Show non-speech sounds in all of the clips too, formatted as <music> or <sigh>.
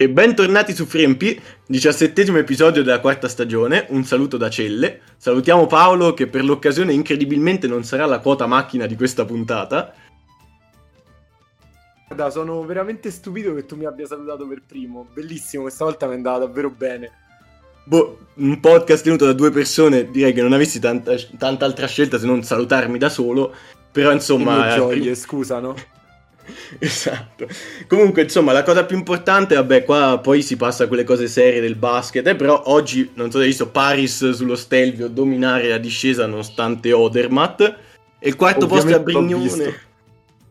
E bentornati su Frempi, diciassettesimo episodio della quarta stagione. Un saluto da Celle. Salutiamo Paolo che per l'occasione incredibilmente non sarà la quota macchina di questa puntata. Guarda, sono veramente stupito che tu mi abbia salutato per primo. Bellissimo, questa volta mi è andata davvero bene. Boh, un podcast tenuto da due persone, direi che non avessi tanta, tanta altra scelta se non salutarmi da solo. Però insomma... Gioie, scusa, no? <laughs> esatto. Comunque, insomma, la cosa più importante, vabbè, qua poi si passa a quelle cose serie del basket, eh, però oggi, non so se hai visto, Paris sullo Stelvio dominare la discesa nonostante Odermatt. E il quarto Ovviamente posto è a Brignone.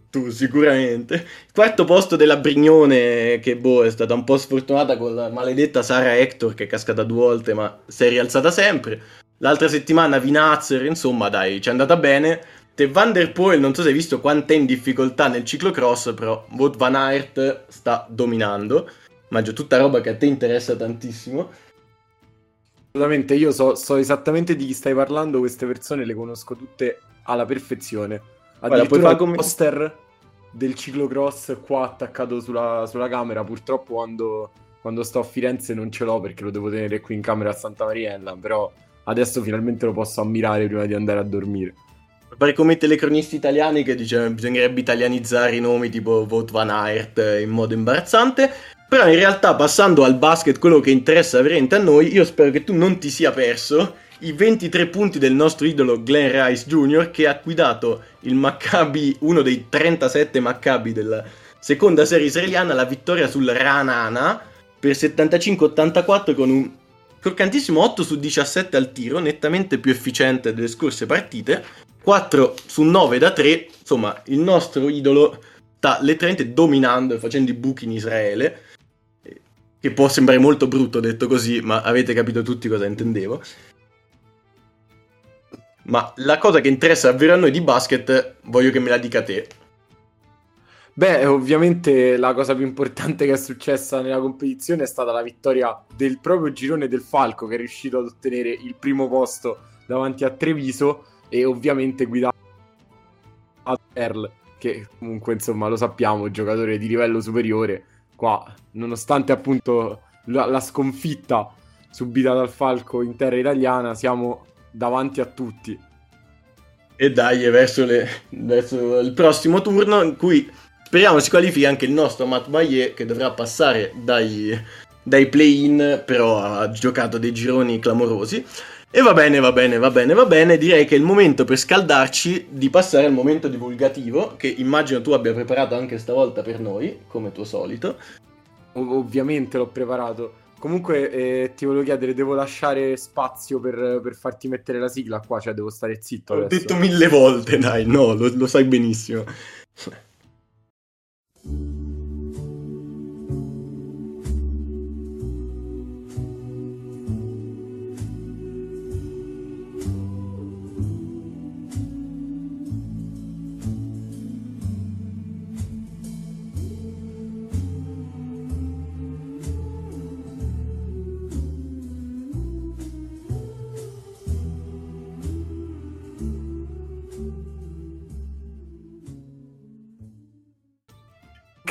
Tu sicuramente. Il quarto posto della Brignone, che boh, è stata un po' sfortunata con la maledetta Sara Hector che è cascata due volte, ma si è rialzata sempre. L'altra settimana Vinazzer, insomma, dai, ci è andata bene. Te Van der Poel, non so se hai visto quanto è in difficoltà nel ciclocross, però Wout Van Aert sta dominando. Mangio tutta roba che a te interessa tantissimo. Assolutamente, io so, so, esattamente di chi stai parlando, queste persone le conosco tutte alla perfezione. Addirittura il come... poster del ciclocross qua attaccato sulla, sulla camera, purtroppo quando, quando, sto a Firenze non ce l'ho perché lo devo tenere qui in camera a Santa Mariella, però adesso finalmente lo posso ammirare prima di andare a dormire. Pare come i telecronisti italiani che dicevano bisognerebbe italianizzare i nomi tipo Vote Van Aert in modo imbarazzante. Però in realtà passando al basket, quello che interessa veramente a noi, io spero che tu non ti sia perso i 23 punti del nostro idolo Glenn Rice Jr. che ha guidato il Maccabi, uno dei 37 Maccabi della seconda serie israeliana, la vittoria sul Ranana per 75-84 con un croccantissimo 8 su 17 al tiro, nettamente più efficiente delle scorse partite, 4 su 9 da 3, insomma, il nostro idolo sta letteralmente dominando e facendo i buchi in Israele, che può sembrare molto brutto detto così, ma avete capito tutti cosa intendevo. Ma la cosa che interessa davvero a noi di basket, voglio che me la dica te. Beh, ovviamente la cosa più importante che è successa nella competizione è stata la vittoria del proprio girone del Falco, che è riuscito ad ottenere il primo posto davanti a Treviso e ovviamente guidato da Earl, che comunque insomma lo sappiamo, giocatore di livello superiore. Qua, nonostante appunto la, la sconfitta subita dal Falco in terra italiana, siamo davanti a tutti. E dai, verso, le, verso il prossimo turno in cui speriamo si qualifichi anche il nostro Matt Bayer che dovrà passare dai, dai play-in, però ha giocato dei gironi clamorosi. E va bene, va bene, va bene, va bene. Direi che è il momento per scaldarci di passare al momento divulgativo, che immagino tu abbia preparato anche stavolta per noi, come tuo solito. Ov- ovviamente l'ho preparato. Comunque eh, ti volevo chiedere, devo lasciare spazio per, per, farti mettere la sigla qua, cioè devo stare zitto. Ho detto mille volte, dai, no, lo, lo sai benissimo.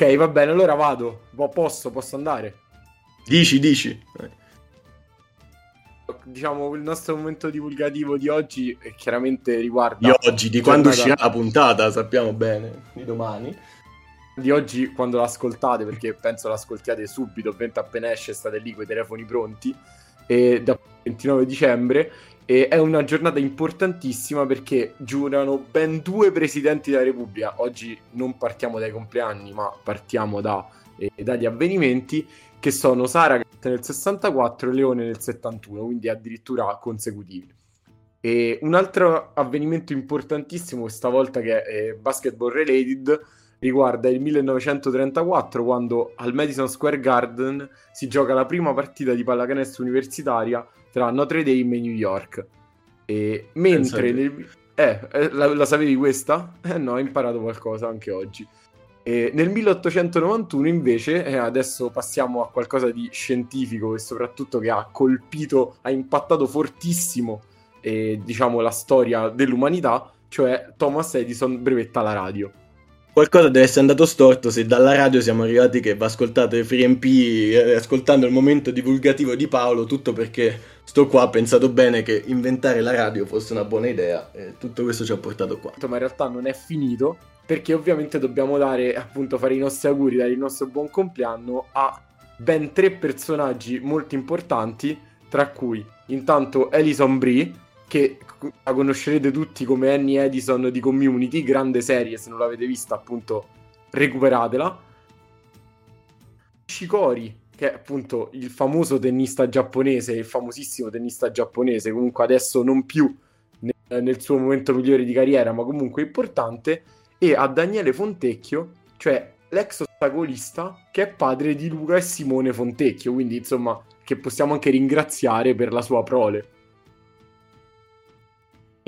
Ok, va bene, allora vado. Posso, posso andare? Dici, dici. Diciamo, il nostro momento divulgativo di oggi eh, chiaramente riguarda... Di oggi, di quando uscirà la puntata, sappiamo bene, di domani. Di oggi, quando l'ascoltate, perché penso l'ascoltiate subito, ovviamente appena esce state lì con i telefoni pronti, e da 29 dicembre, e è una giornata importantissima perché giurano ben due presidenti della Repubblica. Oggi non partiamo dai compleanni, ma partiamo da, eh, dagli avvenimenti che sono Sara nel 64 e Leone nel 71, quindi addirittura consecutivi. E un altro avvenimento importantissimo, questa volta che è eh, basketball related, riguarda il 1934 quando al Madison Square Garden si gioca la prima partita di pallacanestro universitaria tra Notre Dame e New York. E mentre nel... eh, eh, la, la, sapevi questa? Eh no, ho imparato qualcosa anche oggi. E nel 1891 invece, eh, adesso passiamo a qualcosa di scientifico e soprattutto che ha colpito, ha impattato fortissimo eh, diciamo la storia dell'umanità, cioè Thomas Edison brevetta la radio. Qualcosa deve essere andato storto se dalla radio siamo arrivati che va ascoltato i FreeMP eh, ascoltando il momento divulgativo di Paolo, tutto perché sto qua, ho pensato bene che inventare la radio fosse una buona idea e tutto questo ci ha portato qua. Ma in realtà non è finito perché ovviamente dobbiamo dare, appunto, fare i nostri auguri, dare il nostro buon compleanno a ben tre personaggi molto importanti, tra cui intanto Alison Brie, che la conoscerete tutti come Annie Edison di Community, grande serie, se non l'avete vista appunto recuperatela. Shikori, che è appunto il famoso tennista giapponese, il famosissimo tennista giapponese, comunque adesso non più nel, nel suo momento migliore di carriera, ma comunque importante, e a Daniele Fontecchio, cioè l'ex ostacolista che è padre di Luca e Simone Fontecchio, quindi insomma che possiamo anche ringraziare per la sua prole.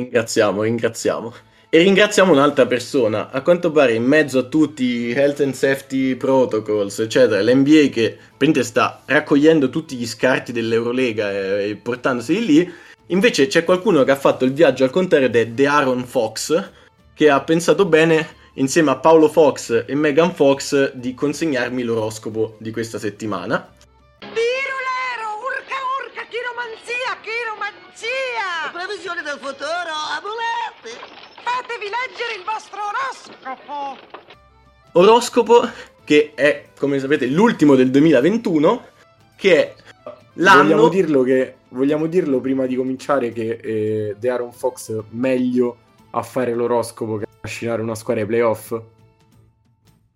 Ringraziamo, ringraziamo. E ringraziamo un'altra persona. A quanto pare, in mezzo a tutti i health and safety protocols, eccetera, l'NBA che prende sta raccogliendo tutti gli scarti dell'Eurolega e, e portandoseli lì. Invece c'è qualcuno che ha fatto il viaggio al contrario ed è The Aaron Fox, che ha pensato bene insieme a Paolo Fox e Megan Fox di consegnarmi l'oroscopo di questa settimana. Previsioni del futuro, amuleti! Fatevi leggere il vostro oroscopo! Oroscopo che è, come sapete, l'ultimo del 2021, che è l'anno... Vogliamo dirlo, che, vogliamo dirlo prima di cominciare che eh, The Aaron Fox meglio a fare l'oroscopo che a trascinare una squadra ai playoff?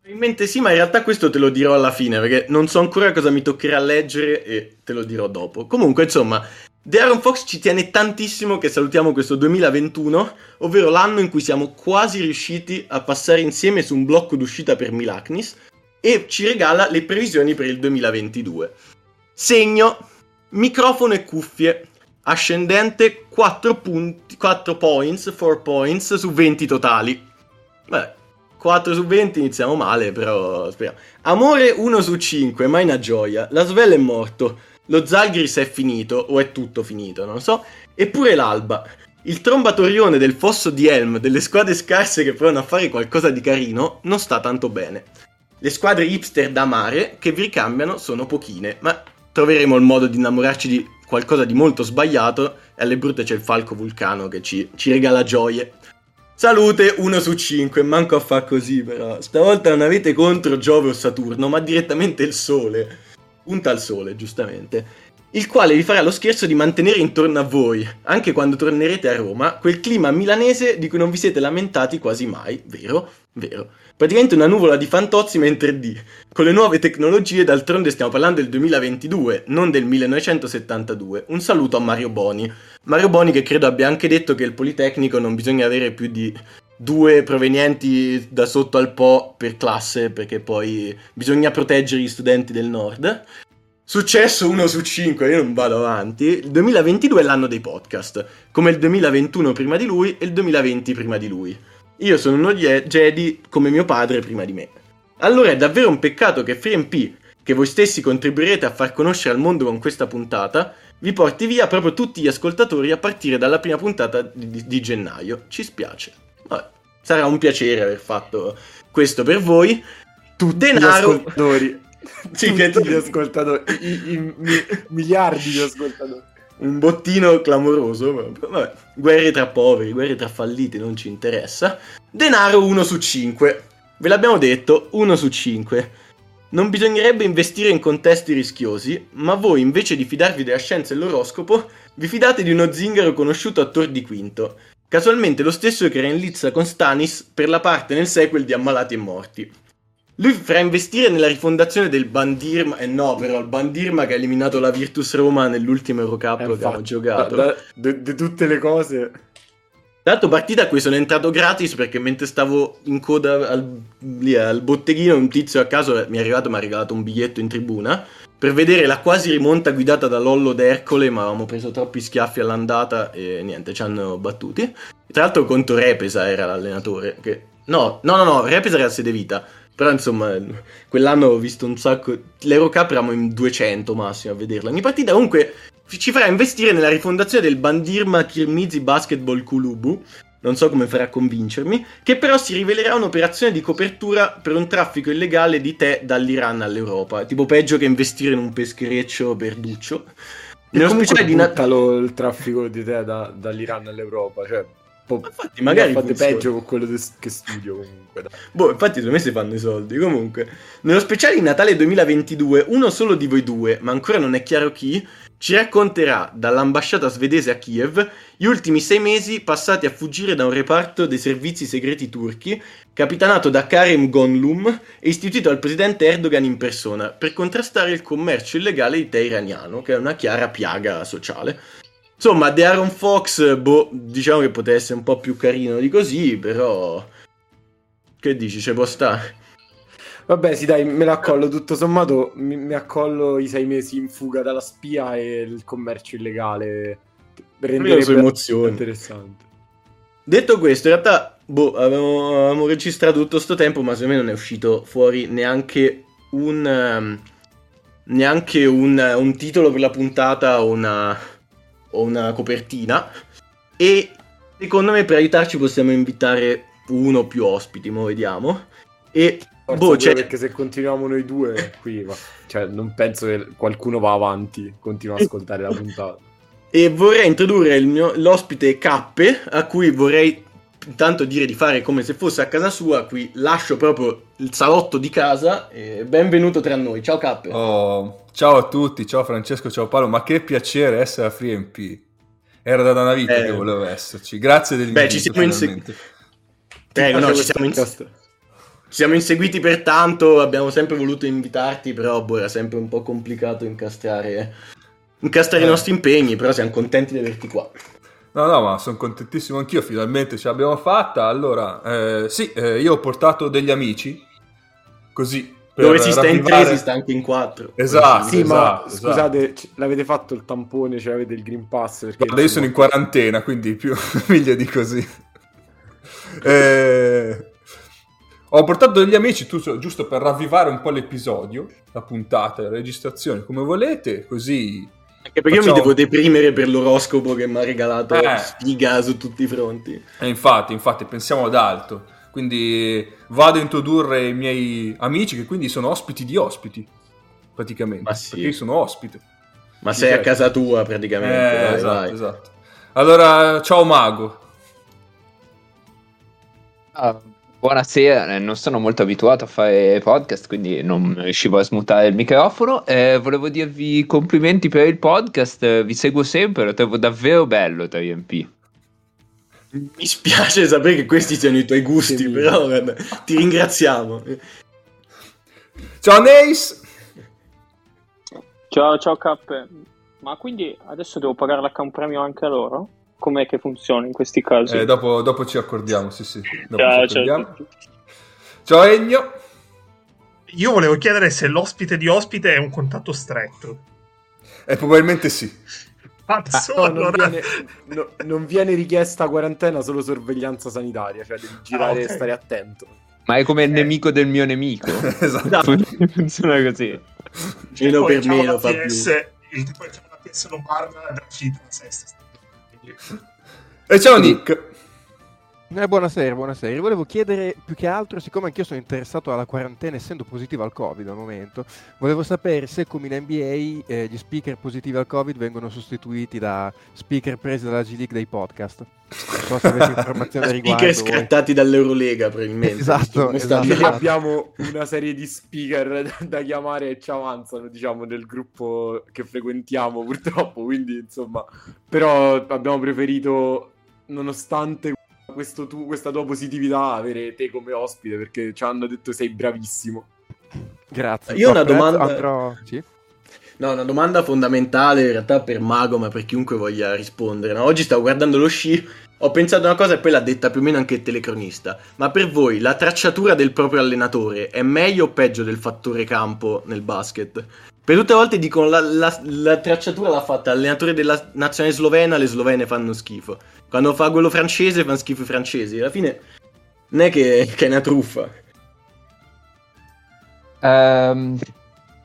Probabilmente sì, ma in realtà questo te lo dirò alla fine, perché non so ancora cosa mi toccherà leggere e te lo dirò dopo. Comunque, insomma, Darren Fox ci tiene tantissimo che salutiamo questo 2021, ovvero l'anno in cui siamo quasi riusciti a passare insieme su un blocco d'uscita per Milaknis e ci regala le previsioni per il 2022. Segno, microfono e cuffie, ascendente 4, punti, 4 points, 4 points su 20 totali. Beh, 4 su 20 iniziamo male, però speriamo. Amore 1 su 5, mai una gioia. La Svel è morto. Lo Zalgris è finito, o è tutto finito, non so. Eppure l'Alba, il trombatorione del fosso di Helm delle squadre scarse che provano a fare qualcosa di carino, non sta tanto bene. Le squadre hipster da mare che vi ricambiano sono pochine, ma troveremo il modo di innamorarci di qualcosa di molto sbagliato e alle brutte c'è il falco vulcano che ci, ci regala gioie. Salute 1 su 5, manco a far così però. Stavolta non avete contro Giove o Saturno, ma direttamente il Sole punta al sole, giustamente, il quale vi farà lo scherzo di mantenere intorno a voi, anche quando tornerete a Roma, quel clima milanese di cui non vi siete lamentati quasi mai, vero? Vero. Praticamente una nuvola di fantozzi ma in 3D. Con le nuove tecnologie, d'altronde stiamo parlando del 2022, non del 1972. Un saluto a Mario Boni. Mario Boni che credo abbia anche detto che il Politecnico non bisogna avere più di due provenienti da sotto al Po per classe perché poi bisogna proteggere gli studenti del nord. Successo 1 su 5, io non vado avanti. Il 2022 è l'anno dei podcast, come il 2021 prima di lui e il 2020 prima di lui. Io sono uno Jedi come mio padre prima di me. Allora è davvero un peccato che FreeMP, che voi stessi contribuirete a far conoscere al mondo con questa puntata, vi porti via proprio tutti gli ascoltatori a partire dalla prima puntata di, di gennaio. Ci spiace. Vabbè, sarà un piacere aver fatto questo per voi. Tutti denaro... gli ascoltatori. <laughs> sì, tutti che... gli ascoltatori. I, i, i, miliardi di ascoltatori. Un bottino clamoroso. Vabbè, guerre tra poveri, guerre tra falliti, non ci interessa. Denaro 1 su 5. Ve l'abbiamo detto, 1 su 5. Non bisognerebbe investire in contesti rischiosi, ma voi invece di fidarvi della scienza e dell'oroscopo, vi fidate di uno zingaro conosciuto a Tor di Quinto, Casualmente lo stesso che era in lizza con Stanis per la parte nel sequel di Ammalati e Morti. Lui farà investire nella rifondazione del Bandirma, e eh no però il Bandirma che ha eliminato la Virtus Roma nell'ultimo Eurocup eh, che abbiamo giocato. Di tutte le cose... L'altro partita a cui sono entrato gratis perché mentre stavo in coda al, lì, al botteghino un tizio a caso mi è arrivato e mi ha regalato un biglietto in tribuna per vedere la quasi rimonta guidata da Lollo d'Ercole, ma avevamo preso troppi schiaffi all'andata e niente, ci hanno battuti. Tra l'altro contro Repesa era l'allenatore, che... No, no, no, no, Repesa era a sede vita. Però insomma, quell'anno ho visto un sacco... L'Eurocup eravamo in 200 massimo a vederla. Ogni partita comunque ci farà investire nella rifondazione del Bandirma Kirmizi Basketball Kulubu, non so come farà a convincermi, che però si rivelerà un'operazione di copertura per un traffico illegale di tè dall'Iran all'Europa, tipo peggio che investire in un peschereccio perduccio. Nello speciale di Natale il traffico di tè da, dall'Iran all'Europa, cioè po- infatti, magari fate peggio con quello de- che studio comunque. Dai. Boh, infatti, secondo me si fanno i soldi. Comunque, nello speciale di Natale 2022, uno solo di voi due, ma ancora non è chiaro chi, ci racconterà dall'ambasciata svedese a Kiev gli ultimi sei mesi passati a fuggire da un reparto dei servizi segreti turchi, capitanato da Karim Gonlum e istituito dal presidente Erdogan in persona, per contrastare il commercio illegale di tè iraniano, che è una chiara piaga sociale. Insomma, The Aaron Fox, boh, diciamo che poteva essere un po' più carino di così, però... Che dici, ci può stare? Vabbè, sì, dai, me l'accollo. Tutto sommato, mi, mi, accollo i sei mesi in fuga dalla spia e il commercio illegale. Renderebbe emozioni. interessante. Detto questo, in realtà, boh, avevamo, avevamo registrato tutto questo tempo, ma secondo me non è uscito fuori neanche un... Um, neanche un, un titolo per la puntata o una o una copertina e secondo me per aiutarci possiamo invitare uno o più ospiti, mo vediamo. E Forza boh, cioè... perché se continuiamo noi due qui, ma... cioè, non penso che qualcuno va avanti, continua ad ascoltare la puntata. E vorrei introdurre mio, l'ospite Cappe, a cui vorrei intanto dire di fare come se fosse a casa sua. Qui lascio proprio il salotto di casa. E benvenuto tra noi. Ciao Cappe. Oh, ciao a tutti, ciao Francesco, ciao Paolo. Ma che piacere essere a FreeMP. Era da una vita eh, che volevo esserci. Grazie dell'invito. Beh, ci siamo inseguiti. Prego, no, ci siamo, in... ci siamo inseguiti per tanto. Abbiamo sempre voluto invitarti, però boh, era sempre un po' complicato incastrare, incastrare eh. i nostri impegni. Però siamo contenti di averti qua. No, no, ma sono contentissimo anch'io, finalmente ce l'abbiamo fatta. Allora, eh, sì, eh, io ho portato degli amici, così. Dove si sta in tre si sta anche in quattro. Esatto, sì, esatto, ma esatto. scusate, l'avete fatto il tampone, cioè avete il Green Pass? Perché, Guarda, io sono in quarantena, quindi più <laughs> meglio di così. <laughs> eh... Ho portato degli amici tu, giusto per ravvivare un po' l'episodio, la puntata, la registrazione, come volete, così anche perché Facciamo... io mi devo deprimere per l'oroscopo che mi ha regalato eh. sfiga su tutti i fronti. E infatti, infatti, pensiamo ad alto. Quindi vado a introdurre i miei amici che quindi sono ospiti di ospiti, praticamente. Ma sì. Perché io sono ospite. Ma sei certo. a casa tua praticamente. Eh, vai, esatto, vai. esatto. Allora, ciao Mago. Ah, Buonasera, eh, non sono molto abituato a fare podcast, quindi non riuscivo a smutare il microfono. Eh, volevo dirvi complimenti per il podcast, vi seguo sempre, lo trovo davvero bello 3MP. Mi spiace sapere che questi siano i tuoi gusti, sì, però vabbè, ti ringraziamo. Ciao Nace! Ciao, ciao Cappe. Ma quindi adesso devo pagare l'account premium anche a loro? Com'è che funziona in questi casi? Eh, dopo, dopo, ci accordiamo, sì, sì. Ciao, ci accordiamo. Ciao. ciao Egno. Io volevo chiedere se l'ospite di ospite è un contatto stretto. Eh, probabilmente sì. Cazzo, ah, no, allora... non, viene, no, non, viene, richiesta quarantena, solo sorveglianza sanitaria, cioè devi girare ah, okay. e stare attento. Ma è come il eh. nemico del mio nemico. <laughs> esatto. Funziona così. Meno per meno fa PS, più. Il tipo c'è una PS lombarda da uscita la e ciao Nick. Eh, buonasera, buonasera. Volevo chiedere più che altro, siccome anch'io sono interessato alla quarantena essendo positivo al Covid al momento, volevo sapere se come in NBA eh, gli speaker positivi al Covid vengono sostituiti da speaker presi dalla G League dei podcast. Non so se avete informazioni a <laughs> riguardo. Speaker scattati voi. dall'Eurolega probabilmente. esatto, esatto. Noi abbiamo una serie di speaker da, da chiamare e ci avanzano, diciamo, nel gruppo che frequentiamo purtroppo, quindi insomma, però abbiamo preferito nonostante tu, questa tua positività avere te come ospite perché ci hanno detto sei bravissimo. Grazie. Io ho una domanda... Altro... Sì? No, una domanda fondamentale in realtà per Mago, ma per chiunque voglia rispondere. No? Oggi stavo guardando lo sci, ho pensato una cosa e poi l'ha detta più o meno anche il telecronista. Ma per voi la tracciatura del proprio allenatore è meglio o peggio del fattore campo nel basket? Per tutte le volte dicono la, la, la tracciatura l'ha fatta l'allenatore della nazionale slovena, le slovene fanno schifo. Quando fa quello francese fanno schifo i francesi. Alla fine non è che, che è una truffa. Um,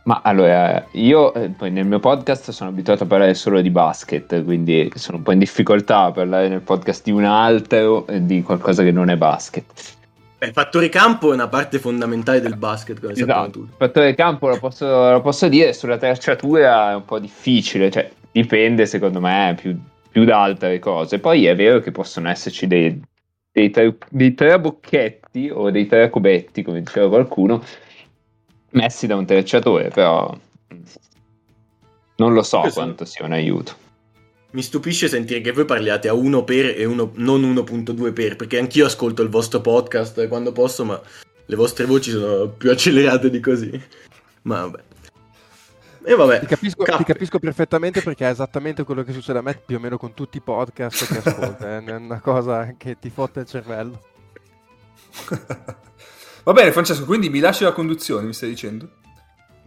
Ma allora, io eh, poi nel mio podcast sono abituato a parlare solo di basket, quindi sono un po' in difficoltà a parlare nel podcast di un altro di qualcosa che non è basket. Beh, il fattore campo è una parte fondamentale del basket, come esatto. Il fattore campo lo posso, lo posso, dire, sulla tracciatura è un po' difficile, cioè dipende secondo me più, più da altre cose. Poi è vero che possono esserci dei, dei, tre, dei tre bocchetti o dei tre cubetti, come diceva qualcuno, messi da un tracciatore, però non lo so Questo quanto sia un aiuto. Mi stupisce sentire che voi parliate a 1 per e uno, non 1.2 per, perché anch'io ascolto il vostro podcast quando posso, ma le vostre voci sono più accelerate di così. Ma vabbè. E vabbè. Ti capisco, ti capisco, perfettamente perché è esattamente quello che succede a me più o meno con tutti i podcast che ascolto. è una cosa che ti fotte il cervello. <laughs> Va bene, Francesco, quindi mi lasci la conduzione, mi stai dicendo?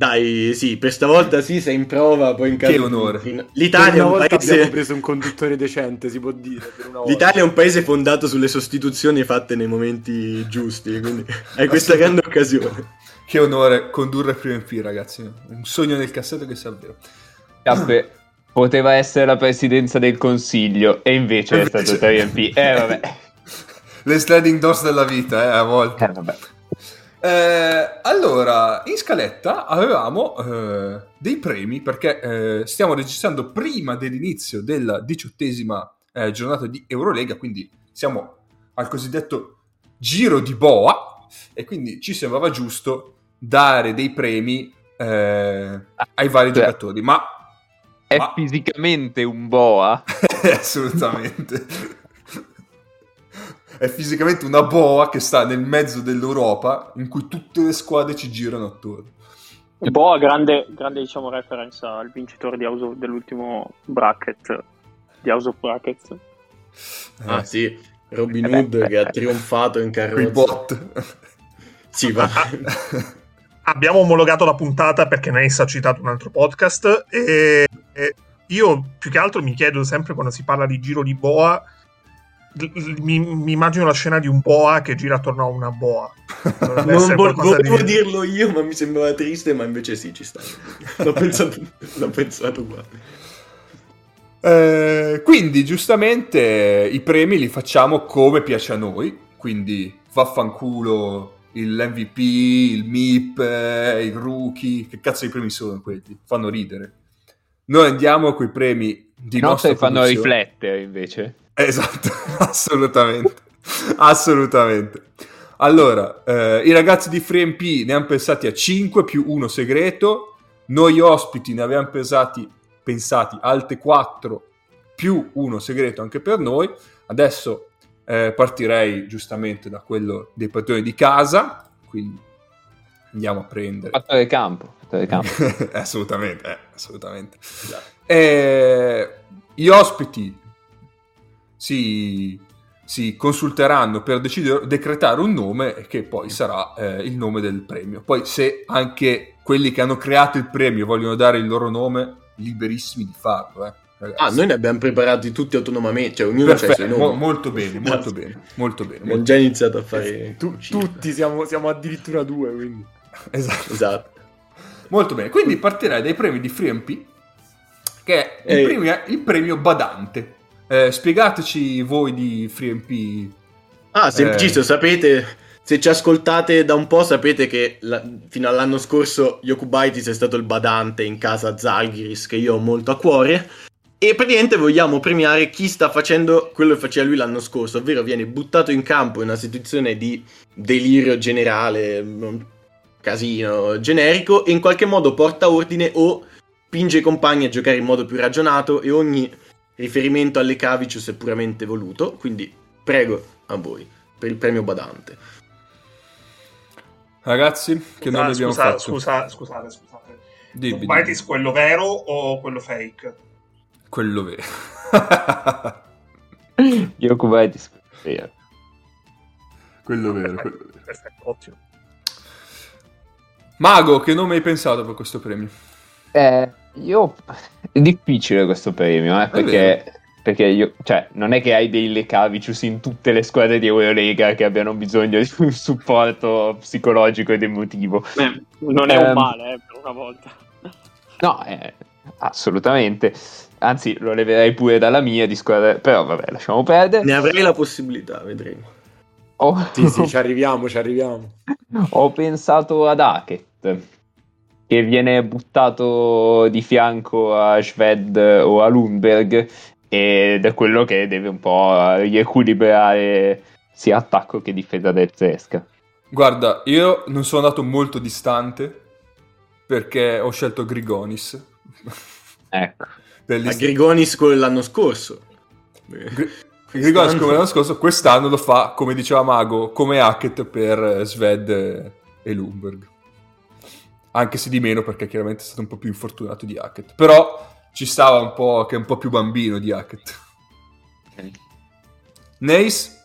Dai, sì, per stavolta sì, sei in prova, poi in caso... Che onore. L'Italia è un paese... abbiamo preso un conduttore decente, si può dire. L'Italia è un paese fondato sulle sostituzioni fatte nei momenti giusti, quindi hai questa grande occasione. Che onore condurre prima in P, ragazzi. Un sogno nel cassetto che sa vero. Cappe, poteva essere la presidenza del consiglio e invece, invece... è stato 3MP. Eh, vabbè. <laughs> Le sliding doors della vita, eh, a volte. Eh, vabbè. Eh, allora, in scaletta avevamo eh, dei premi perché eh, stiamo registrando prima dell'inizio della diciottesima eh, giornata di Eurolega, quindi siamo al cosiddetto giro di boa e quindi ci sembrava giusto dare dei premi eh, ai vari cioè, giocatori. Ma è ma... fisicamente un boa? <laughs> Assolutamente è fisicamente una boa che sta nel mezzo dell'Europa in cui tutte le squadre ci girano attorno. Boa, grande, grande diciamo, reference al vincitore di House of, dell'ultimo bracket di House of Brackets. Ah eh. sì, Robin eh Hood che ha trionfato in carrozza. bot. <laughs> sì, va. <laughs> Abbiamo omologato la puntata perché Nice ha citato un altro podcast e, e io più che altro mi chiedo sempre quando si parla di giro di boa mi, mi, immagino la scena di un boa che gira attorno a una boa. Non vo- volevo di... dirlo io, ma mi sembrava triste, ma invece sì, ci sta. L'ho <laughs> pensato, l'ho pensato qua. Eh, quindi, giustamente, i premi li facciamo come piace a noi. Quindi, vaffanculo l'MVP, il MIP, eh, il rookie. Che cazzo di premi sono quelli? Fanno ridere. Noi andiamo con i premi di no, nostra fanno riflettere invece. Esatto, <laughs> assolutamente. assolutamente. Allora, eh, i ragazzi di FreeMP ne hanno pensati a 5 più 1 segreto, noi ospiti ne abbiamo pensati, pensati altre 4 più 1 segreto anche per noi. Adesso eh, partirei giustamente da quello dei padroni di casa, quindi andiamo a prendere... Fatto del campo. Fatto del campo. <laughs> assolutamente, eh, assolutamente. Eh, gli ospiti si, si consulteranno per decidere, decretare un nome che poi sarà eh, il nome del premio. Poi se anche quelli che hanno creato il premio vogliono dare il loro nome, liberissimi di farlo. Eh. Ah, noi ne abbiamo preparati tutti autonomamente, cioè ognuno Perfetto, ha i suoi nomi. Mo- molto bene, <laughs> molto bene, molto bene. Abbiamo già iniziato a fare... Tu, tutti siamo, siamo, addirittura due, quindi... <laughs> Esatto. esatto. Molto bene, quindi partirei dai premi di FreeMP, che è il, premio, il premio badante. Eh, spiegateci voi di FreeMP. Ah, semplicissimo, eh... sapete, se ci ascoltate da un po' sapete che la, fino all'anno scorso Yokubaitis è stato il badante in casa Zalgiris che io ho molto a cuore. E praticamente vogliamo premiare chi sta facendo quello che faceva lui l'anno scorso, ovvero viene buttato in campo in una situazione di delirio generale, casino generico, e in qualche modo porta ordine o spinge i compagni a giocare in modo più ragionato e ogni riferimento alle Cavicius è puramente voluto, quindi prego a voi per il premio badante. Ragazzi, che scusa, abbiamo scusa, fatto? Scusa, scusate, scusate. Dimmi, Bitis quello vero o quello fake? Quello vero. <laughs> Io Kuwaitis vero. Quello vero, quello vero. Perfetto, ottimo. Mago, che nome hai pensato per questo premio? Eh, io è difficile questo premio, eh, perché, perché io, cioè, non è che hai dei Lecavicius in tutte le squadre di Eurolega che abbiano bisogno di un supporto psicologico ed emotivo. Eh, non è um, un ehm, male, eh, però. una volta. No, eh, assolutamente. Anzi, lo leverei pure dalla mia di squadra. Però vabbè, lasciamo perdere. Ne avrei la possibilità, vedremo. Ho, Sì, sì, ci <laughs> arriviamo, ci arriviamo. ho pensato ad Hackett, che viene buttato di fianco a Sved o a Lundberg ed è quello che deve un po' riequilibrare sia attacco che difesa del Zesca. Guarda, io non sono andato molto distante perché ho scelto Grigonis. <laughs> Ecco. Per A l'ist- Grigonis quello dell'anno scorso. Gri- Grigonis come l'anno scorso, quest'anno lo fa, come diceva Mago, come Hackett per Sved e- e Lumberg. Anche se di meno perché chiaramente è stato un po' più infortunato di Hackett. Però ci stava un po' che è un po' più bambino di Hackett. Nace?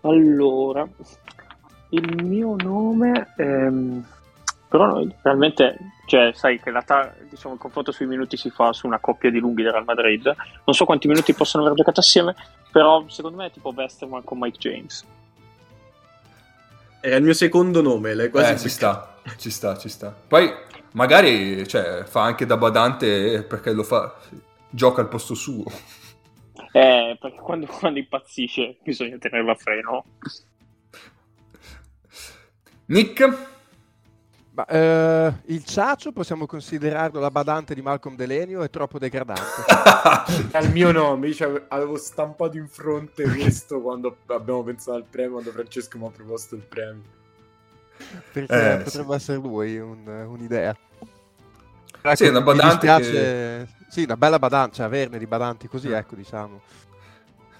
Allora, il mio nome, ehm, però realmente, cioè, sai che la ta- diciamo, il confronto sui minuti si fa su una coppia di lunghi del Real Madrid. Non so quanti minuti possono aver giocato assieme, però secondo me è tipo Westerman con Mike James. Era il mio secondo nome, l'hai quasi Eh, ci sta, ci sta, ci sta. Poi magari cioè, fa anche da badante perché lo fa, gioca al posto suo. Eh, perché quando, <laughs> quando impazzisce bisogna tenerlo a freno. Nick? Ma, eh, il Ciaccio possiamo considerarlo la badante di Malcolm Delenio? È troppo degradante. <laughs> È il mio nome, io c'ave- avevo stampato in fronte questo quando abbiamo pensato al premio, quando Francesco mi ha proposto il premio. Perché Eh, potrebbe essere lui un- un'idea. Sì, è una badante dispiace- Sì, una bella badante, cioè averne di badanti così, ecco, diciamo.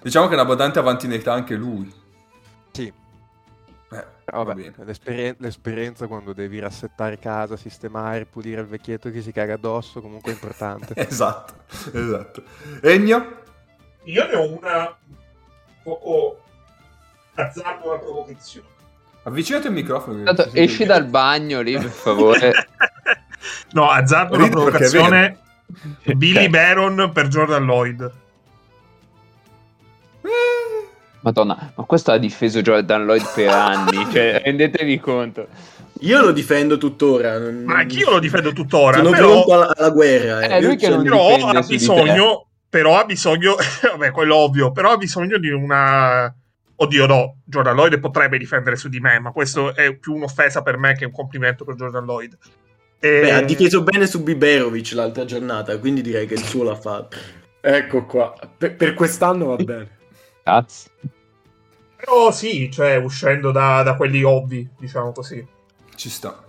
Diciamo che è una badante avanti in età anche lui. Eh, va vabbè, l'esperien- l'esperienza quando devi rassettare casa, sistemare, pulire il vecchietto che si caga addosso, comunque è importante. <laughs> Esatto, esatto. Egno? Io ne ho una poco azzardo una provocazione. Avvicinati il microfono. Tanto esci dal bagno lì, per <laughs> favore. no, azzardo una provocazione. Billy Baron per Jordan Lloyd. Madonna, ma questo ha difeso Jordan Lloyd per <laughs> anni, cioè rendetevi conto. Io lo difendo tuttora. Ma anch'io lo difendo tuttora. Sono però, pronto alla, alla guerra. È eh. lui che non però ha bisogno. Però ha bisogno. <laughs> vabbè, quello ovvio. Però ha bisogno di una. Oddio, no. Jordan Lloyd potrebbe difendere su di me, ma questo è più un'offesa per me che un complimento per Jordan Lloyd. E- Beh, ha difeso bene su Biberovic l'altra giornata, quindi direi che il suo l'ha fatto. Ecco qua, per, per quest'anno va bene. Cazzo. Però sì, cioè, uscendo da, da quelli ovvi, diciamo così. Ci sta.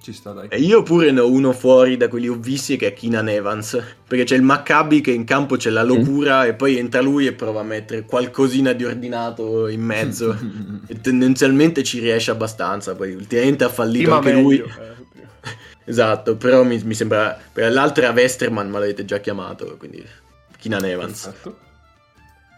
Ci sta, dai. E io pure ne ho uno fuori da quelli ovvissi che è Keenan Evans. Perché c'è il Maccabi che in campo c'è la locura e poi entra lui e prova a mettere qualcosina di ordinato in mezzo. <laughs> e tendenzialmente ci riesce abbastanza. Poi ultimamente ha fallito Prima anche meglio, lui. eh. <laughs> Esatto, però mi, mi sembra... per L'altro era Westerman, ma l'avete già chiamato, quindi Keenan Evans. Perfetto.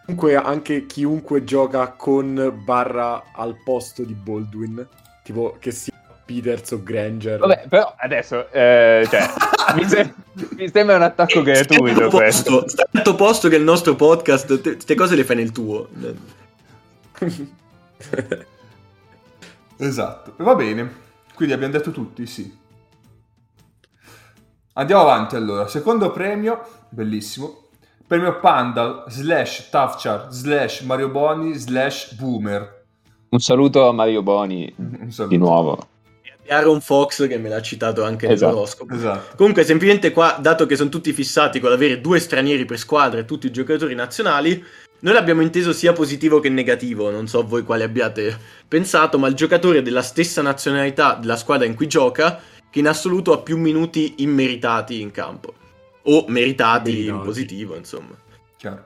Comunque anche chiunque gioca con barra al posto di Baldwin, tipo che sia Peters o Granger. Vabbè, però adesso, eh, cioè, <laughs> mi, se- mi sembra un attacco gratuito questo. sta tanto posto che il nostro podcast, queste cose le fai nel tuo. <laughs> Esatto. Va bene. Quindi abbiamo detto tutti, sì. Andiamo avanti allora. Secondo premio, bellissimo. Premio Panda slash Tafchar slash Mario Boni slash Boomer. Un saluto a Mario Boni <laughs> Un saluto. di nuovo. Aaron Fox che me l'ha citato anche Esatto. nell'oroscopo. Esatto. Comunque, semplicemente qua, dato che sono tutti fissati con avere due stranieri per squadra e tutti i giocatori nazionali, noi l'abbiamo inteso sia positivo che negativo. Non so voi quale abbiate pensato, ma il giocatore della stessa nazionalità della squadra in cui gioca, che in assoluto ha più minuti immeritati in campo. O meritati in Meritati. positivo, insomma. Chiaro.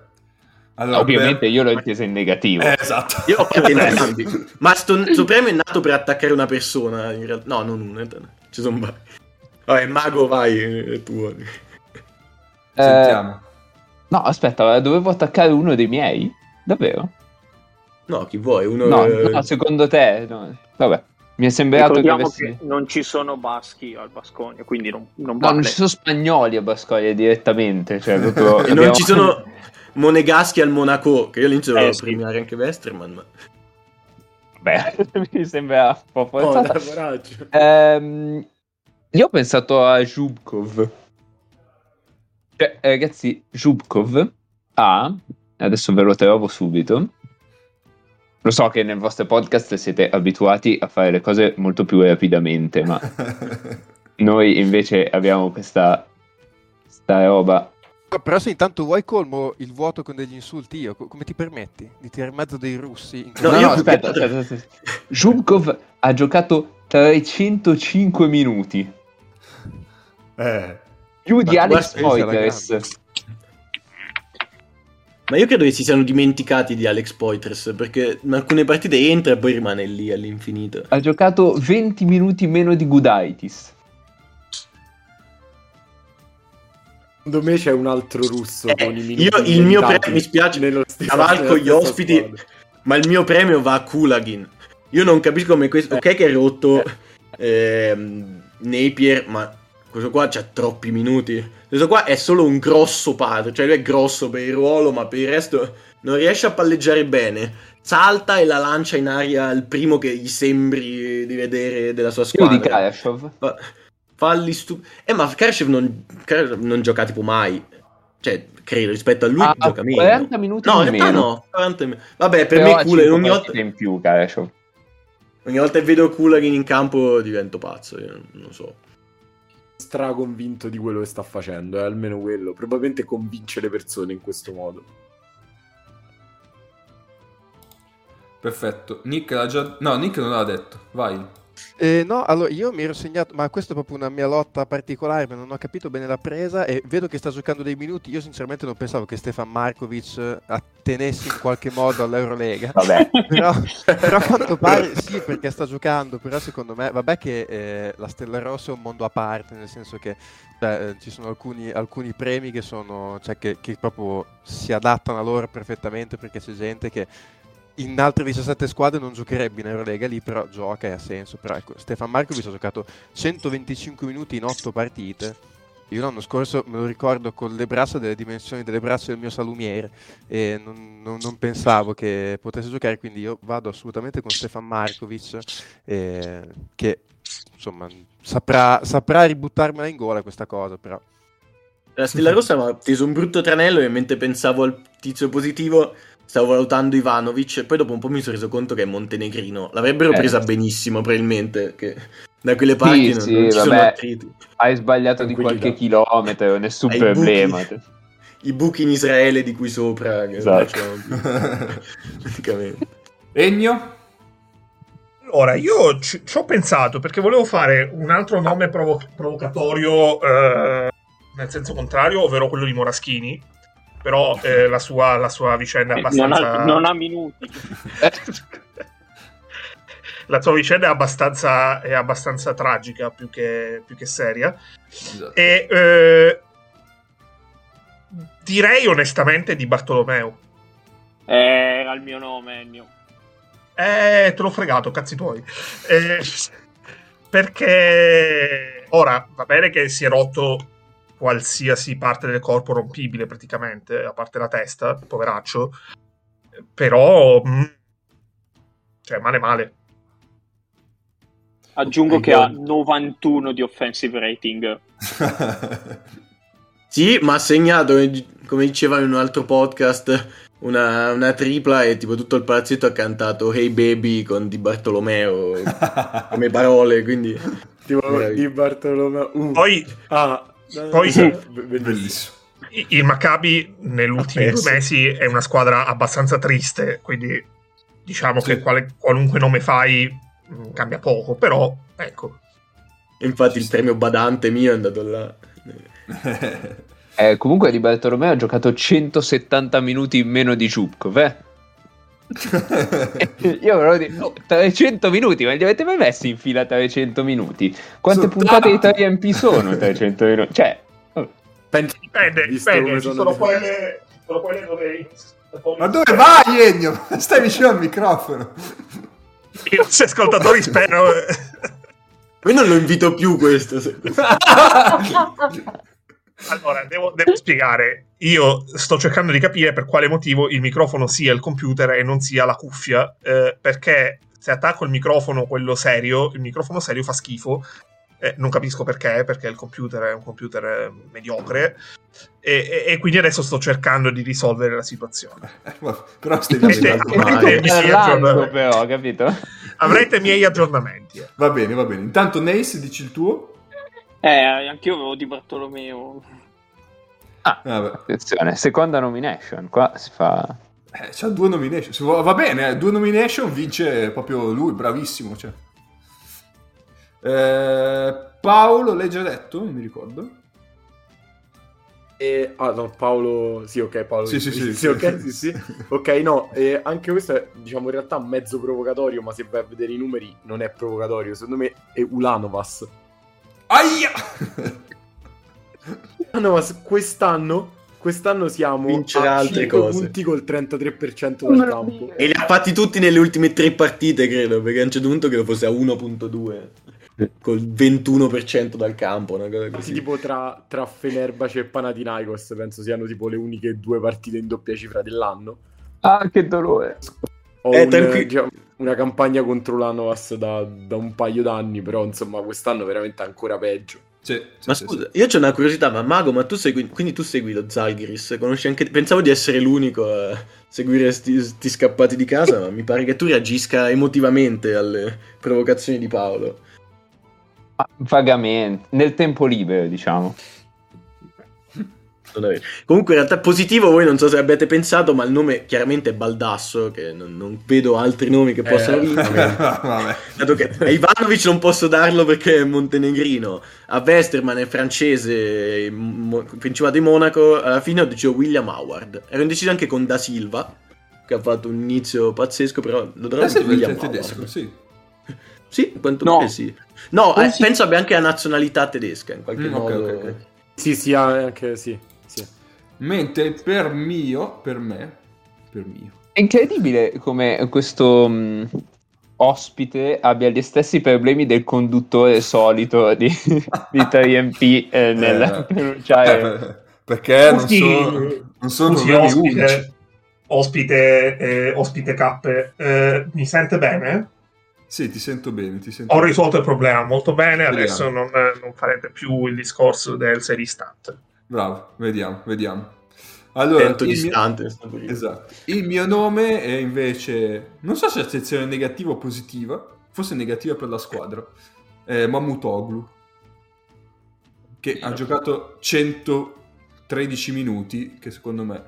Allora, Ovviamente per- io l'ho inteso in negativo. Eh, esatto. Io ho fatto <laughs> entrambi. Ma sto, sto premio è nato per attaccare una persona, in realtà. No, non una. Ci sono vari. Vabbè, mago, vai, è tuo. Eh, Sentiamo. no, aspetta, dovevo attaccare uno dei miei? Davvero? No, chi vuoi? Uno... No, eh, no, secondo te? no. Vabbè, mi è sembrato che avessi... che non ci sono baschi al Basconia, quindi non, non No, vale. non ci sono spagnoli a Bascoglia direttamente, cioè <laughs> proprio... E non ci sono <laughs> Monegaschi al Monaco, che io all'inizio Eh, volevo sì. premiare anche Westerman, ma... vabbè, <laughs> mi sembra un po' Oh, forzato. dai, coraggio. Ehm, io ho pensato a Zhubkov. Cioè, eh, ragazzi, Zhubkov ha, adesso ve lo trovo subito. Lo so che nel vostro podcast siete abituati a fare le cose molto più rapidamente, ma <laughs> noi invece abbiamo questa, questa roba. Però se intanto vuoi colmo il vuoto con degli insulti io, co- come ti permetti di tirare in mezzo dei russi? In No, No, aspetta, aspetta, aspetta. Zhubkov ha giocato 305 minuti. Eh, Più di Alex Poitras. Ma io credo che si siano dimenticati di Alex Poitras perché in alcune partite entra e poi rimane lì all'infinito. Ha giocato 20 minuti meno di Gudaitis. Secondo me c'è un altro russo Eh, con i minuti io il mio premio mi spiace, nello stesso- cavalco gli ospiti, squadra. ma il mio premio va a Kulagin. Io non capisco come questo. Ok, che è rotto ehm, Napier, ma questo qua c'ha troppi minuti. Questo qua è solo un grosso padre, cioè lui è grosso per il ruolo, ma per il resto non riesce a palleggiare bene. Salta e la lancia in aria al primo che gli sembri di vedere della sua Più di squadra. Karashov. Fa- falli stu... Eh, ma Karashev non, non gioca tipo mai. Cioè, credo, rispetto a lui Ha gioca meno. 40 minuti No, in meno. no. 40 in meno. Vabbè, per Però me cinque ogni volta, in più Karashov. ogni volta che vedo Kulagin in campo divento pazzo. Io non so. Straconvinto di quello che sta facendo, è almeno quello. Probabilmente convince le persone in questo modo. perfetto. Nick l'ha già... No, Nick non l'ha detto. Vai. Eh, no, allora io mi ero segnato, ma questa è proprio una mia lotta particolare, ma non ho capito bene la presa e vedo che sta giocando dei minuti. Io sinceramente non pensavo che Stefan Markovic eh, attenesse in qualche modo all'Eurolega. Vabbè. <laughs> però, però a quanto <laughs> pare sì perché sta giocando però secondo me vabbè che eh, la Stella Rossa è un mondo a parte nel senso che cioè, eh, ci sono alcuni, alcuni premi che sono cioè che, che proprio si adattano a loro perfettamente perché c'è gente che in altre 17 squadre non giocherebbe in Eurolega lì però gioca e ha senso però ecco Stefan Markovic ha giocato 125 minuti in 8 partite io l'anno scorso me lo ricordo con le braccia delle dimensioni delle braccia del mio salumiere e non, non- non pensavo che potesse giocare, quindi io vado assolutamente con Stefan Markovic, eh, che insomma saprà, saprà ributtarmela in gola questa cosa, però. La Stella Rossa mi ha teso un brutto tranello e mentre pensavo al tizio positivo stavo valutando Ivanovic e poi dopo un po' mi sono reso conto che è montenegrino. L'avrebbero Eh. presa benissimo probabilmente, che da quelle parti non, sì, non ci sono vabbè. attriti. Hai sbagliato di qualche chilometro, nessun Hai problema. buchi. I buchi in Israele di cui sopra. Che Esatto. <laughs> Praticamente. Egno? Allora, io ci, ci ho pensato perché volevo fare un altro nome provo- provocatorio eh, nel senso contrario, ovvero quello di Moraschini. Però eh, la, sua, la sua vicenda è Non abbastanza. ha, non ha minuti. <laughs> La sua vicenda è abbastanza, è abbastanza tragica più che, più che seria. Esatto. E eh, direi onestamente di Bartolomeo. Eh, Era il mio nome, Ennio. Eh, te l'ho fregato, cazzi tuoi. Eh, perché ora va bene che si è rotto qualsiasi parte del corpo rompibile praticamente, a parte la testa, poveraccio. Però, mm, cioè, male male. Aggiungo che ha 91 di offensive rating. <laughs> Sì, ma ha segnato, come diceva in un altro podcast, una, una tripla e tipo tutto il palazzetto ha cantato Hey Baby con Di Bartolomeo <laughs> come parole, quindi... Tipo di Bartolomeo. Uh, Poi ah, poi- Be- bellissimo. Il Maccabi negli ultimi Ha due mesi è una squadra abbastanza triste, quindi diciamo Sì. che quale- qualunque nome fai mm, cambia poco, però ecco. Infatti il premio badante mio è andato là. <laughs> Eh, comunque Di Bartolomeo ha giocato 170 minuti in meno di Zhubkov, eh? <laughs> Io volevo dire, oh, 300 minuti, ma li avete mai messi in fila 300 minuti? Quante Sono puntate di tanti. 3MP sono 300 minuti? Cioè, oh, Penso- Dipende, dipende, ci sono sono le- quelle, sono quelle dove... Ma dove vai, Egno? <laughs> Stai vicino al microfono. I nostri ascoltatori spero... Poi non lo invito più questo. Allora, devo, devo spiegare. Io sto cercando di capire per quale motivo il microfono sia il computer e non sia la cuffia, eh, perché se attacco il microfono, quello serio, il microfono serio fa schifo. Eh, non capisco perché, perché il computer è un computer eh, mediocre. E, e- e quindi adesso sto cercando di risolvere la situazione. <laughs> Però stai Parlando, però, capito? Avrete i miei aggiornamenti. eh. Va bene, va bene. Intanto Nace dici il tuo? Eh, anch'io avevo di Bartolomeo. Ah, vabbè. Attenzione, seconda nomination, qua si fa... Eh, c'ha due nomination. Se Va bene, eh, due nomination vince proprio lui, bravissimo. Cioè. Eh, Paolo, l'hai già detto? Non mi ricordo. E, ah no, Paolo, sì ok Paolo. Sì, sì, sì, sì, ok, sì, sì. Ok, no, e anche questo è diciamo in realtà mezzo provocatorio, ma se vai a vedere i numeri non è provocatorio, secondo me è Ulanovas. Aia! <laughs> Ulanovas quest'anno, quest'anno siamo Vincerà a altre 5 cose. punti col 33% dal campo. E li ha fatti tutti nelle ultime tre partite, credo, perché a un certo punto credo fosse a 1.2. Col 21% dal campo, una cosa Sì, così. tipo tra, tra Fenerbahce e Panathinaikos penso siano tipo le uniche due partite in doppia cifra dell'anno. Ah, che dolore. Ho Eh, un, diciamo, una campagna contro l'Anovas da, da un paio d'anni, però insomma quest'anno veramente ancora peggio. Sì, sì, Ma sì, scusa, io c'ho una curiosità, ma Mago, ma tu segui, quindi tu segui lo Zalgiris, conosci anche, pensavo di essere l'unico a seguire sti, sti scappati di casa, ma mi pare che tu reagisca emotivamente alle provocazioni di Paolo. Ah, Vagamente, nel tempo libero, diciamo. Non è vero. Comunque in realtà positivo voi non so se abbiate pensato, ma il nome chiaramente è Baldasso, che non, non vedo altri nomi che possano Eh, vincere. <laughs> Dato che a Ivanovic non posso darlo perché è montenegrino, a Westerman è francese, mo- Principato di Monaco, alla fine ho deciso William Howard. Ero indeciso anche con Da Silva, che ha fatto un inizio pazzesco, però lo darò Eh William è tedesco, Howard. sì. <laughs> Sì, quanto No. sì. No, eh, penso abbia anche la nazionalità tedesca, in qualche Mm, modo. ok, ok. Sì, sì, anche sì. Mentre per mio, per me, per mio. È incredibile come questo mh, ospite abbia gli stessi problemi del conduttore solito di, <laughs> di 3MP eh, nel pronunciare. eh, <laughs> perché non sono, non sono scusi, problemi ospite, unici. ospite, eh, ospite K, eh, mi sente bene? Sì, ti sento bene, ti sento Ho bene. risolto il problema molto bene, adesso non, non farete più il discorso del serie stat. Bravo, vediamo, vediamo. Allora, Tento il mio- distante. dire. Esatto. Il mio nome è invece, non so se è sezione negativa o positiva, forse negativa per la squadra, è Mamutoglu, che ha giocato 113 minuti, che secondo me,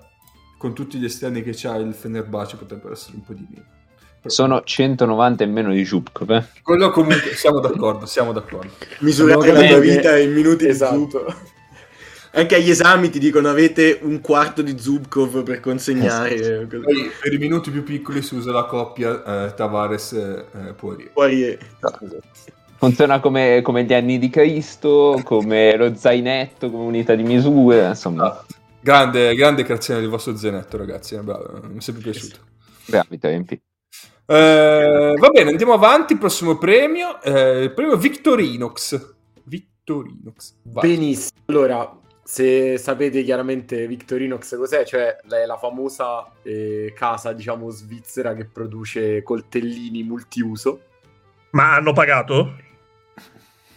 con tutti gli esterni che c'ha il Fenerbahce, potrebbero essere un po' di meno. Però- Sono 190 in meno di Zubkov. Eh? Quello comunque, siamo d'accordo, siamo d'accordo. Misurare Abbiamo la tua vita in minuti di Esatto. Anche agli esami ti dicono avete un quarto di Zubkov per consegnare. Poi per i minuti più piccoli si usa la coppia eh, Tavares eh, Poirier. Poi Funziona come, come gli anni di Cristo, come lo zainetto, come unità di misura, insomma, Grande, grande creazione del vostro zenetto, ragazzi. eh, bravo, mi è sempre piaciuto. bravi 3MP. Eh, va bene, andiamo avanti. Prossimo premio, eh, il premio Victorinox. Victorinox. Vai. Benissimo. Allora, se sapete chiaramente Victorinox cos'è, cioè la, la famosa eh, casa, diciamo, svizzera che produce coltellini multiuso. Ma hanno pagato?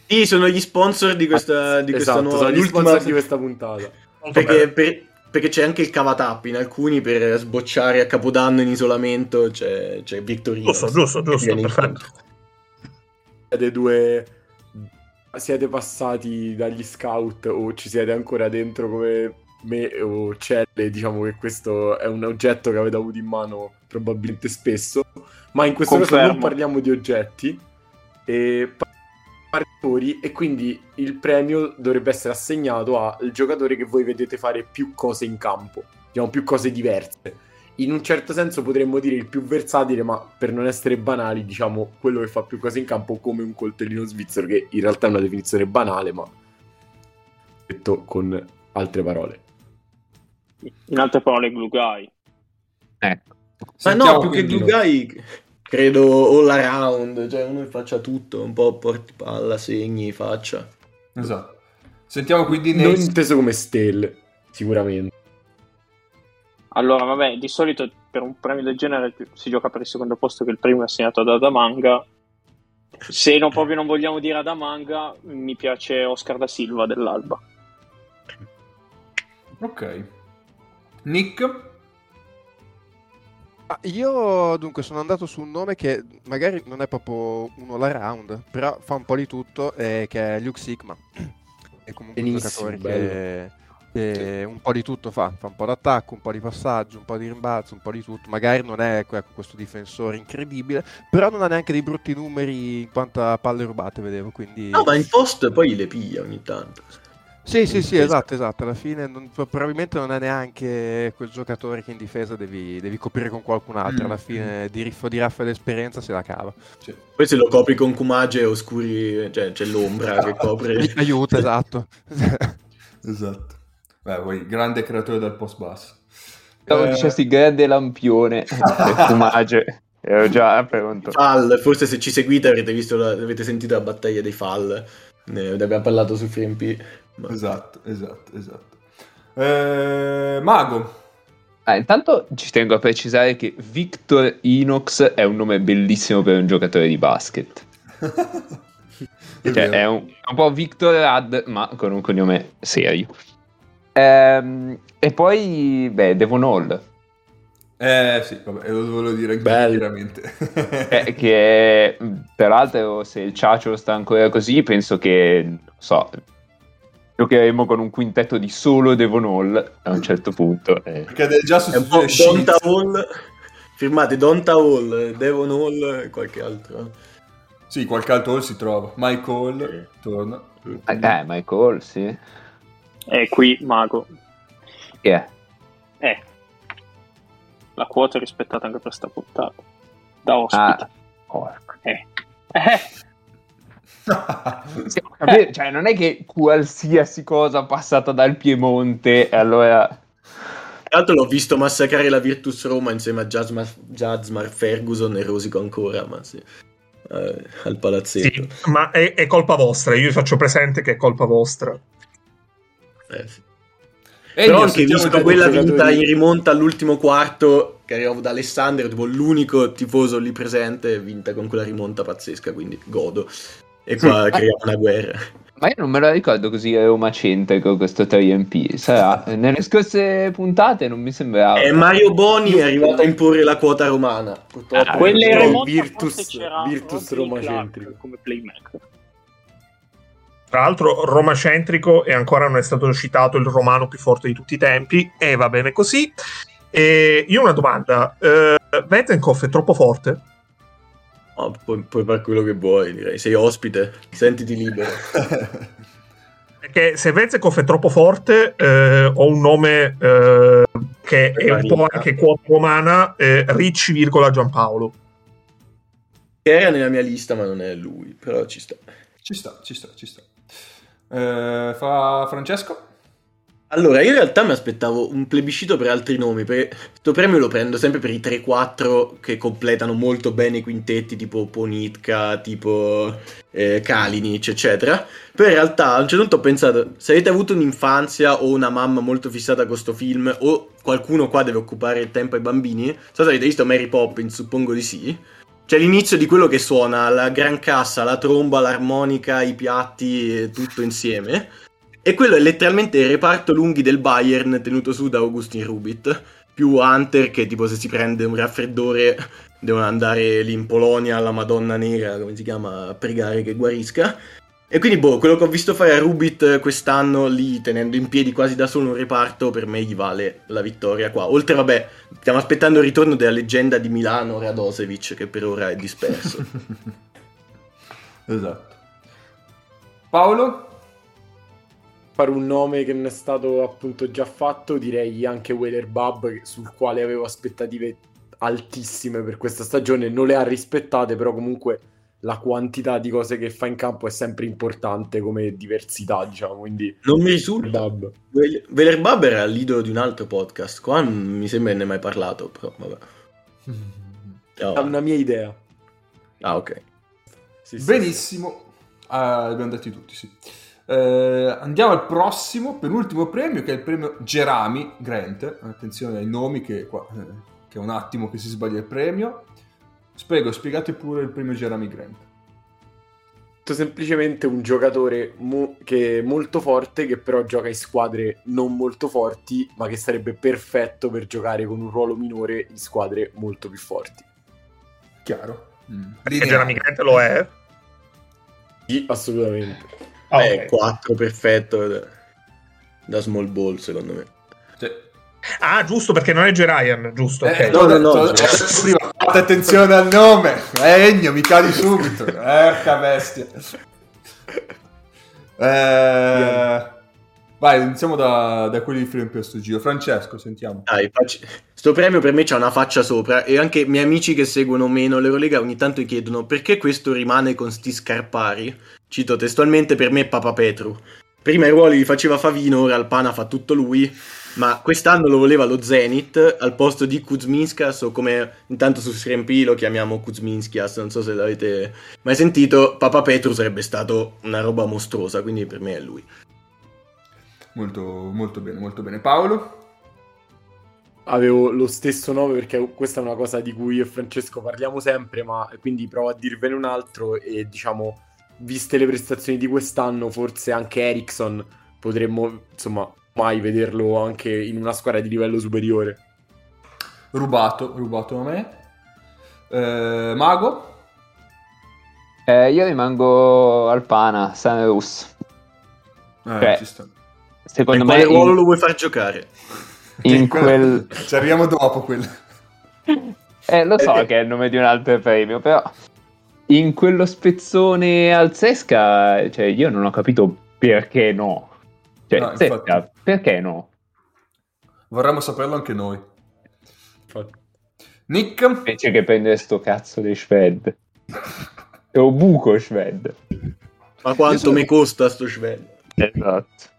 sì, sono gli sponsor di questa, di questa esatto, nuova sono gli sponsor di questa puntata. Perché, per- perché c'è anche il cavatappi in alcuni per sbocciare a Capodanno in isolamento. C'è, c'è Victorino. Giusto, giusto, giusto, perfetto. incontro. Siete due... Siete passati dagli scout o ci siete ancora dentro come me o Celle, diciamo che questo è un oggetto che avete avuto in mano probabilmente spesso, ma in questo caso Confermo. non parliamo di oggetti, e parliamo e quindi il premio dovrebbe essere assegnato al giocatore che voi vedete fare più cose in campo, diciamo più cose diverse. In un certo senso potremmo dire il più versatile, ma per non essere banali, diciamo quello che fa più cose in campo come un coltellino svizzero, che in realtà è una definizione banale, ma detto con altre parole. In altre parole, Glue Guy. Ecco. Ma no, più che Glue Guy, credo all around. Cioè, uno che faccia tutto. Un po' porti palla, segni, faccia. Esatto. Sentiamo quindi Non Nate. inteso come stelle, sicuramente. Allora, vabbè, di solito per un premio del genere si gioca per il secondo posto che il primo è assegnato ad Adamanga. Se non, proprio non vogliamo dire Adamanga, mi piace Oscar da Silva dell'Alba. Ok. Nick? Ah, io dunque sono andato su un nome che magari non è proprio uno all round, però fa un po' di tutto, eh, che è Luke Sigma. <clears throat> È comunque Benissimo, un giocatore che, che un po' di tutto fa, fa un po' d'attacco, un po' di passaggio, un po' di rimbalzo, un po' di tutto. Magari non è ecco, questo difensore incredibile, però non ha neanche dei brutti numeri in quanto a palle rubate, vedevo, quindi... No, ma in post poi le piglia ogni tanto. Sì, sì, sì, esatto, esatto. Alla fine non- probabilmente non è neanche quel giocatore che in difesa devi, devi coprire con qualcun altro. Mm. Alla fine di riffo di raffa d'esperienza se la cava. Sì. Poi se lo copri con Kumage oscuri, cioè c'è l'ombra che copre. Ai- <laughs> Aiuta, esatto. <laughs> <laughs> Esatto. Beh, poi grande creatore del post basso. Stavo Eh, dicessi grande lampione <laughs> e fumage. Ero già pronto. Fall, forse se ci seguite avrete, visto la- avete sentito la battaglia dei fall. Ne abbiamo parlato su FreeMP. Ma- Esatto, esatto, esatto. Eh, Mago. Ah, intanto ci tengo a precisare che Victor Inox è un nome bellissimo per un giocatore di basket. <laughs> È Cioè, è un, è un po' Victor Rad, ma con un cognome serio. Ehm, e poi, beh, Devon Hall, Eh sì, vabbè, lo volevo dire anche Bello. chiaramente. <laughs> eh, che peraltro se il Ciacio sta ancora così, penso che, non so, giocheremo con un quintetto di solo Devon Hall a un certo punto. eh. Perché è già sostituire Donta. Hall. Firmate Donta Hall, Devon Hall e qualche altro. Sì, qualche altro Hall si trova. Mike Hall torna. Eh, eh, Michael, sì. E qui, Mago. Che è? Eh. La quota è rispettata anche per sta puntata. Da ospite. Ah, porco. Eh. <laughs> Eh. Cioè, non è che qualsiasi cosa passata dal Piemonte, allora... Tra l'altro l'ho visto massacrare la Virtus Roma insieme a Jasmar, Jasmar Ferguson e Rosico ancora, ma sì. Eh, al palazzetto. Sì, ma è, è colpa vostra, io vi faccio presente che è colpa vostra. Eh, sì. E Però anche sentiamo visto quella vinta in rimonta all'ultimo quarto, che arrivavo da Alessandro, tipo l'unico tifoso lì presente, vinta con quella rimonta pazzesca, quindi godo. E qua creiamo una guerra. Ma io non me la ricordo così romacentrico questo 3MP. Sarà <laughs> nelle scorse puntate non mi sembrava. E Mario Boni è arrivato a imporre la quota romana. Purtroppo. Ah, Quelle Virtus- Virtus romacentrico. Come playmaker. Tra l'altro, romacentrico e ancora non è stato citato il romano più forte di tutti i tempi, e va bene così. E io ho una domanda: eh, Vetenkov è troppo forte? Oh, puoi, puoi fare quello che vuoi, direi. Sei ospite, sentiti libero. <laughs> Perché se Vezenkov è troppo forte, eh, ho un nome eh, che è un po' anche quota romana, eh, Ricci, virgola Giampaolo. Che era nella mia lista, ma non è lui, però ci sta. Ci sta, ci sta, ci sta. Eh, fa Francesco? Allora, io in realtà mi aspettavo un plebiscito per altri nomi, perché questo premio lo prendo sempre per i 3-4 che completano molto bene i quintetti, tipo Ponitka, tipo eh, Kalinic, eccetera. Però in realtà a un certo punto ho pensato, se avete avuto un'infanzia o una mamma molto fissata con sto film, o qualcuno qua deve occupare il tempo ai bambini, non so se avete visto Mary Poppins, suppongo di sì. C'è l'inizio di quello che suona la gran cassa, la tromba, l'armonica, i piatti, tutto insieme. E quello è letteralmente il reparto lunghi del Bayern tenuto su da Augustin Rubit. Più Hunter che tipo se si prende un raffreddore devono andare lì in Polonia alla Madonna Nera, come si chiama, a pregare che guarisca. E quindi boh, quello che ho visto fare a Rubit quest'anno lì tenendo in piedi quasi da solo un reparto per me gli vale la vittoria qua. Oltre vabbè, stiamo aspettando il ritorno della leggenda di Milano Radosevic che per ora è disperso. <laughs> esatto. Paolo? fare un nome che non è stato appunto già fatto, direi anche Weather Bub, sul quale avevo aspettative altissime per questa stagione, non le ha rispettate, però comunque la quantità di cose che fa in campo è sempre importante come diversità, diciamo, quindi Non mi risulta. Veler Bub era l'idolo di un altro podcast. Qua non mi sembra che ne hai mai parlato, però vabbè. <laughs> È Oh. una mia idea. Ah, ok. Sì, sì, Benissimo. Ah, abbiamo detti tutti, sì. Eh, andiamo al prossimo, penultimo premio, che è il premio Gerami Grant. Attenzione ai nomi, che, qua, eh, che è un attimo che si sbaglia il premio. Spiego, spiegate pure il premio Jeremy Grant. Semplicemente un giocatore mo- che è molto forte, che però gioca in squadre non molto forti, ma che sarebbe perfetto per giocare con un ruolo minore in squadre molto più forti. Chiaro. Mm. Perché Jeremy Grant lo è? Sì, assolutamente. Ah, Beh, ok. 4 perfetto da small ball secondo me. Cioè, Ah, giusto, perché non è J. Ryan, giusto. ok. eh, no, no, no. detto prima, fate attenzione al nome. Egno, mi cadi subito. Erca bestia. Eh, vai, iniziamo da, da quelli di Frame per sto giro. Francesco, sentiamo. Dai, facci- Sto premio per me c'ha una faccia sopra e anche i miei amici che seguono meno l'Eurolega ogni tanto chiedono perché questo rimane con sti scarpari. Cito testualmente per me è Papa Petru. Prima i ruoli li faceva Favino, ora al Pana fa tutto lui, ma quest'anno lo voleva lo Zenit al posto di Kuzminskas o come intanto su SRMP lo chiamiamo Kuzminskas, non so se l'avete mai sentito, Papa Petru sarebbe stato una roba mostruosa, quindi per me è lui. Molto, molto bene, molto bene. Paolo? Avevo lo stesso nome perché questa è una cosa di cui io e Francesco parliamo sempre, ma quindi provo a dirvene un altro e diciamo, viste le prestazioni di quest'anno, forse anche Ericsson potremmo, insomma, mai vederlo anche in una squadra di livello superiore. Rubato, rubato a me. Eh, Mago? Eh, io rimango al Pana, Sanrus. Eh, Cioè, ci sta. Secondo Per me quale ruolo in, lo vuoi far giocare? in <laughs> quel... Ci arriviamo dopo quello. Eh, lo so che è il nome di un altro premio, però in quello spezzone al Zesca, cioè io non ho capito perché no. Cioè, No, infatti. perché no? Vorremmo saperlo anche noi. Infatti. Nick? Invece che prendere sto cazzo di Shved. È un buco Shved. Ma quanto sono- mi costa sto Schwed? Esatto.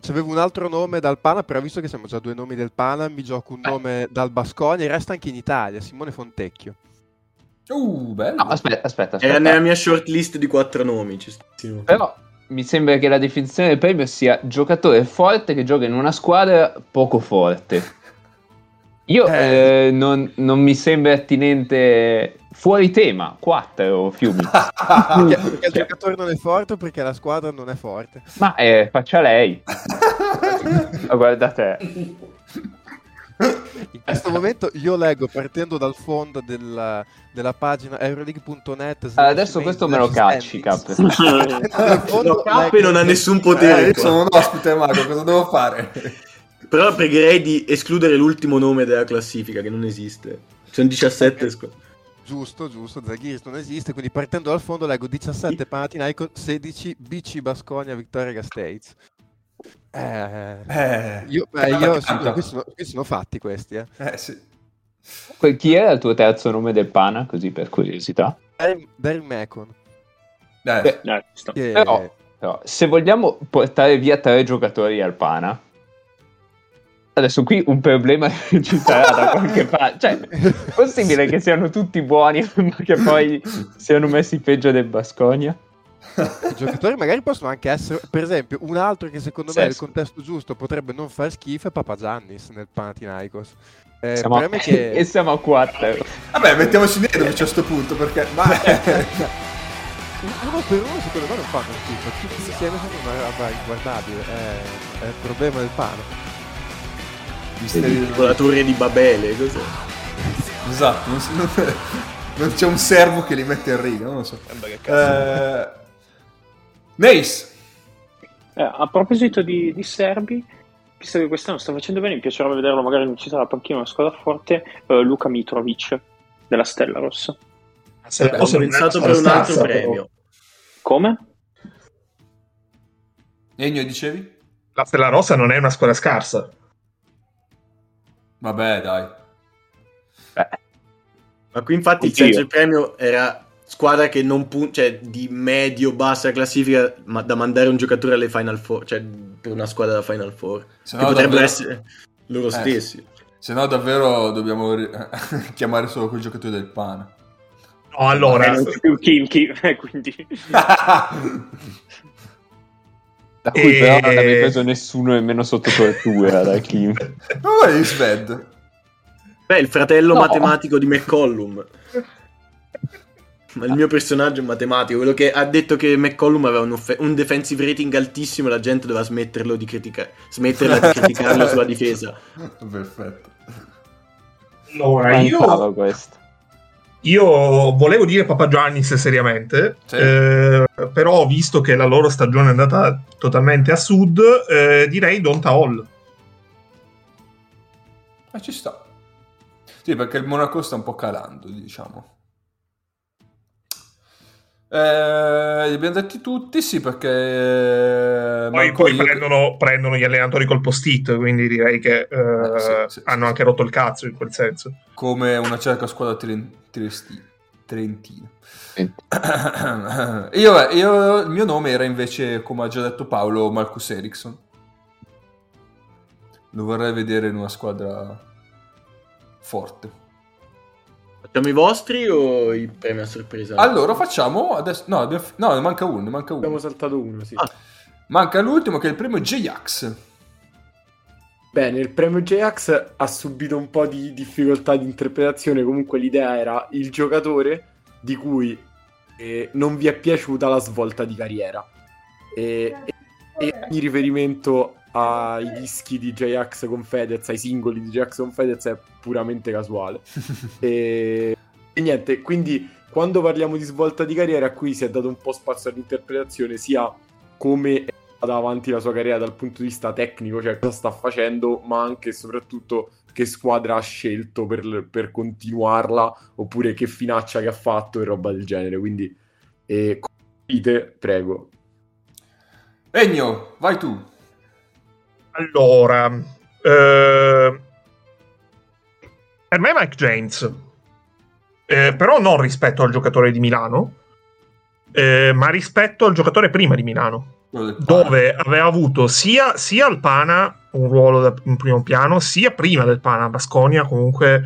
C'avevo un altro nome dal Pana, però visto che siamo già due nomi del Pana, mi gioco un nome dal Basconia e resta anche in Italia, Simone Fontecchio. Uh, bello. No, aspetta, aspetta, Era aspetta. nella mia shortlist di quattro nomi. Però mi sembra che la definizione del premio sia giocatore forte che gioca in una squadra poco forte. Io Eh. eh, non, non mi sembra attinente fuori tema, 4 fiumi. <laughs> Perché, perché il giocatore non è forte perché la squadra non è forte? Ma eh, faccia lei. <laughs> Guarda te. <laughs> In questo momento io leggo partendo dal fondo della, della pagina euroleague.net. Adesso questo me lo cacci, Cap. No, leggo- non ha nessun Eh, potere. io qua. sono un ospite, Mago, cosa devo fare? <laughs> Però pregherei di escludere l'ultimo nome della classifica, che non esiste. Sono 17 squ- Giusto, giusto, Zaghiris non esiste, quindi partendo dal fondo leggo 17 Panathinaikos, 16 BC Basconia Victoria Gastates. Eh, Eh, io, eh, canta, io- sì, questi, sono, questi sono fatti questi, eh. Eh, sì. Que- Chi era il tuo terzo nome del pana? Così per curiosità. Daryl-. Eh, Beh, Dai, che- Però, però, se vogliamo portare via tre giocatori al pana, adesso qui un problema <laughs> ci sarà da qualche parte. Cioè, è possibile che siano tutti buoni, <laughs> ma che poi siano messi peggio del Basconia? I giocatori magari possono anche essere, per esempio, un altro che secondo me Sì, nel contesto giusto potrebbe non far schifo è Papagiannis nel Panathinaikos. Eh, Siamo a... è <laughs> e che siamo a 4. Vabbè, mettiamoci Nedovic a questo punto, perché... Ma... <laughs> <laughs> uno per uno secondo me non fanno schifo, tutti insieme sono una roba inguardabile, è, è il problema del Pana. Con la torre di Babele, cos'è? Esatto, non, si- non c'è un servo che li mette in riga, non lo so. Eh, Nace. Eh, a proposito di, di serbi, visto che quest'anno sta facendo bene, mi piacerebbe vederlo magari in città dalla panchina, una squadra forte, eh, Luca Mitrovic della Stella Rossa. Ho se- pensato per un altro se- premio. Come? Egno, dicevi? La Stella Rossa non è una squadra scarsa. Vabbè, dai. Ma qui infatti il senso del premio era squadra che non punta, cioè di medio-bassa classifica, ma da mandare un giocatore alle Final Four, cioè per una squadra da Final Four. Se che no, potrebbero davvero- essere loro Eh, stessi. Se no, davvero dobbiamo ri- <laughs> chiamare solo quei giocatori del pana. No, allora, Eh, più Kimchi, eh, quindi... <laughs> Da cui E- però non avevi preso nessuno nemmeno sotto tortura da Kim. <laughs> Ma di Sved. Beh, il fratello No. matematico di McCollum. Ma il mio personaggio è un matematico, quello che ha detto che McCollum aveva un, off- un defensive rating altissimo e la gente doveva smetterlo di critica- smetterla di criticarlo sulla difesa. <laughs> Perfetto. Allora, io, io volevo dire Papa Giannis seriamente, Sì. eh, però visto che la loro stagione è andata totalmente a sud, eh, direi Donta Hall. Ma ci sta. Sì, perché il Monaco sta un po' calando, diciamo. Eh, li abbiamo detti tutti, sì, perché... Poi, manco poi io che- prendono, prendono gli allenatori col post-it, quindi direi che eh, Eh, sì, sì, hanno sì, anche sì. rotto il cazzo in quel senso. Come una certa squadra tren- triesti- trentina. Sì. <coughs> io, io- il mio nome era invece, come ha già detto Paolo, Marcus Ericsson. Lo vorrei vedere in una squadra forte. Facciamo i vostri o i premi a sorpresa? Allora facciamo adesso. No, abbiamo- no, ne manca uno. Ne manca uno. Abbiamo saltato uno, sì. Ah. Manca l'ultimo, che è il primo J-Ax. Bene, il premio J-Ax ha subito un po' di difficoltà di interpretazione. Comunque, l'idea era il giocatore di cui eh, non vi è piaciuta la svolta di carriera. E, e- e ogni riferimento ai dischi di J-Ax con Fedez, ai singoli di J-Ax con Fedez è puramente casuale. <laughs> E, e niente, quindi quando parliamo di svolta di carriera, qui si è dato un po' spazio all'interpretazione, sia come è andata avanti la sua carriera dal punto di vista tecnico, cioè cosa sta facendo, ma anche e soprattutto che squadra ha scelto per, per continuarla, oppure che finaccia che ha fatto e roba del genere. Quindi, eh, capite, prego. Egno, vai tu. Allora, eh, per me Mike James, Eh, però non rispetto al giocatore di Milano, eh, ma rispetto al giocatore prima di Milano, dove aveva avuto sia, sia al Pana un ruolo da, in primo piano, sia prima del Pana a Basconia comunque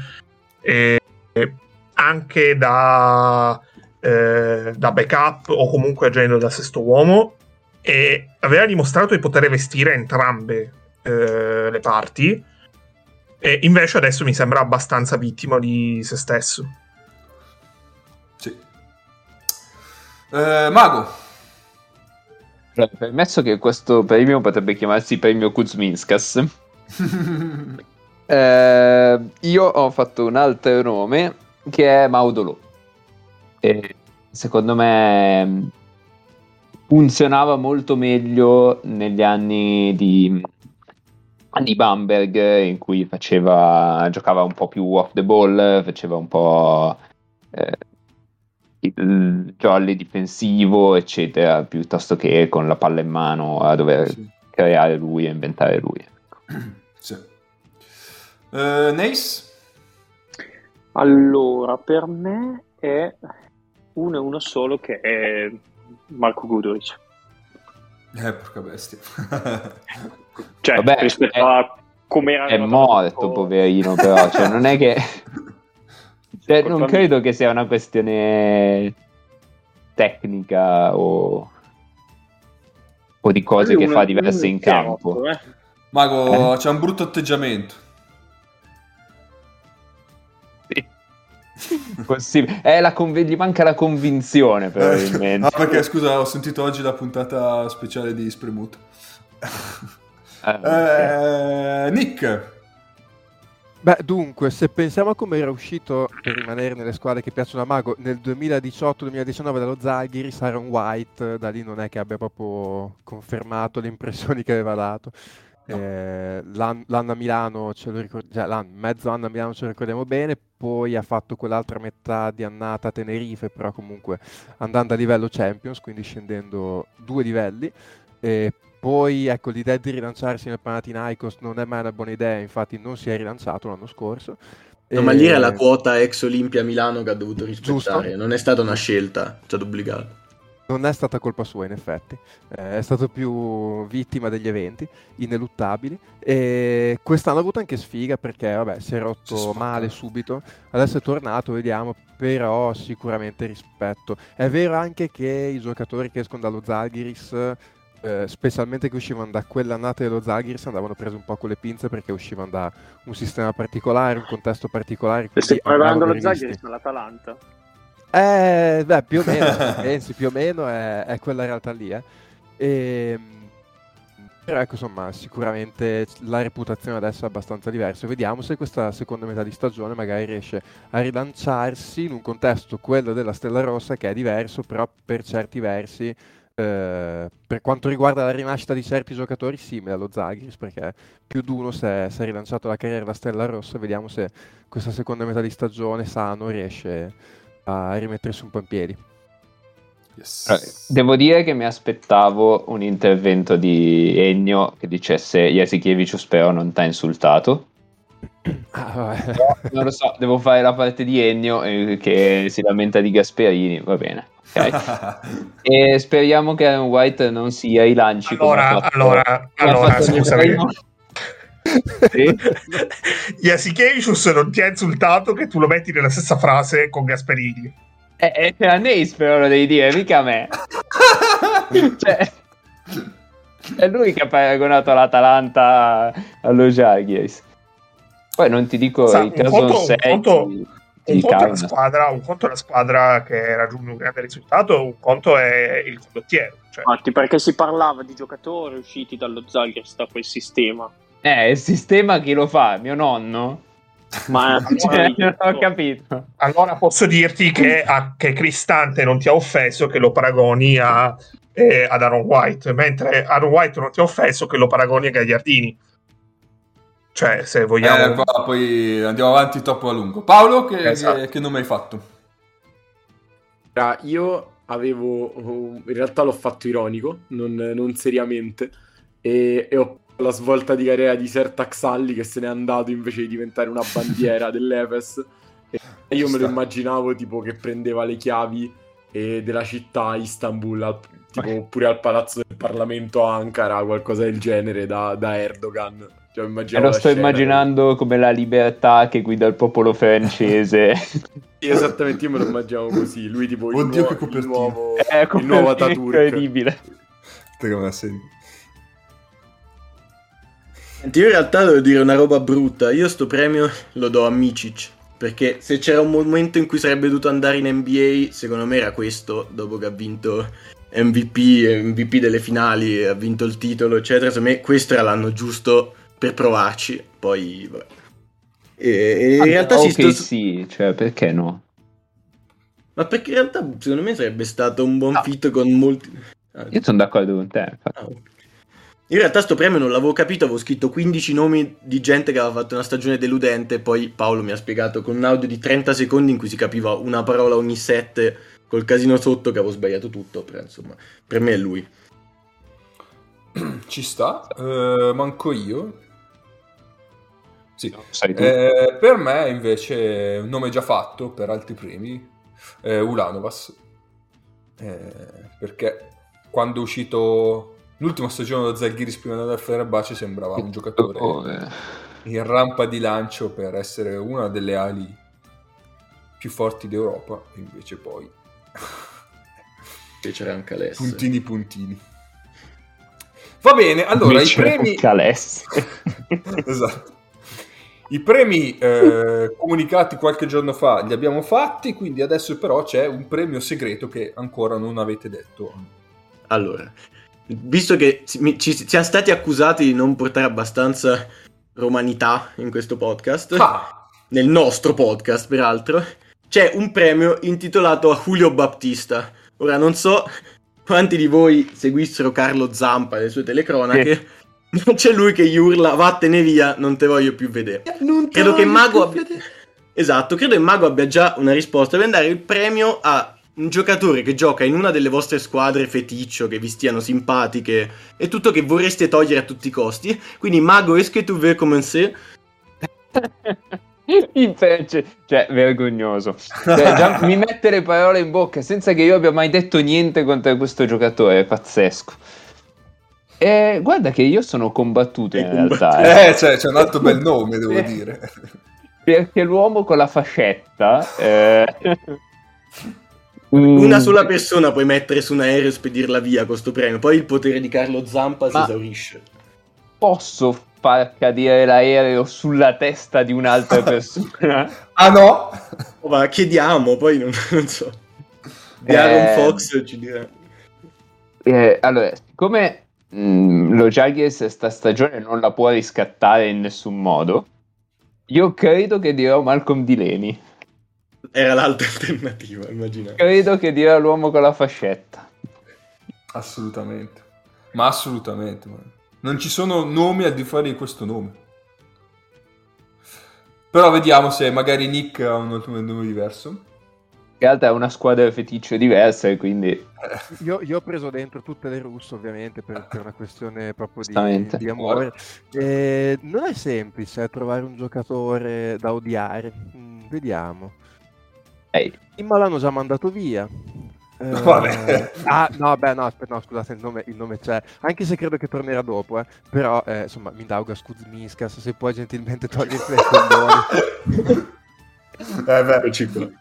anche da, eh, da backup o comunque agendo da sesto uomo e aveva dimostrato di poter vestire entrambe eh, le parti e invece adesso mi sembra abbastanza vittima di se stesso Sì. Eh, Mago. Permesso che questo premio potrebbe chiamarsi premio Kuzminskas. <laughs> Eh, io ho fatto un altro nome che è Maudolo. E secondo me mh, funzionava molto meglio negli anni di, di Bamberg in cui faceva, giocava un po' più off the ball, faceva un po' eh, il jolly difensivo, eccetera, piuttosto che con la palla in mano a dover Sì. creare lui e inventare lui. <clears throat> Sì. Eh, Nace. Allora, per me è uno e uno solo che è Marco Guduric. Eh, porca bestia. <laughs> Cioè, Vabbè, rispetto è- a come era È morto, dopo- poverino, però, cioè, non è che... <laughs> cioè, non credo che sia una questione tecnica o, o di cose che Uno- fa diverse in campo. otto, eh. Mago, c'ha un brutto atteggiamento. <laughs> Possibile. È la conv- gli manca la convinzione, <laughs> probabilmente. ah, perché scusa, ho sentito oggi la puntata speciale di Spremuto. Eh, Eh, Nick. Beh, dunque, se pensiamo a come era uscito per <clears throat> rimanere nelle squadre che piacciono a Mago nel 2018-2019 dallo Zalgiris, Aaron White, da lì non è che abbia proprio confermato le impressioni <laughs> che aveva dato. Eh, l'an- l'anno a Milano, ce lo ricor- cioè, l'anno- mezzo anno a Milano ce lo ricordiamo bene, poi ha fatto quell'altra metà di annata a Tenerife, però comunque andando a livello Champions, quindi scendendo due livelli. E poi ecco l'idea di rilanciarsi nel Panathinaikos non è mai una buona idea, infatti non si è rilanciato l'anno scorso. No, ma E- lì era la quota ex Olimpia Milano che ha dovuto rispettare, Giusto. non è stata una scelta, ci ha obbligato. Non è stata colpa sua, in effetti, Eh, è stato più vittima degli eventi ineluttabili. E quest'anno ha avuto anche sfiga perché, vabbè, si è Si rotto spaccato. male subito. Adesso è tornato, vediamo, però sicuramente rispetto. È vero anche che i giocatori che escono dallo Zalgiris eh, specialmente che uscivano da quell'annata dello Zaghiris, andavano presi un po' con le pinze perché uscivano da un sistema particolare, un contesto particolare. E stai parlando andavano lo rivisti. Zaghiris dall'Atalanta? Eh, beh, più o meno, <laughs> pensi, più o meno è, è quella realtà lì, eh. Ehm, però ecco, insomma, sicuramente la reputazione adesso è abbastanza diversa. Vediamo se questa seconda metà di stagione magari riesce a rilanciarsi in un contesto, quello della Stella Rossa, che è diverso, però per certi versi, eh, per quanto riguarda la rinascita di certi giocatori, simile allo Zagris, perché più di uno si è, si è rilanciato la carriera della Stella Rossa. Vediamo se questa seconda metà di stagione Sano riesce a rimettersi un po' in piedi. Eh, Devo dire che mi aspettavo un intervento di Ennio che dicesse Jasikevicius però non t'ha insultato. Ah. Non lo so, devo fare la parte di Ennio eh, che si lamenta di Gasperini, va bene. ok. <laughs> E speriamo che Aaron White non sia i lanci Allora, fatto- allora, allora, scusami. Sì. Jasikevicius non ti ha insultato che tu lo metti nella stessa frase con Gasperini. Eh, eh, a Neis però lo devi dire, mica a me. <laughs> cioè, è lui che ha paragonato l'Atalanta allo Jaguars. Poi non ti dico Sa, i un caso conto- un 6 conto- di, Un di conto, è la Kaunas. squadra, un conto è la squadra che raggiunge un grande risultato, un conto è il condottiero. Cioè, Infatti, perché si parlava di giocatori usciti dallo Zaghiris da quel sistema. Eh, il sistema chi lo fa? Mio nonno? Ma <laughs> Cioè, non ho capito. allora posso dirti che, a, che Cristante non ti ha offeso che lo paragoni a, eh, ad Aaron White, mentre Aaron White non ti ha offeso che lo paragoni a Gagliardini. Cioè, se vogliamo... Eh, qua poi andiamo avanti troppo a lungo. Paolo, che, Esatto. che- che nome hai fatto? Ra, io avevo, in realtà l'ho fatto ironico, non, non seriamente, e, e ho la svolta di carriera di Sertac Salli che se n'è andato invece di diventare una bandiera <laughs> dell'Efes. E io me lo immaginavo tipo che prendeva le chiavi eh, della città a Istanbul, al- tipo, oppure al palazzo del Parlamento a Ankara, qualcosa del genere da, da Erdogan. Cioè, lo sto immaginando come la libertà che guida il popolo francese. <laughs> Esattamente, io me lo immaginavo così. Lui tipo il, Oddio, nuovo- che il copertina. nuovo, È il nuovo Ataturk. incredibile. Che io in realtà devo dire una roba brutta. Io sto premio lo do a Micic. Perché se c'era un momento in cui sarebbe dovuto andare in NBA, secondo me era questo, dopo che ha vinto MVP, MVP delle finali, ha vinto il titolo, eccetera. Secondo me questo era l'anno giusto per provarci. Poi, vabbè. E, e in realtà si ok, sto... sì, cioè perché no? Ma perché in realtà secondo me sarebbe stato un buon fit con molti... Ah, Io sono d'accordo con te. Ah, ok. In realtà sto premio non l'avevo capito, avevo scritto 15 nomi di gente che aveva fatto una stagione deludente, poi Paolo mi ha spiegato con un audio di 30 secondi in cui si capiva una parola ogni 7 col casino sotto che avevo sbagliato tutto, però insomma, per me è lui. Ci sta. Eh, manco io. Sì. Eh, per me invece un nome già fatto per altri premi, eh, Ulanovas. Eh, perché quando è uscito l'ultima stagione dello Zalgiris prima al Fenerbahce sembrava un giocatore Oh, eh. in rampa di lancio per essere una delle ali più forti d'Europa, e invece poi Che c'era anche Alessio. puntini puntini. Va bene, allora i premi... Calesse. <laughs> esatto. I premi eh, comunicati qualche giorno fa li abbiamo fatti, quindi adesso però c'è un premio segreto che ancora non avete detto. Allora, visto che ci, siamo stati accusati di non portare abbastanza romanità in questo podcast, Ah, nel nostro podcast peraltro, c'è un premio intitolato a Julio Battista. Ora non so quanti di voi seguissero Carlo Zampa e le sue telecronache, ma c'è lui che gli urla vattene via, non te voglio più vedere. Credo che Mago abbia... Esatto, credo che Mago abbia già una risposta. Deve dare il premio a un giocatore che gioca in una delle vostre squadre feticcio, che vi stiano simpatiche e tutto che vorreste togliere a tutti i costi. Quindi Mago, est-ce que tu veux commencer? <laughs> Invece, cioè, vergognoso. Cioè, già <laughs> mi mette le parole in bocca senza che io abbia mai detto niente contro questo giocatore, è pazzesco. E guarda che io sono combattuto in realtà, eh. eh, c'è, c'è un altro bel nome, devo Sì. dire. perché l'uomo con la fascetta eh, <laughs> Una Mm, sola persona puoi mettere su un aereo e spedirla via con questo premio. Poi il potere di Carlo Zampa Ma- si esaurisce. Posso far cadere l'aereo sulla testa di un'altra <laughs> persona? Ah no? Oh, ma chiediamo, poi non, <laughs> non so. Di Eh. Aaron Fox ci dirà. Eh, allora, siccome mm, lo Jaguars sta stagione non la può riscattare in nessun modo, io credo che dirò Malcolm Delaney. Era l'altra <laughs> alternativa, immaginate. Credo che dirà l'uomo con la fascetta. Assolutamente. Ma assolutamente. ma Non ci sono nomi al di fuori di questo nome. Però vediamo se magari Nick ha un altro nome diverso. In realtà è una squadra feticcio diversa e quindi Io, io ho preso dentro tutte le russe, ovviamente, per, per una questione proprio di, di amore. E non è semplice eh, trovare un giocatore da odiare. Mm, vediamo. Ehi, Imma l'hanno già mandato via. Eh, <laughs> Vabbè. Ah, no, beh, no, aspetta, no, scusate, il nome, il nome c'è. Anche se credo che tornerà dopo, eh. Però, eh, insomma, Mindaugas Kuzminskas, se puoi gentilmente toglierti le <laughs> condoni. Eh beh, Ci.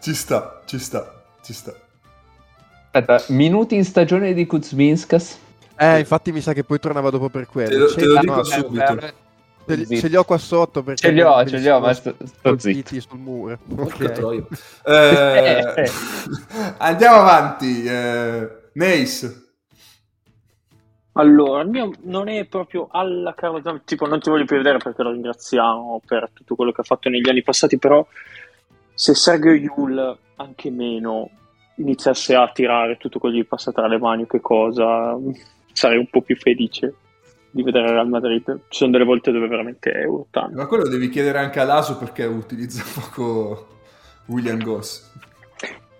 Ci sta, ci sta, ci sta. aspetta, minuti in stagione di Kuzminskas? Eh, infatti mi sa che poi tornava dopo per Te quello. lo- Ce- te lo dico no, subito. Eh, ce, ce li ho qua sotto perché Ce li ho, ce li ho, ma sto- sto colpiti sul muro. Porca Ok. troia. Eh, Eh. andiamo avanti. Eh, Nace. Allora, il mio non è proprio alla Carlo Zampa, tipo non ti voglio più vedere perché lo ringraziamo per tutto quello che ha fatto negli anni passati, però se Sergio Yul anche meno iniziasse a tirare tutto quello che gli passa tra le mani, che cosa, <laughs> sarei un po' più felice di vedere Real Madrid. Ci sono delle volte dove veramente è urtante. Ma quello devi chiedere anche a Laso perché utilizza <laughs> poco William Goss.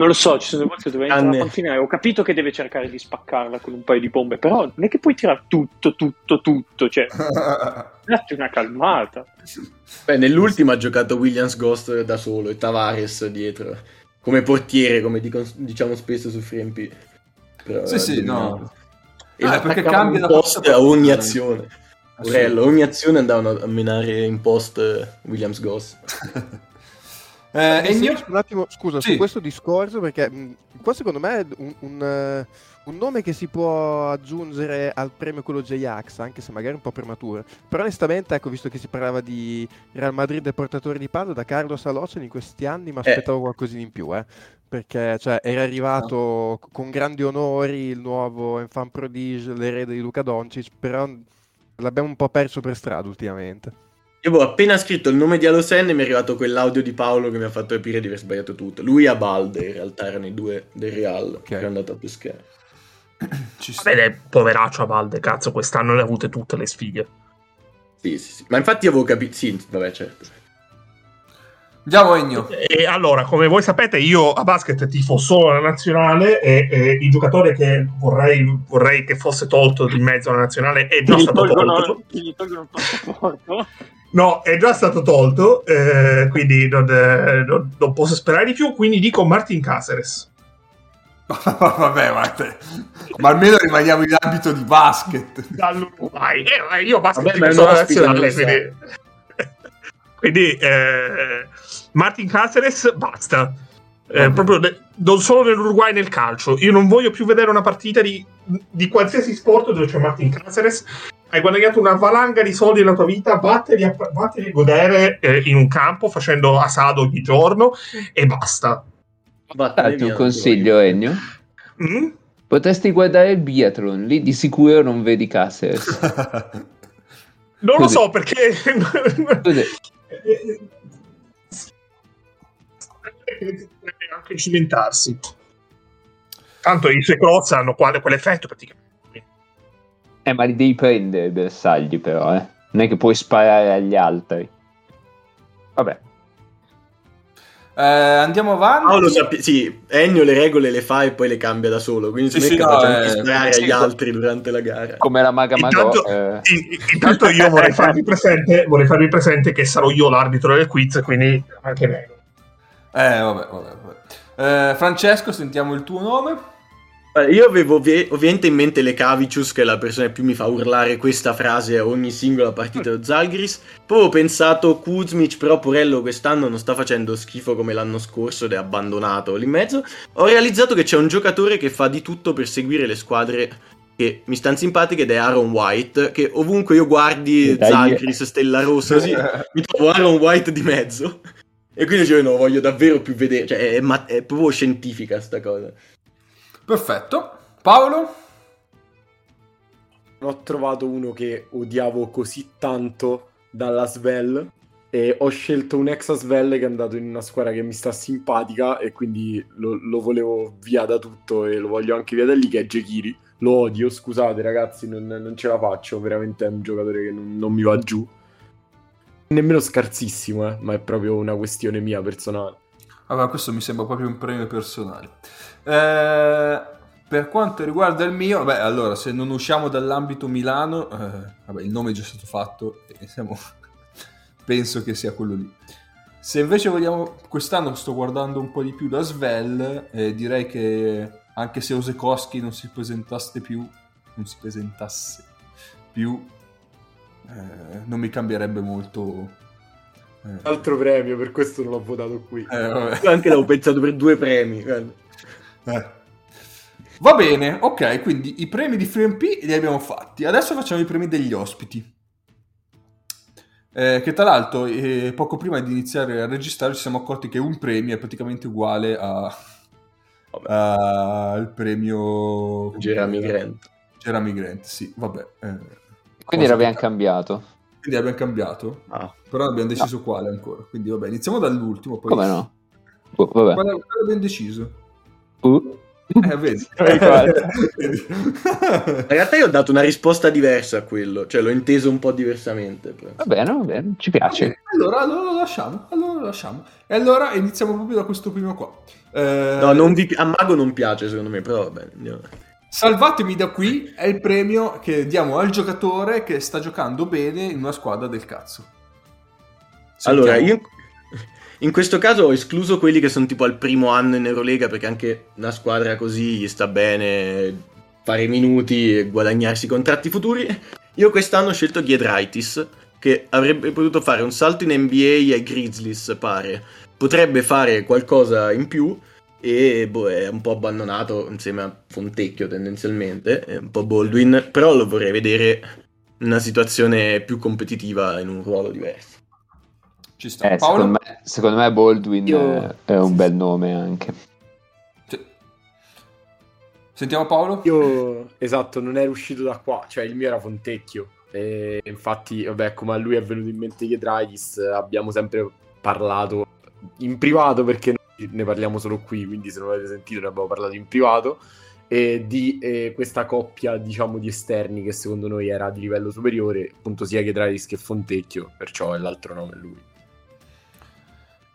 Non lo so, ci sono volte dove entra la panchina ho capito che deve cercare di spaccarla con un paio di bombe, però non è che puoi tirare tutto, tutto, tutto, cioè, <laughs> datti una calmata. Beh, nell'ultima ha giocato Williams Ghost da solo e Tavares dietro. Come portiere, come dico- diciamo spesso su FreeMP. Sì, sì, eh, no. E Ah, perché cambia da post a ogni azione. Orello, a ogni azione andavano a menare in post Williams Ghost. <laughs> Eh, e il mio... un attimo, scusa, Sì. su questo discorso perché mh, qua secondo me è un, un, eh, un nome che si può aggiungere al premio quello J-Ax, anche se magari un po' prematuro. Però onestamente, ecco, visto che si parlava di Real Madrid e portatore di palla, da Carlo Salocen in questi anni mi aspettavo qualcosina in più, eh. Perché cioè, era arrivato c- con grandi onori il nuovo enfant prodige, l'erede di Luca Doncic, però l'abbiamo un po' perso per strada ultimamente. Io avevo appena scritto il nome di Alosen e mi è arrivato quell'audio di Paolo che mi ha fatto capire di aver sbagliato tutto. Lui e Balde in realtà erano i due del Real che erano andati a pescare. <clears throat> Vabbè, poveraccio a Valde, cazzo, quest'anno le ha avute tutte le sfighe. Sì, sì, sì. Ma infatti avevo capito... Sì, vabbè, certo. Andiamo Ennio. E allora, come voi sapete, io a basket tifo solo la nazionale e, e il giocatore che vorrei, vorrei che fosse tolto di mezzo alla nazionale è già Gli stato tolgono, tolto. gli tolgono il <laughs> passaporto. No, è già stato tolto, eh, quindi non, eh, non- non posso sperare di più, quindi dico Martin Caceres. <laughs> Vabbè, guarda. Ma almeno rimaniamo in ambito di basket. dall'Uruguay. Eh, io basket Vabbè, ma ospite, nazionale, quindi... <laughs> quindi eh, Martin Caceres basta. Eh, proprio ne- non solo nell'Uruguay nel calcio. Io non voglio più vedere una partita di, di qualsiasi sport dove c'è Martin Caceres. Hai guadagnato una valanga di soldi nella tua vita, vattene a, vattene a godere eh, in un campo facendo asado ogni giorno e basta. Darti un consiglio. Ennio. Mm? Potresti guardare il biathlon, lì di sicuro non vedi Caceres. <laughs> Non lo Così. so perché... <laughs> Anche cimentarsi. Tanto i suoi cross hanno quale, quell'effetto praticamente. Eh, ma li devi prendere i bersagli, però, eh. Non è che puoi sparare agli altri. Vabbè. Eh, andiamo avanti. Paolo sappi- sì, Ennio le regole le fa e poi le cambia da solo, quindi Sì, sì, è capace no, anche di eh, sparare sì, agli altri durante la gara. Come la Maga Magò. Intanto, eh. in- intanto io vorrei <laughs> farvi, presente, vorrei farvi presente che sarò io l'arbitro del quiz, quindi anche me. Eh, vabbè, vabbè, vabbè. Eh, Francesco, sentiamo il tuo nome. Io avevo ovvi- ovviamente in mente le Cavicius, che è la persona che più mi fa urlare questa frase a ogni singola partita dello Zalgiris. Poi ho pensato Kuzmic, però Porello quest'anno non sta facendo schifo come l'anno scorso ed è abbandonato lì in mezzo. Ho realizzato che c'è un giocatore che fa di tutto per seguire le squadre che mi stanno simpatiche ed è Aaron White, che ovunque io guardi Dai. Zalgiris, Stella Rossa, così, mi trovo Aaron White di mezzo. <laughs> E quindi cioè, no, voglio davvero più vedere, cioè è, ma- è proprio scientifica sta cosa. Perfetto. Paolo? Non ho trovato uno che odiavo così tanto dalla Svel e ho scelto un ex Svel che è andato in una squadra che mi sta simpatica e quindi lo, lo volevo via da tutto e lo voglio anche via da lì che è Jekiri. Lo odio, scusate ragazzi, non, non ce la faccio, veramente è un giocatore che non, non mi va giù. Nemmeno scarsissimo, eh, ma è proprio una questione mia personale. Vabbè, questo mi sembra proprio un premio personale. Eh, per quanto riguarda il mio, beh, allora, se non usciamo dall'ambito Milano, eh, vabbè, il nome è già stato fatto e siamo... <laughs> penso che sia quello lì. Se invece vogliamo, quest'anno sto guardando un po' di più la Svel, eh, direi che anche se Osekowski non si presentasse più, non si presentasse più, eh, non mi cambierebbe molto. Eh, Altro premio, per questo non l'ho votato qui. eh, anche l'avevo pensato per due premi. guarda. Eh. Va bene, ok, quindi i premi di FreeMP li abbiamo fatti. Adesso facciamo i premi degli ospiti. Eh, che tra l'altro, eh, poco prima di iniziare a registrare, ci siamo accorti che un premio è praticamente uguale al premio Jeremy Grant. Jeremy Grant, sì, vabbè. eh, Quindi l'abbiamo cambiato. Quindi abbiamo cambiato, Ah. però abbiamo deciso quale ancora. Quindi vabbè, iniziamo dall'ultimo. Poi... Come no? Boh, vabbè. Quale, quale abbiamo deciso? Uh. Eh, vedi. <laughs> <laughs> In realtà io ho dato una risposta diversa a quello, cioè l'ho inteso un po' diversamente. però. Va bene, va bene, ci piace. Allora, allora lo lasciamo, allora lo lasciamo. E allora iniziamo proprio da questo primo qua. Eh, No, non vi pi- a Mago non piace secondo me, però vabbè. andiamo avanti. Salvatemi da qui è il premio che diamo al giocatore che sta giocando bene in una squadra del cazzo. Sentiamo. Allora, io in questo caso ho escluso quelli che sono tipo al primo anno in Eurolega perché anche una squadra così gli sta bene fare minuti e guadagnarsi contratti futuri. Io quest'anno ho scelto Giedraitis che avrebbe potuto fare un salto in NBA ai Grizzlies, pare. Potrebbe fare qualcosa in più e boh, è un po' abbandonato insieme a Fontecchio tendenzialmente, è un po' Baldwin, però lo vorrei vedere in una situazione più competitiva in un ruolo diverso. Ci sta. Eh, Paolo? secondo, me, secondo me Baldwin Io- è, un bel nome anche. Sì. Sentiamo Paolo? Io, esatto, non ero uscito da qua, cioè il mio era Fontecchio. E infatti, vabbè, come a lui è venuto in mente Giedraitis, abbiamo sempre parlato in privato perché ne parliamo solo qui, quindi se non l'avete sentito ne abbiamo parlato in privato. E di eh, questa coppia, diciamo, di esterni che secondo noi era di livello superiore, appunto sia Giedraitis che Fontecchio, perciò è l'altro nome lui.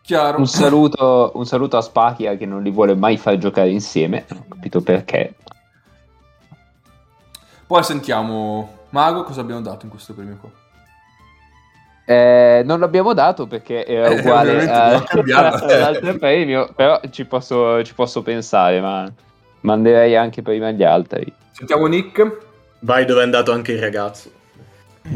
Chiaro. Un saluto, un saluto a Spachia che non li vuole mai far giocare insieme, non ho capito perché. Poi sentiamo Mago cosa abbiamo dato in questo premio qua. Eh, non l'abbiamo dato perché era Eh, uguale a- <laughs> cambiarlo. all'altro premio, però ci posso, ci posso pensare, ma manderei anche prima gli altri. Sentiamo Nick. Vai dove è andato anche il ragazzo.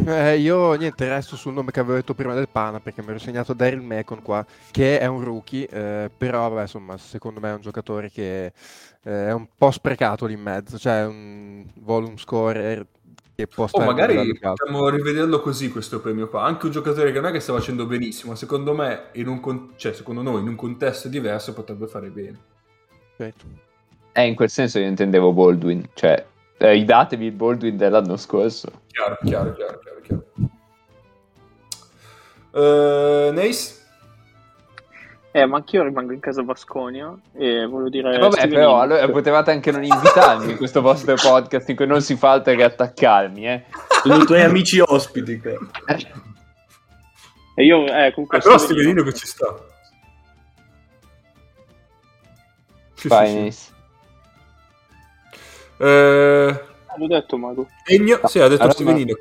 Eh, io niente, resto sul nome che avevo detto prima del Pana perché mi ero segnato Daryl Macon qua, che è un rookie, eh, però vabbè, insomma, secondo me è un giocatore che eh, è un po' sprecato lì in mezzo, cioè è un volume scorer che può O stare Oh, magari possiamo rivederlo così questo premio qua. Anche un giocatore che non è che sta facendo benissimo, secondo me, in un con- cioè, secondo noi, in un contesto diverso potrebbe fare bene. Certo. Eh, in quel senso io intendevo Baldwin, cioè eh, ridatevi il Baldwin dell'anno scorso. Chiaro, chiaro, chiaro, chiaro, chiaro. Eh, Nace? Eh, ma anch'io rimango in casa Vasconia e volevo dire... Eh, vabbè, Steven però allora potevate anche non invitarmi in questo vostro podcast in cui non si fa altro che attaccarmi, eh. Sono i tuoi amici ospiti qua. E io, eh, comunque... Eh, però Steven Stevenino che ci sta. Sì, Vai, sì, sì. Eh, L'ho detto, Mago. Egno? Sì, ha detto Allora- Stevenino.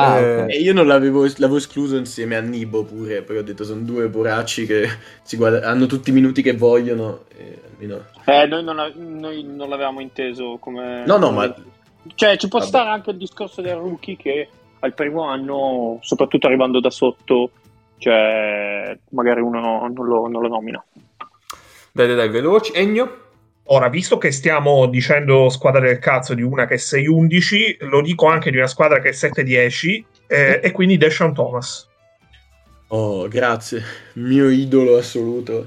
Ah, Eh, ok. E io non l'avevo, l'avevo escluso insieme a Nibo pure, perché ho detto sono due poracci che si guarda- hanno tutti i minuti che vogliono. E almeno... Eh, noi non, noi non l'avevamo inteso come... No, no, ma- Cioè, ci può Vabbè. stare anche il discorso del rookie che al primo anno, soprattutto arrivando da sotto, cioè, magari uno non lo, non lo nomina. Dai, dai, dai, veloci. Egno? Ora, visto che stiamo dicendo squadra del cazzo di una che è 6-11, lo dico anche di una squadra che è 7-10, eh, e quindi Deshaun Thomas. Oh, grazie. Mio idolo assoluto.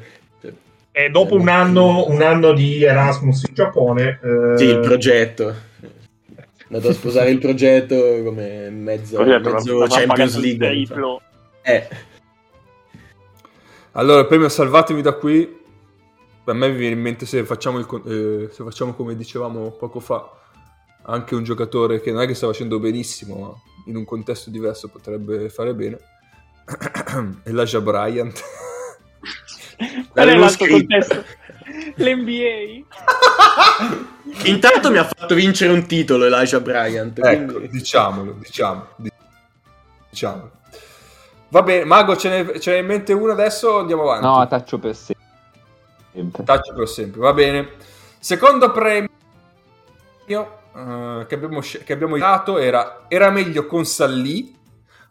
E dopo un anno, un anno di Erasmus in Giappone, eh, Sì, il progetto. Andato a sposare il progetto come mezzo, Progetto, mezzo Champions League. Eh, Allora, il premio salvatemi da qui. A me mi viene in mente se facciamo, il eh, se facciamo come dicevamo poco fa, anche un giocatore che non è che sta facendo benissimo, ma in un contesto diverso potrebbe fare bene. <clears throat> Elijah Bryant. <laughs> Qual è l'altro scritto. contesto? <laughs> L'NBA? <laughs> Intanto mi ha fatto vincere un titolo Elijah Bryant. ecco, quindi- diciamolo, diciamo, di- diciamolo. Va bene, Mago, ce n'è, ce n'è in mente uno adesso o andiamo avanti? No, taccio per sempre. Taccio per sempre, va bene. Secondo premio eh, che, abbiamo, che abbiamo dato era Era meglio con Sallì,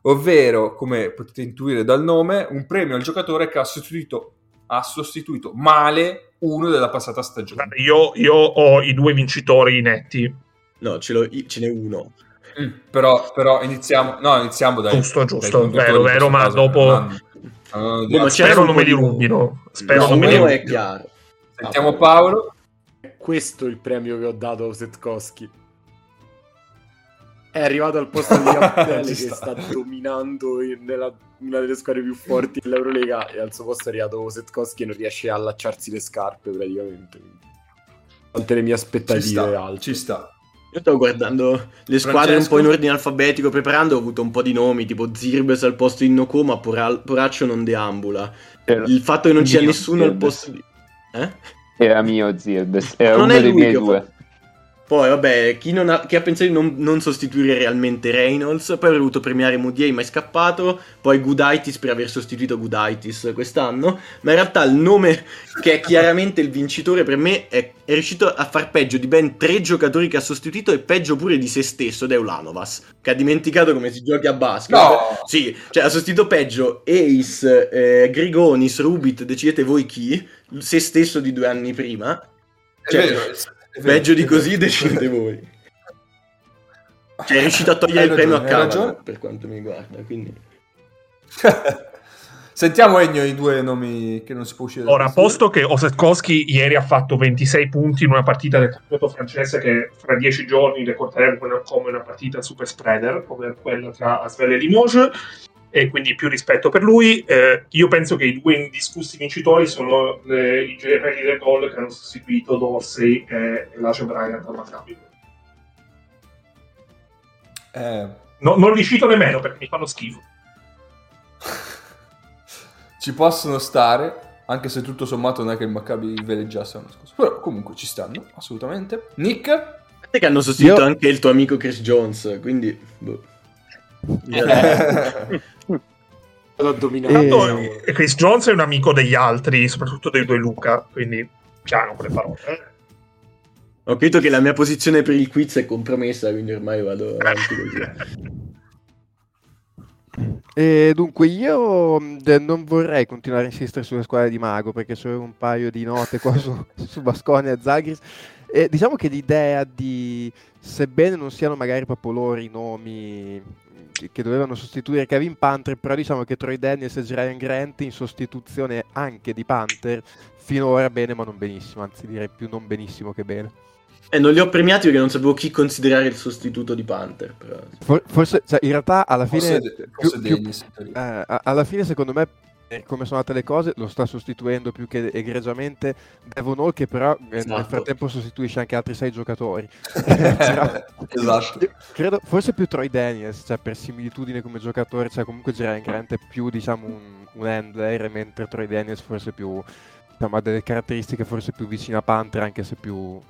ovvero, come potete intuire dal nome, un premio al giocatore che ha sostituito, ha sostituito male uno della passata stagione. Io, io ho i due vincitori netti. No, ce, l'ho- ce n'è uno. Mm, però, però iniziamo, no, iniziamo dai. Giusto, giusto, dai vero, vero, ma caso, dopo- non hanno Boh, ma idea. c'era Spero un non me li di- rubino. Spero No, non me li uno è rubino. chiaro. Sentiamo Paolo. Questo è il premio che ho dato a Setkowski. È arrivato al posto di <laughs> Abdel che Ci sta. sta dominando in- nella- una delle squadre più forti dell'Eurolega e al suo posto è arrivato Setkowski e non riesce a allacciarsi le scarpe praticamente. Quante le mie Ci aspettative sta, alte. ci sta. Io stavo guardando le squadre Francesco? un po' in ordine alfabetico preparando, ho avuto un po' di nomi, tipo Zirbes al posto di Noko, ma Poral- Poraccio non deambula. Il fatto che non Mio nessuno al Zirbes. posto di... Eh? Era mio Zirbes, era Non uno è dei miei due. fatto. Poi, vabbè, chi, non ha, chi ha pensato di non, non sostituire realmente Reynolds, poi avrei voluto premiare Mudiei, ma è scappato, poi Gudaitis per aver sostituito Gudaitis quest'anno, ma in realtà il nome che è chiaramente il vincitore per me è, è riuscito a far peggio di ben tre giocatori che ha sostituito e peggio pure di se stesso, ed è Ulanovas, che ha dimenticato come si giochi a basket. No! Sì, cioè ha sostituito peggio Ace, eh, Grigonis, Rubit, decidete voi chi, se stesso di due anni prima. Cioè, è vero, Peggio di così decidete voi. Cioè, è riuscito a togliere il premio a Cavana, per quanto mi riguarda, quindi... <laughs> Sentiamo Ennio i due nomi che non si può uscire. da Ora, posto che Osetkowski ieri ha fatto 26 punti in una partita del campionato francese che fra 10 giorni ricorderemo come- come una partita super spreader, come quella tra Asvel e Limoges, e quindi più rispetto per lui. Eh, io penso che i due indiscussi vincitori sono le- i gemelli del gol che hanno sostituito Dorsey e Elijah Bryant al Maccabi. Eh, No- non li cito nemmeno perché mi fanno schifo. <laughs> ci possono stare, anche se tutto sommato non è che il Maccabi veleggiasse l'anno scorso. Però comunque ci stanno, assolutamente. Nick? Guardate che hanno sostituito Io- anche il tuo amico Chris Jones, quindi... boh. <laughs> L'ho <laughs> dominato. Tanto, Eh. eh, Chris Jones è un amico degli altri, soprattutto dei due Luca, quindi piano con le parole. eh. Ho capito che la mia posizione per il quiz è compromessa, quindi ormai vado avanti così. E dunque io de- non vorrei continuare a insistere sulle squadre di Mago perché sono un paio di note qua su, su Basconia e Zagris. E diciamo che l'idea di, sebbene non siano magari proprio loro i nomi che- dovevano sostituire Kevin Panther, però diciamo che Troy Daniels e Ryan Grant in sostituzione anche di Panther finora bene ma non benissimo, anzi direi più non benissimo che bene. E non li ho premiati perché non sapevo chi considerare il sostituto di Panther. Però... For- forse, cioè, in realtà alla fine... Forse, forse più- più-. Eh, alla fine, secondo me, come sono andate le cose, lo sta sostituendo più che egregiamente Devon Hall, che però eh, nel Esatto. frattempo sostituisce anche altri sei giocatori. <laughs> Però- esatto. Credo, forse più Troy Daniels, cioè per similitudine come giocatore, cioè comunque Jaren Grant è più diciamo un, un handler, mentre Troy Daniels forse più diciamo, ha delle caratteristiche forse più vicine a Panther, anche se più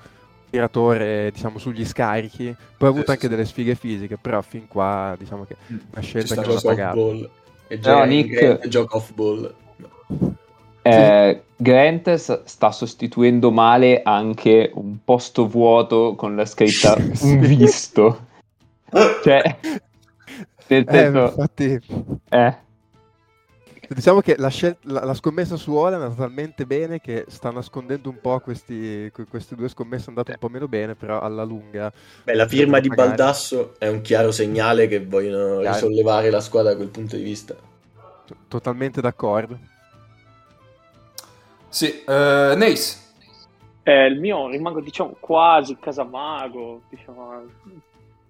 tiratore diciamo sugli scarichi poi ha avuto Sì, anche sì, delle sfighe fisiche però fin qua diciamo che è una scelta sta, che ci va sta. E Però gioca Nick- Grant gioca off-ball. Eh, Grant sta sostituendo male anche un posto vuoto con la scritta <laughs> un visto. Cioè, <laughs> nel Eh, senso, infatti eh, diciamo che la, scel- la- la scommessa su Ola è andata talmente bene che sta nascondendo un po' questi, que- queste due scommesse andate un po' meno bene però alla lunga Beh, la firma di Magari. Baldasso è un chiaro segnale che vogliono Chiaro. risollevare la squadra da quel punto di vista. to- totalmente d'accordo Sì, eh, Nace. Eh, il mio rimango diciamo quasi Casamago, diciamo,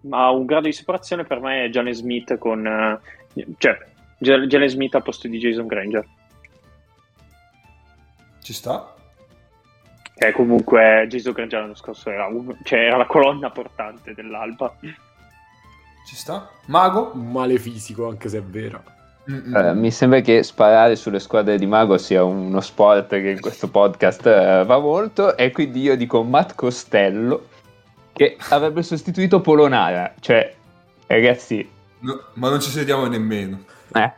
ma un grado di separazione per me è Jalen Smith con eh, cioè Jalen Smith a posto di Jason Granger, Ci sta. che comunque Jason Granger l'anno scorso era, un- cioè, era la colonna portante dell'Alba. Ci sta. Mago. Un male fisico, anche se è vero. Mm-mm. eh, mi sembra che sparare sulle squadre di Mago sia uno sport che in questo podcast eh, va molto e quindi io dico Matt Costello che avrebbe sostituito Polonara. Cioè, ragazzi, No, ma non ci sediamo nemmeno. Eh,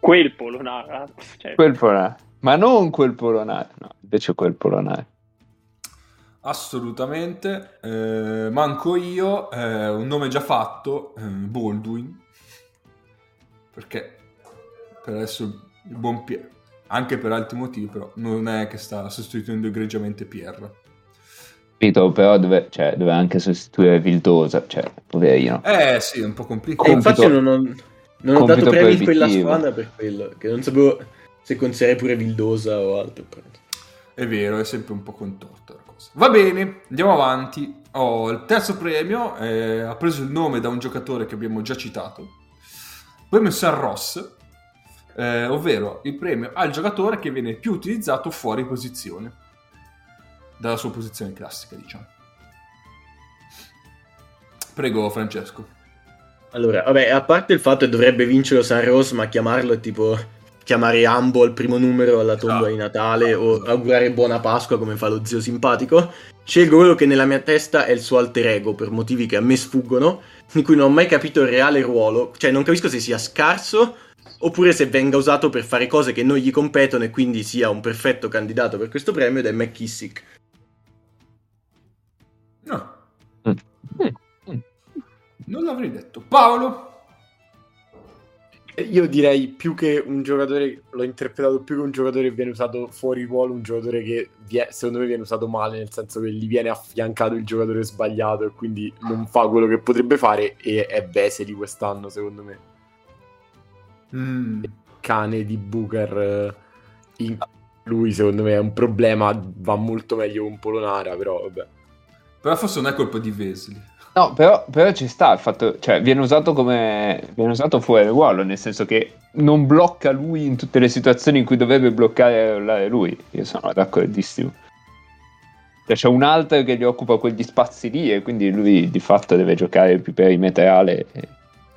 Quel Polonara, cioè, quel Polonara. Ma non quel Polonara, no, invece quel Polonara. Assolutamente. Eh, manco io. eh, un nome già fatto. eh, Baldwin. Perché per adesso il buon Pier. Anche per altri motivi, però. Non è che sta sostituendo egregiamente Pierre. Capito? Però dove, cioè, doveva anche sostituire Vildosa, cioè, poverino. Eh sì, è un po' E complicato. Compito- infatti non ho, non ho dato premi in quella squadra per quello, che non sapevo se considerare pure Vildosa o altro. È vero, è sempre un po' contorta la cosa. Va bene, andiamo avanti. Oh, il terzo premio eh, ha preso il nome da un giocatore che abbiamo già citato. Premio San Ross, eh, ovvero il premio al giocatore che viene più utilizzato fuori posizione. Dalla sua posizione classica, diciamo. Prego, Francesco. Allora, vabbè, a parte il fatto che dovrebbe vincere San Rose, ma chiamarlo è tipo chiamare Ambo al primo numero alla tomba di Natale o augurare buona Pasqua come fa lo zio simpatico, scelgo quello che nella mia testa è il suo alter ego per motivi che a me sfuggono, in cui non ho mai capito il reale ruolo, cioè non capisco se sia scarso oppure se venga usato per fare cose che non gli competono e quindi sia un perfetto candidato per questo premio ed è McKissick. Non l'avrei detto. Paolo? Io direi più che un giocatore, l'ho interpretato più che un giocatore che viene usato fuori ruolo, un giocatore che vie- secondo me viene usato male, nel senso che gli viene affiancato il giocatore sbagliato e quindi non fa quello che potrebbe fare e è Vesely quest'anno secondo me. Mm. Cane di Booker eh, in lui secondo me è un problema, va molto meglio con Polonara, però vabbè. Però forse non è colpa di Vesely. No, però, però ci sta il fatto, cioè viene usato come viene usato fuori ruolo, nel senso che non blocca lui in tutte le situazioni in cui dovrebbe bloccare lui. Io sono d'accordissimo. Cioè, c'è un altro che gli occupa quegli spazi lì e quindi lui di fatto deve giocare più perimetrale. e-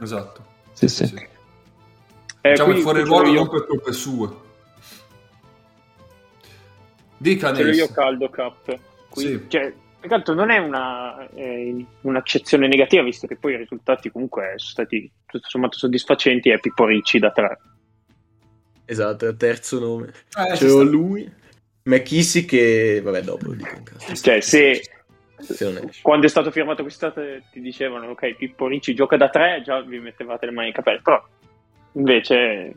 Esatto. Sì, sì. Eh, diciamo qui- il fuori ruolo io. non per colpe sue. Dica Ce l'ho io caldo cap. Qui, Sì. cioè, che altro non è una, eh, un'accezione negativa, visto che poi i risultati comunque sono stati tutto sommato soddisfacenti e Pippo Ricci da tre. Esatto, è il terzo nome. Ci C'è sta. lui, McKissick e... vabbè dopo lo dico in caso. Cioè, se Se quando è stato firmato quest'estate ti dicevano ok, Pippo Ricci gioca da tre, già vi mettevate le mani nei capelli, però invece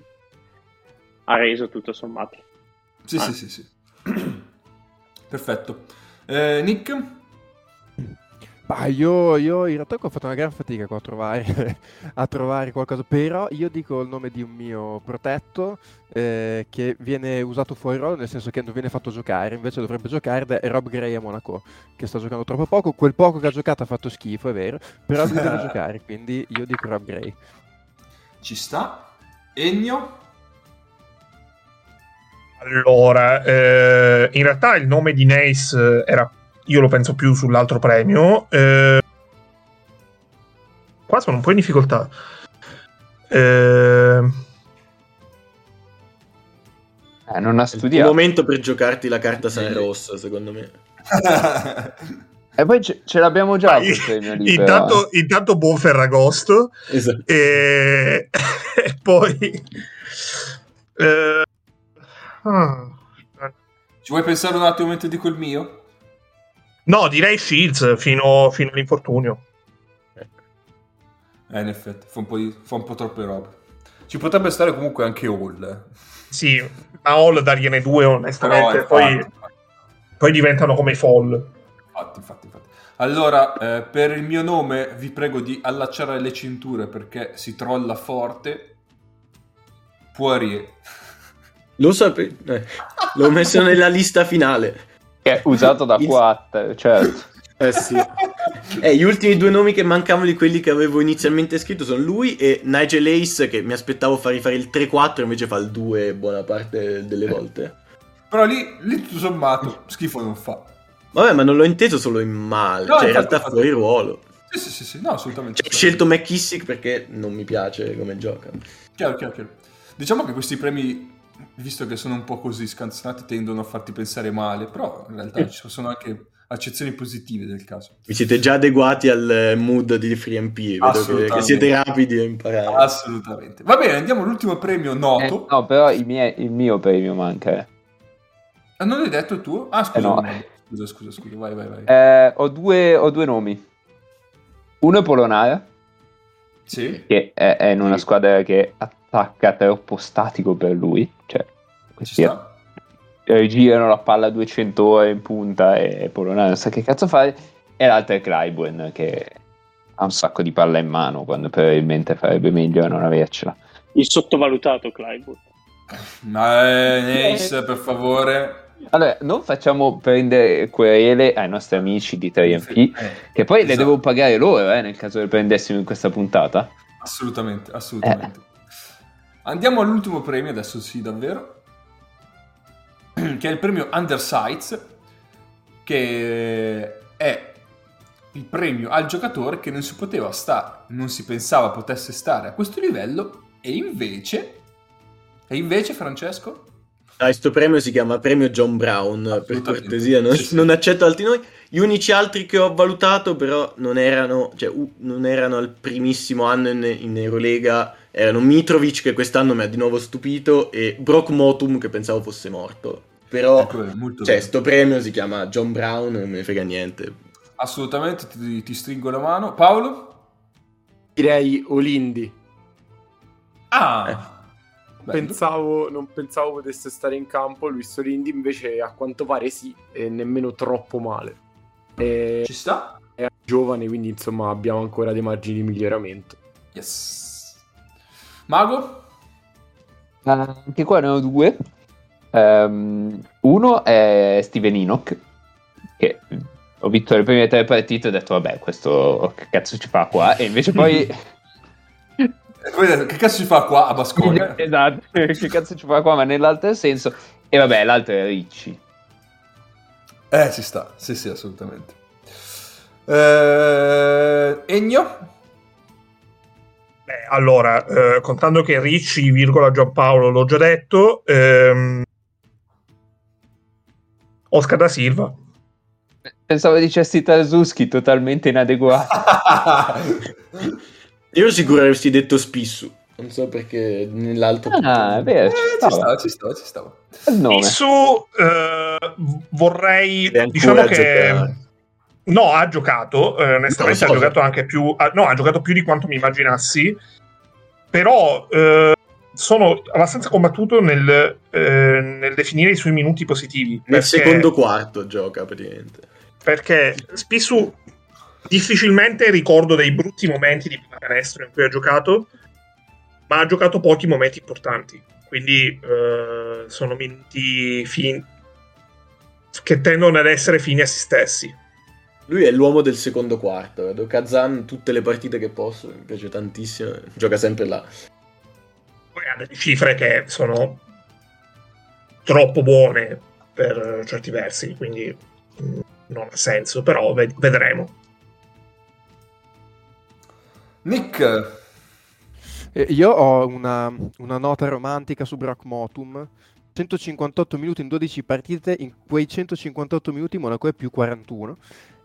ha reso tutto sommato. Sì, Ah. sì, sì, sì. <clears throat> Perfetto. Eh, Nick? Ma io, io in realtà ho fatto una gran fatica qua a trovare, <laughs> a trovare qualcosa, però io dico il nome di un mio protetto eh, che viene usato fuori ruolo, nel senso che non viene fatto giocare, invece dovrebbe giocare, ed è Rob Gray a Monaco, che sta giocando troppo poco, quel poco che ha giocato ha fatto schifo, è vero, però lui deve <laughs> giocare, quindi io dico Rob Gray. Ci sta. Ennio? Allora, eh, in realtà il nome di Nace eh, era, io lo penso più sull'altro premio. Eh, qua sono un po' in difficoltà. Eh, Eh, non ha È il studiato. momento per giocarti la carta San Rossa, secondo me. E poi ce, ce l'abbiamo già Ah, però, intanto, intanto buon Ferragosto Esatto. e, <laughs> e poi eh, ah. Ci vuoi pensare un attimo mentre dico il mio? No direi Shields fino, fino all'infortunio Eh, in effetti, fa un po', di- fa un po' troppe robe. Ci potrebbe stare comunque anche Hall. eh. sì a Hall dargliene due onestamente poi, infatti, poi diventano come i fall infatti, infatti, infatti. Allora, eh, per il mio nome vi prego di allacciare le cinture perché si trolla forte. Poirier. Lo sapevo. L'ho messo nella lista finale. Che è usato da <laughs> 4, certo. <laughs> Eh sì. Eh, gli ultimi due nomi che mancavano di quelli che avevo inizialmente scritto sono lui e Nigel Ace, che mi aspettavo fare fare il 3-4, invece fa il 2 buona parte delle volte. Però lì, lì tutto sommato, schifo non fa. Vabbè, ma non l'ho inteso solo in male, No, cioè in realtà infatti. fuori ruolo. Sì, sì, sì, sì, no, assolutamente. Cioè, ho scelto McKissick perché non mi piace come gioca. Chiaro, chiaro, chiaro. Diciamo che questi premi, visto che sono un po' così scanzonati, tendono a farti pensare male, però in realtà ci sono anche accezioni positive del caso. Vi siete già adeguati al eh, mood di FreeMP, vedo che, siete rapidi a imparare. Assolutamente. Va bene, andiamo all'ultimo premio Eh, noto. no, però i miei- il mio premio manca. eh. Ah, non l'hai detto tu? Ah, scusa. Eh, no. Scusa, scusa, scusa, vai, vai, vai. Eh, ho, due, ho due nomi. Uno è Polonara, Sì. che è, è in una squadra che attacca troppo statico per lui. Ci sta. eh, girano la palla 200 ore in punta e Polonara non sa che cazzo fare. E l'altro è Clyburn, che ha un sacco di palla in mano, quando probabilmente farebbe meglio a non avercela. Il sottovalutato Clyburn. Ma eh, Ace, per favore. Allora, non facciamo prendere querele ai nostri amici di 3MP, Eh, che poi le esatto. devo pagare loro eh, nel caso le prendessimo in questa puntata. Assolutamente, assolutamente. Andiamo all'ultimo premio, adesso sì, davvero. Che è il premio Undersights, che è il premio al giocatore che non si poteva stare, non si pensava potesse stare a questo livello, e invece. E invece, Francesco? Dai, sto premio si chiama premio John Brown, per cortesia, non, Sì, sì. non accetto altri nomi. Gli unici altri che ho valutato però non erano, cioè, non erano al primissimo anno in, in Eurolega, erano Mitrovic che quest'anno mi ha di nuovo stupito e Brock Motum che pensavo fosse morto. Però, Ecco, cioè, sto premio si chiama John Brown, non me ne frega niente. Assolutamente, ti, ti stringo la mano. Paolo? Direi Olindi. Ah! Bello. Pensavo, non pensavo potesse stare in campo. Luis Olindi invece a quanto pare sì, e nemmeno troppo male. E Ci sta? è giovane, quindi insomma abbiamo ancora dei margini di miglioramento. Yes. Mago? Ah, Anche qua ne ho due. Ehm, uno è Steven Enoch, che ho vinto le prime tre partite e ho detto, vabbè, questo che cazzo ci fa qua? E invece poi... <laughs> Che cazzo si fa qua a Basconia? <laughs> esatto, <laughs> che cazzo ci fa qua? Ma nell'altro senso. E vabbè, l'altro è Ricci. Eh, ci sta. Sì, sì, assolutamente. Eh, Egno? Beh, allora, eh, contando che Ricci, virgola Giampaolo, l'ho già detto, ehm, Oscar da Silva. Pensavo dicessi Tarzuski, totalmente inadeguato. <laughs> Io sicuro avresti detto Spissu, non so perché nell'altro... Ah, è vero, Eh, ci ci stava. ci stava, ci stava. Il nome. Su eh, vorrei diciamo che giocare. no, ha giocato, eh, onestamente No, ha giocato anche più ha- no, ha giocato più di quanto mi immaginassi. Però eh, sono abbastanza combattuto nel, eh, nel definire i suoi minuti positivi. Nel perché- secondo quarto gioca praticamente. perché Spissu difficilmente ricordo dei brutti momenti di canestro in cui ha giocato, ma ha giocato pochi momenti importanti. Quindi eh, sono minuti fin- che tendono ad essere fini a se stessi. Lui è l'uomo del secondo quarto. Vedo Kazan tutte le partite che posso, mi piace tantissimo. Gioca sempre là. Cifre che sono troppo buone per certi versi, quindi mm, non ha senso, però ved- vedremo. Nick? Eh, Io ho una, una nota romantica su Brock Motum. 158 minuti in 12 partite, in quei 158 minuti Monaco è più 41.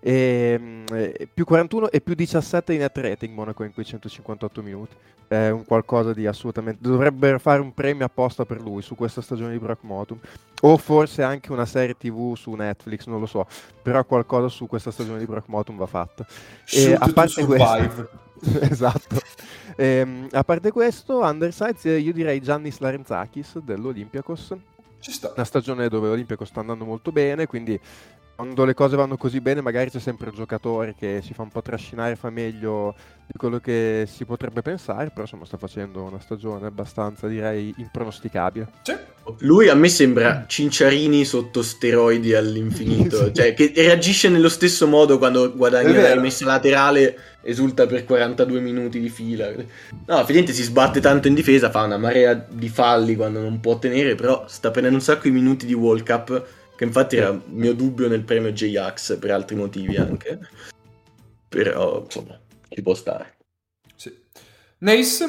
E, mm, eh, più 41 e più 17 in net rating Monaco in quei 158 minuti. È un qualcosa di assolutamente... Dovrebbero fare un premio apposta per lui su questa stagione di Brock Motum. O forse anche una serie tv su Netflix, non lo so. Però qualcosa su questa stagione di Brock Motum va fatta. E Shoot a to parte questo... <laughs> esatto. Ehm, a parte questo, Undersides, eh, io direi Giannis Larenzakis dell'Olympiakos. Ci sta. Una stagione dove l'Olympiakos sta andando molto bene, quindi quando le cose vanno così bene magari c'è sempre il giocatore che si fa un po' trascinare, fa meglio di quello che si potrebbe pensare, però insomma sta facendo una stagione abbastanza direi impronosticabile. Sì. Lui a me sembra Cinciarini sotto steroidi all'infinito, <laughs> cioè che reagisce nello stesso modo quando guadagna la rimessa laterale, esulta per 42 minuti di fila. No, effettivamente si sbatte tanto in difesa, fa una marea di falli quando non può tenere, però sta prendendo un sacco di minuti di World Cup, che infatti era il mio dubbio nel premio J-Ax per altri motivi anche. Però, insomma, ci può stare. Sì. Nace?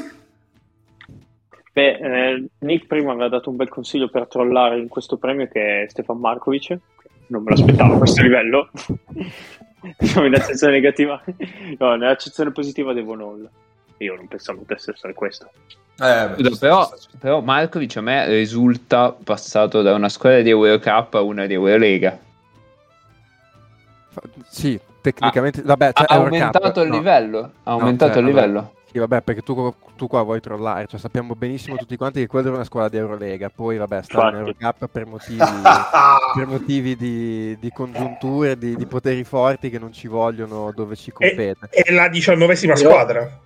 Beh, eh, Nick prima aveva dato un bel consiglio per trollare in questo premio che è Stefan Markovic. Non me l'aspettavo a questo livello. <laughs> In accezione negativa. No, nell'accezione positiva devo nulla. Io non pensavo potesse essere questo. Eh, beh, Però, però Markovic a me risulta passato da una squadra di Euro Cup a una di Eurolega. Sì, tecnicamente... vabbè, Ha cioè, ha Eurocup, aumentato il no. livello. Ha aumentato cioè, il vabbè. livello. Sì, vabbè, perché tu, tu qua vuoi trollare, cioè sappiamo benissimo tutti quanti che quella era una squadra di Eurolega, poi vabbè, sta in. Eurocup per motivi, <laughs> per motivi di, di congiunture, di, di poteri forti che non ci vogliono dove ci compete. È la diciannovesima squadra.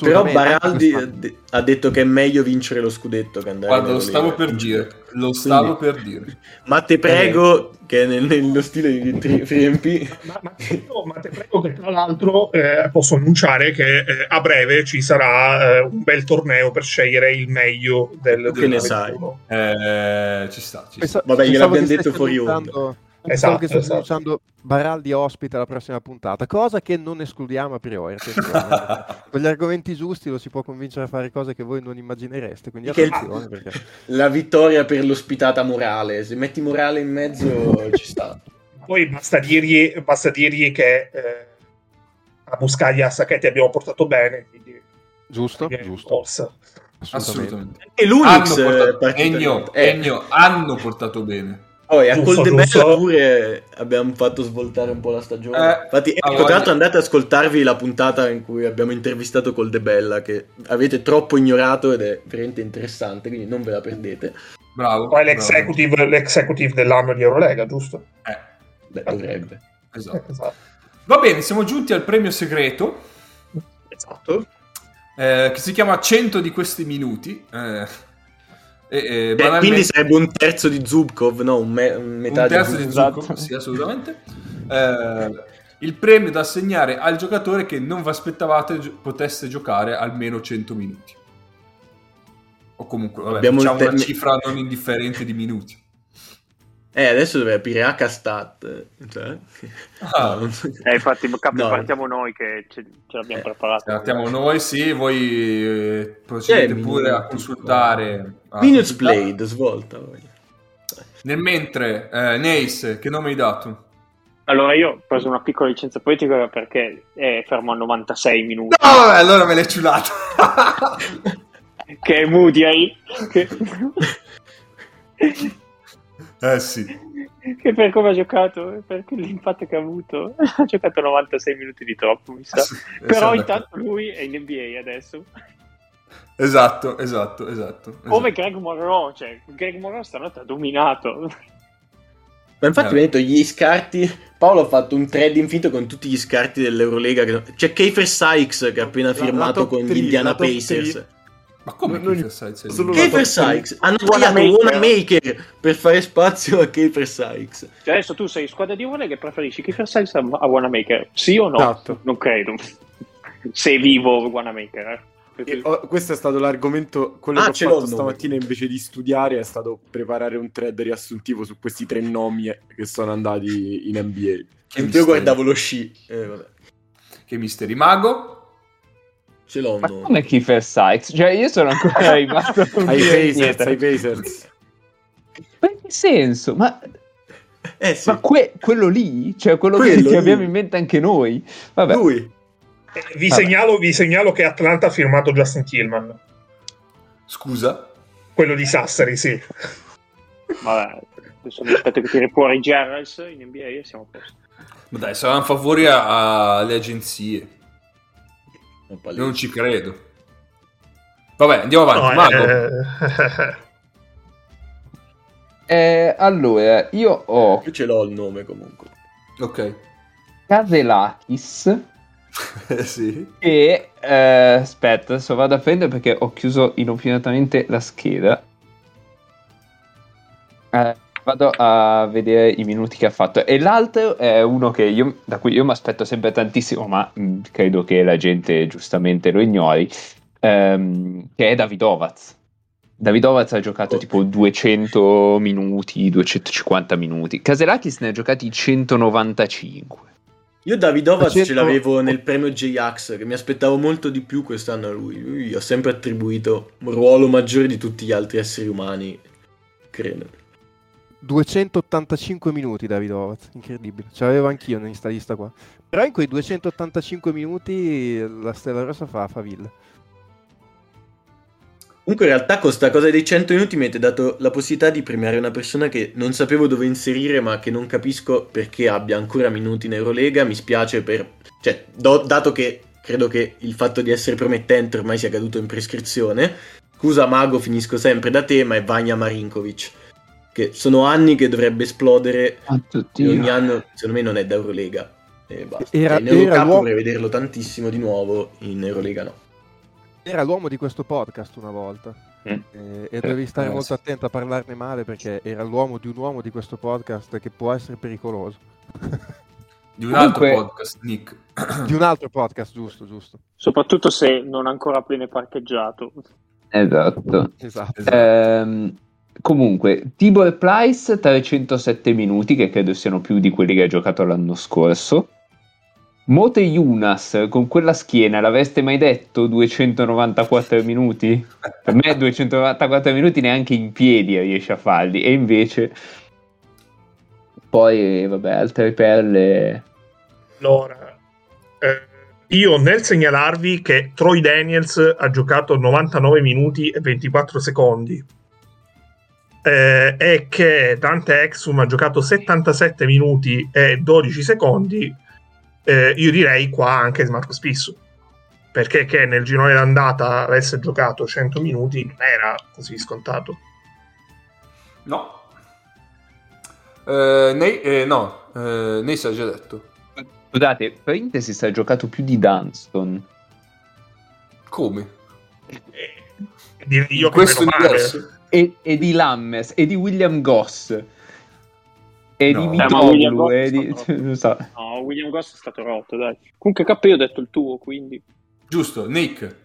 Però Baraldi ha de- ha detto che è meglio vincere lo scudetto che andare Guarda, in lo stavo per dire. Lo stavo per dire. Ma te prego, che è nel- nello stile di tri- 3MP, Ma, ma, no, ma te prego che tra l'altro eh, posso annunciare che eh, a breve ci sarà eh, un bel torneo per scegliere il meglio del Che ne 2021. Eh, ci sta, ci sta. Pensa- Vabbè, gliel'abbiamo detto fuori onda. Esatto, che stesse esatto. annunciando Baraldi ospite alla prossima puntata, cosa che non escludiamo a priori. <laughs> con gli argomenti giusti lo si può convincere a fare cose che voi non immaginereste, quindi Che il- attenzione perché... <laughs> la vittoria per l'ospitata morale. Se metti morale in mezzo <laughs> ci sta. Poi basta dirgli, basta dirgli che eh, a Buscaglia a Sacchetti abbiamo portato bene. Quindi, Giusto, eh, giusto, assolutamente. Assolutamente. E l'Unix Hanno portato, partito Ennio, eh, Ennio, hanno portato bene. Poi a Giusto, Coldebella giusto. pure abbiamo fatto svoltare un po' la stagione. Eh, Infatti, ecco, voglia. tra l'altro andate ad ascoltarvi la puntata in cui abbiamo intervistato Coldebella che avete troppo ignorato ed è veramente interessante, quindi non ve la perdete. Bravo. Poi è bravo. l'executive, l'executive dell'anno di Eurolega, giusto? Eh, Beh, dovrebbe. esatto. <laughs> Esatto. Va bene, siamo giunti al premio segreto. Esatto. eh, che si chiama 100 di questi minuti. eh, e, e Eh, banalmente- quindi sarebbe un terzo di Zubkov, no? Un, me- metà un terzo di di Zubkov. Sì, assolutamente. Eh, il premio da assegnare al giocatore che non vi aspettavate gio- potesse giocare almeno 100 minuti. O comunque, vabbè, Abbiamo diciamo il una cifra non indifferente di minuti. Eh, adesso dovrebbe aprire H-Stat. Cioè... Ah. <laughs> no, Eh, infatti, capi, No. partiamo noi che ce, ce l'abbiamo Eh, preparato. Trattiamo noi, sì, voi eh, procedete Eh, pure a consultare. a Minutes consultare. played, svolta. Nel mentre, eh, Nace, che nome hai dato? Allora, io ho preso una piccola licenza poetica perché è fermo a 96 minuti. No, vabbè, allora me l'hai ciulato. <laughs> Che è Moody che... <laughs> eh sì. che per come ha giocato, per l'impatto che ha avuto, <laughs> ha giocato 96 minuti di troppo, mi sa. Sì, Però esatto. intanto lui è in NBA adesso. Esatto, esatto, esatto. Come esatto. Greg Monroe, cioè Greg Monroe stanotte ha dominato. Ma infatti Eh. mi ha detto gli scarti. Paolo ha fatto un thread infinito con tutti gli scarti dell'Eurolega. che- C'è Kiefer Sykes che ha appena firmato con gli Indiana Pacers. Ma come Non- Kiefer Sykes? Kiefer. Sykes hanno tagliato Wanamaker per fare spazio a Kiefer Sykes. Cioè adesso tu sei squadra di Eurolega e preferisci Kiefer Sykes a, Wanamaker? Sì o no? Esatto. Non credo. Se è vivo Wanamaker, eh. Perché- E, oh, questo è stato l'argomento. Quello Ah, che ho fatto stamattina invece di studiare è stato preparare un thread riassuntivo su questi tre nomi che sono andati in NBA. Che In più misteri. guardavo lo sci. Eh, vabbè. Che misteri. Mago? Ce l'ho Ma come Kiefer Sykes? Cioè, io sono ancora <laughs> rimasto Ai Pacers, ai Pacers. Ma in che senso? Ma Eh sì, Ma que- quello lì, cioè quello, Quello che, lì. che abbiamo in mente anche noi. Vabbè. lui. Eh, Vi Vabbè. segnalo, vi segnalo che Atlanta ha firmato Justin Tillman, Scusa? quello di Sassari, sì. Vabbè, adesso mi aspetto che tiri fuori Gerrals in NBA e siamo a posto. Ma dai, saranno favori alle agenzie. Non ci credo. Vabbè, andiamo No, avanti. Mago. eh, <laughs> Eh, allora, io ho Io ce l'ho il nome comunque. Ok. Caselakis <laughs> sì. e... eh, aspetta, adesso vado a prendere perché ho chiuso inopinatamente la scheda. Eh, vado a vedere i minuti che ha fatto. E l'altro è uno che io, da cui io mi aspetto sempre tantissimo, ma mh, credo che la gente giustamente lo ignori, ehm, che è Davidovaz. Davidovaz ha giocato tipo 200 minuti, 250 minuti. Caselakis ne ha giocati 195. Io Davidovaz ce 100 l'avevo nel premio J-Ax, che mi aspettavo molto di più quest'anno a lui. Lui ha sempre attribuito un ruolo maggiore di tutti gli altri esseri umani, credo. 285 minuti Davidovaz, incredibile. Ce l'avevo anch'io in questa lista qua. Però in quei 285 minuti la Stella Rossa fa faville. Comunque in realtà con sta cosa dei 100 minuti mi avete dato la possibilità di premiare una persona che non sapevo dove inserire ma che non capisco perché abbia ancora minuti in Eurolega, mi spiace per... cioè, do- dato che credo che il fatto di essere promettente ormai sia caduto in prescrizione, scusa Mago finisco sempre da te ma è Vanya Marinkovic, che sono anni che dovrebbe esplodere e ogni anno secondo me non è da Eurolega. E basta. Era- Cioè, in Eurocup vorrei vederlo tantissimo di nuovo, in Eurolega no. Era l'uomo di questo podcast una volta. Mm. Eh, e devi stare eh, molto sì. attento a parlarne male perché era l'uomo di un uomo di questo podcast che può essere pericoloso. <laughs> Di un altro Comunque- podcast, Nick. di un altro podcast, giusto, giusto. Soprattutto se non ancora appena parcheggiato. Esatto. Esatto. Ehm, comunque, Tibor Price 307 minuti, che credo siano più di quelli che ha giocato l'anno scorso. Mote Yunas con quella schiena, l'aveste mai detto 294 minuti? Per me 294 minuti neanche in piedi riesce a farli, e invece poi vabbè, altre perle. Allora, eh, io nel segnalarvi che Troy Daniels ha giocato 99 minuti e 24 secondi eh, e che Dante Exum ha giocato 77 minuti e 12 secondi, eh, io direi qua anche Marco Spissu. Perché che nel girone d'andata avesse giocato 100 minuti non era così scontato. No. Eh, nei, eh, no, eh, nei si è già detto. Scusate, parentesi si è giocato più di Dunston. Come? Eh, io questo meno male. E, e di Lammes e di William Goss e No. di Eh, William Mitoglu Goss e è di... stato- <laughs> non so. No, William Goss è stato rotto, dai. Comunque K io ho detto il tuo, quindi... Giusto, Nick.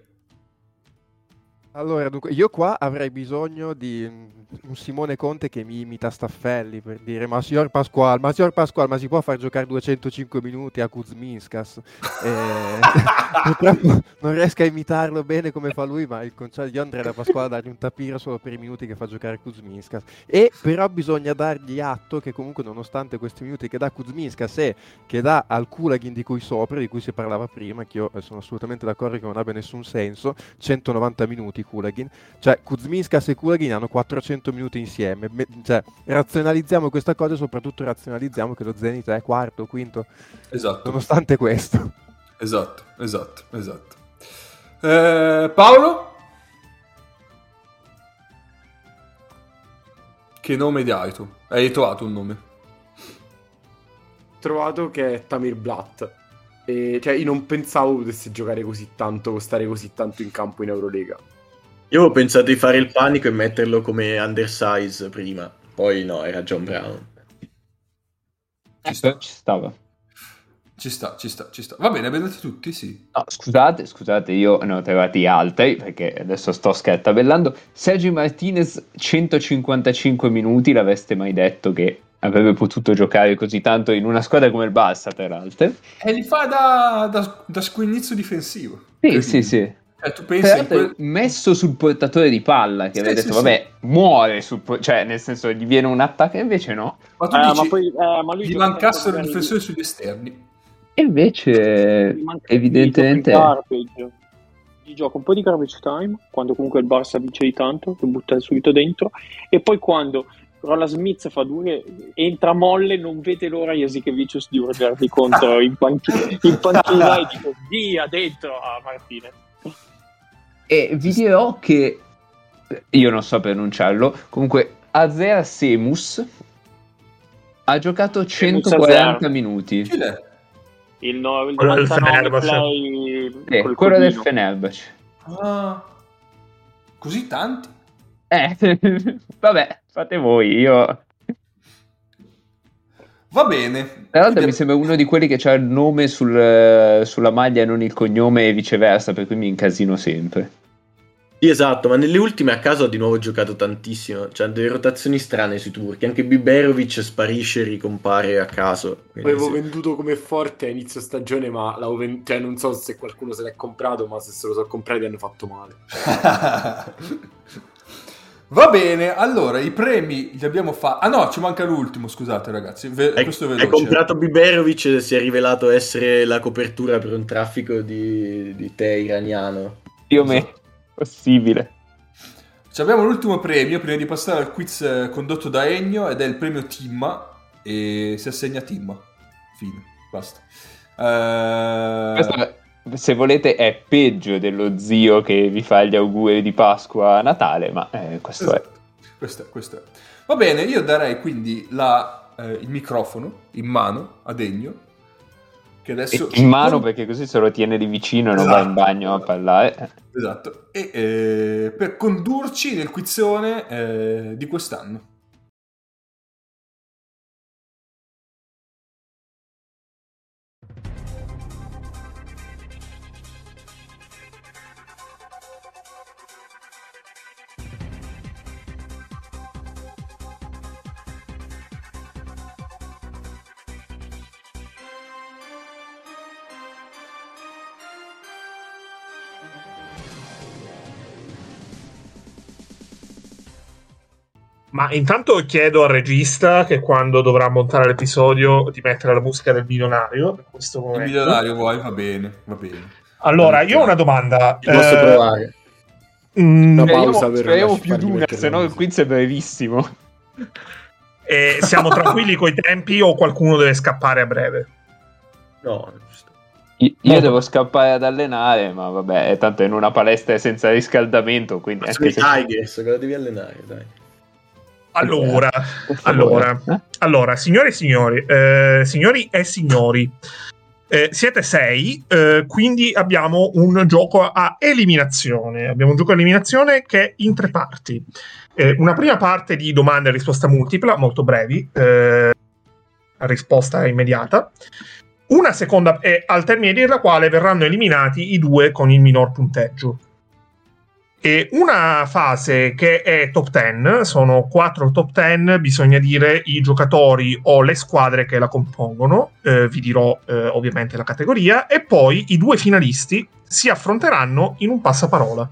Allora, dunque, io qua avrei bisogno di un Simone Conte che mi imita Staffelli per dire ma signor Pasquale, ma signor Pasquale, ma si può far giocare 205 minuti a Kuzminskas? <laughs> Purtroppo non riesco a imitarlo bene come fa lui, ma il concetto io andrei da Pasquale a dargli un tapiro solo per i minuti che fa giocare Kuzminskas. E però bisogna dargli atto che comunque nonostante questi minuti che dà Kuzminskas e che dà al Kulagin di cui sopra, di cui si parlava prima, che io eh, sono assolutamente d'accordo che non abbia nessun senso, 190 minuti Kulagin, cioè Kuzminskas e Kulagin hanno 400 minuti insieme, Me- cioè razionalizziamo questa cosa e soprattutto razionalizziamo che lo Zenit è quarto, quinto, Esatto, nonostante questo. esatto, esatto, esatto. Eh, Paolo? Che nome hai tu? Hai trovato un nome? trovato che è Tamir Blatt. E, cioè, io non pensavo potesse giocare così tanto, stare così tanto in campo in Eurolega. Io avevo pensato di fare il panico e metterlo come undersize prima, poi no, era John Brown. Ci, sta- ci stava. Ci sta, ci sta, ci sta. Va bene, abbiamo detto tutti, sì. No, scusate, scusate, io ne ho trovati altri perché adesso sto scartabellando. Sergio Martinez 155 minuti, l'aveste mai detto che avrebbe potuto giocare così tanto in una squadra come il Barça, tra l'altro? E li fa da, da, da squinizzo difensivo. Sì, sì, sì. Cioè, tu pensi Peraltro, quel- messo sul portatore di palla che Sì, avete sì, detto, sì. vabbè, muore sul po- cioè nel senso gli viene un attacco e invece no. Ma tu Eh, dici, ma poi, eh, ma lui gli mancassero sempre difensori sugli esterni. E invece evidentemente in. Gli gioca un po' di garbage time quando comunque il Barça vince di tanto, lo butta subito dentro. E poi quando Rolla Smith fa due, entra molle, non vede l'ora Jasikevicius di urlargli contro <laughs> in, panch- in panchina e dico via dentro a Martinez. E vi dirò che io non so pronunciarlo. Comunque, Azer Semus ha giocato Semus 140 Azer. minuti. Il, no, il Quello del 99 Fenerbahce. play Eh, quello del codino. Fenerbahce. Ah, così tanti? Eh, <laughs> vabbè, fate voi. Io. Va bene. Tra l'altro, mi sembra uno di quelli che ha il nome sul- sulla maglia e non il cognome e viceversa, per cui mi incasino sempre. Sì, esatto, ma nelle ultime a caso ha di nuovo giocato tantissimo. C'ha delle rotazioni strane sui turchi. Anche Biberovic sparisce e ricompare a caso. L'avevo sì. venduto come forte a inizio stagione, ma l'avevo ven- cioè, non so se qualcuno se l'è comprato, ma se se lo so comprati hanno fatto male. <laughs> Va bene, allora i premi li abbiamo fatti. Ah no, ci manca l'ultimo, scusate ragazzi. Ve- Hai, questo è hai veloce. comprato Biberovic e si è rivelato essere la copertura per un traffico di, di tè iraniano. Più o meno possibile. Ci abbiamo l'ultimo premio prima di passare al quiz eh, condotto da Ennio ed è il premio Timma e si assegna Timma. Fine, basta. Eh, Questo, se volete, è peggio dello zio che vi fa gli auguri di Pasqua a Natale, ma eh, questo è. Esatto. Questo è, questo è. Va bene, io darei quindi la, eh, il microfono in mano ad Ennio. Che adesso in mano perché così se lo tiene di vicino e non va in Esatto. bagno a parlare. Esatto. E eh, per condurci nel quizzone eh, di quest'anno. Ma intanto chiedo al regista che quando dovrà montare l'episodio di mettere la musica del milionario. In questo Il momento. milionario vuoi? Va bene, va bene. Allora, io ho una domanda. Ci posso Eh, provare. mm, Una Speriamo, pausa per speriamo più di una, se no il quiz è brevissimo. eh, siamo tranquilli coi tempi o qualcuno deve scappare a breve? No, giusto. Io, io devo scappare ad allenare, ma vabbè, tanto in una palestra senza riscaldamento, quindi anche se... Tigers, cosa devi allenare? Dai. Allora, favore. allora, Eh? allora, signore e signori, eh, signori e signori, eh, siete sei, eh, quindi abbiamo un gioco a eliminazione. Abbiamo un gioco a eliminazione che è in tre parti. Eh, una prima parte di domanda e risposta multipla, molto brevi, eh, risposta immediata. Una seconda, e al termine della quale verranno eliminati i due con il minor punteggio. E una fase che è top 10, sono quattro top 10, bisogna dire i giocatori o le squadre che la compongono, eh, vi dirò eh, ovviamente la categoria, e poi i due finalisti si affronteranno in un passaparola.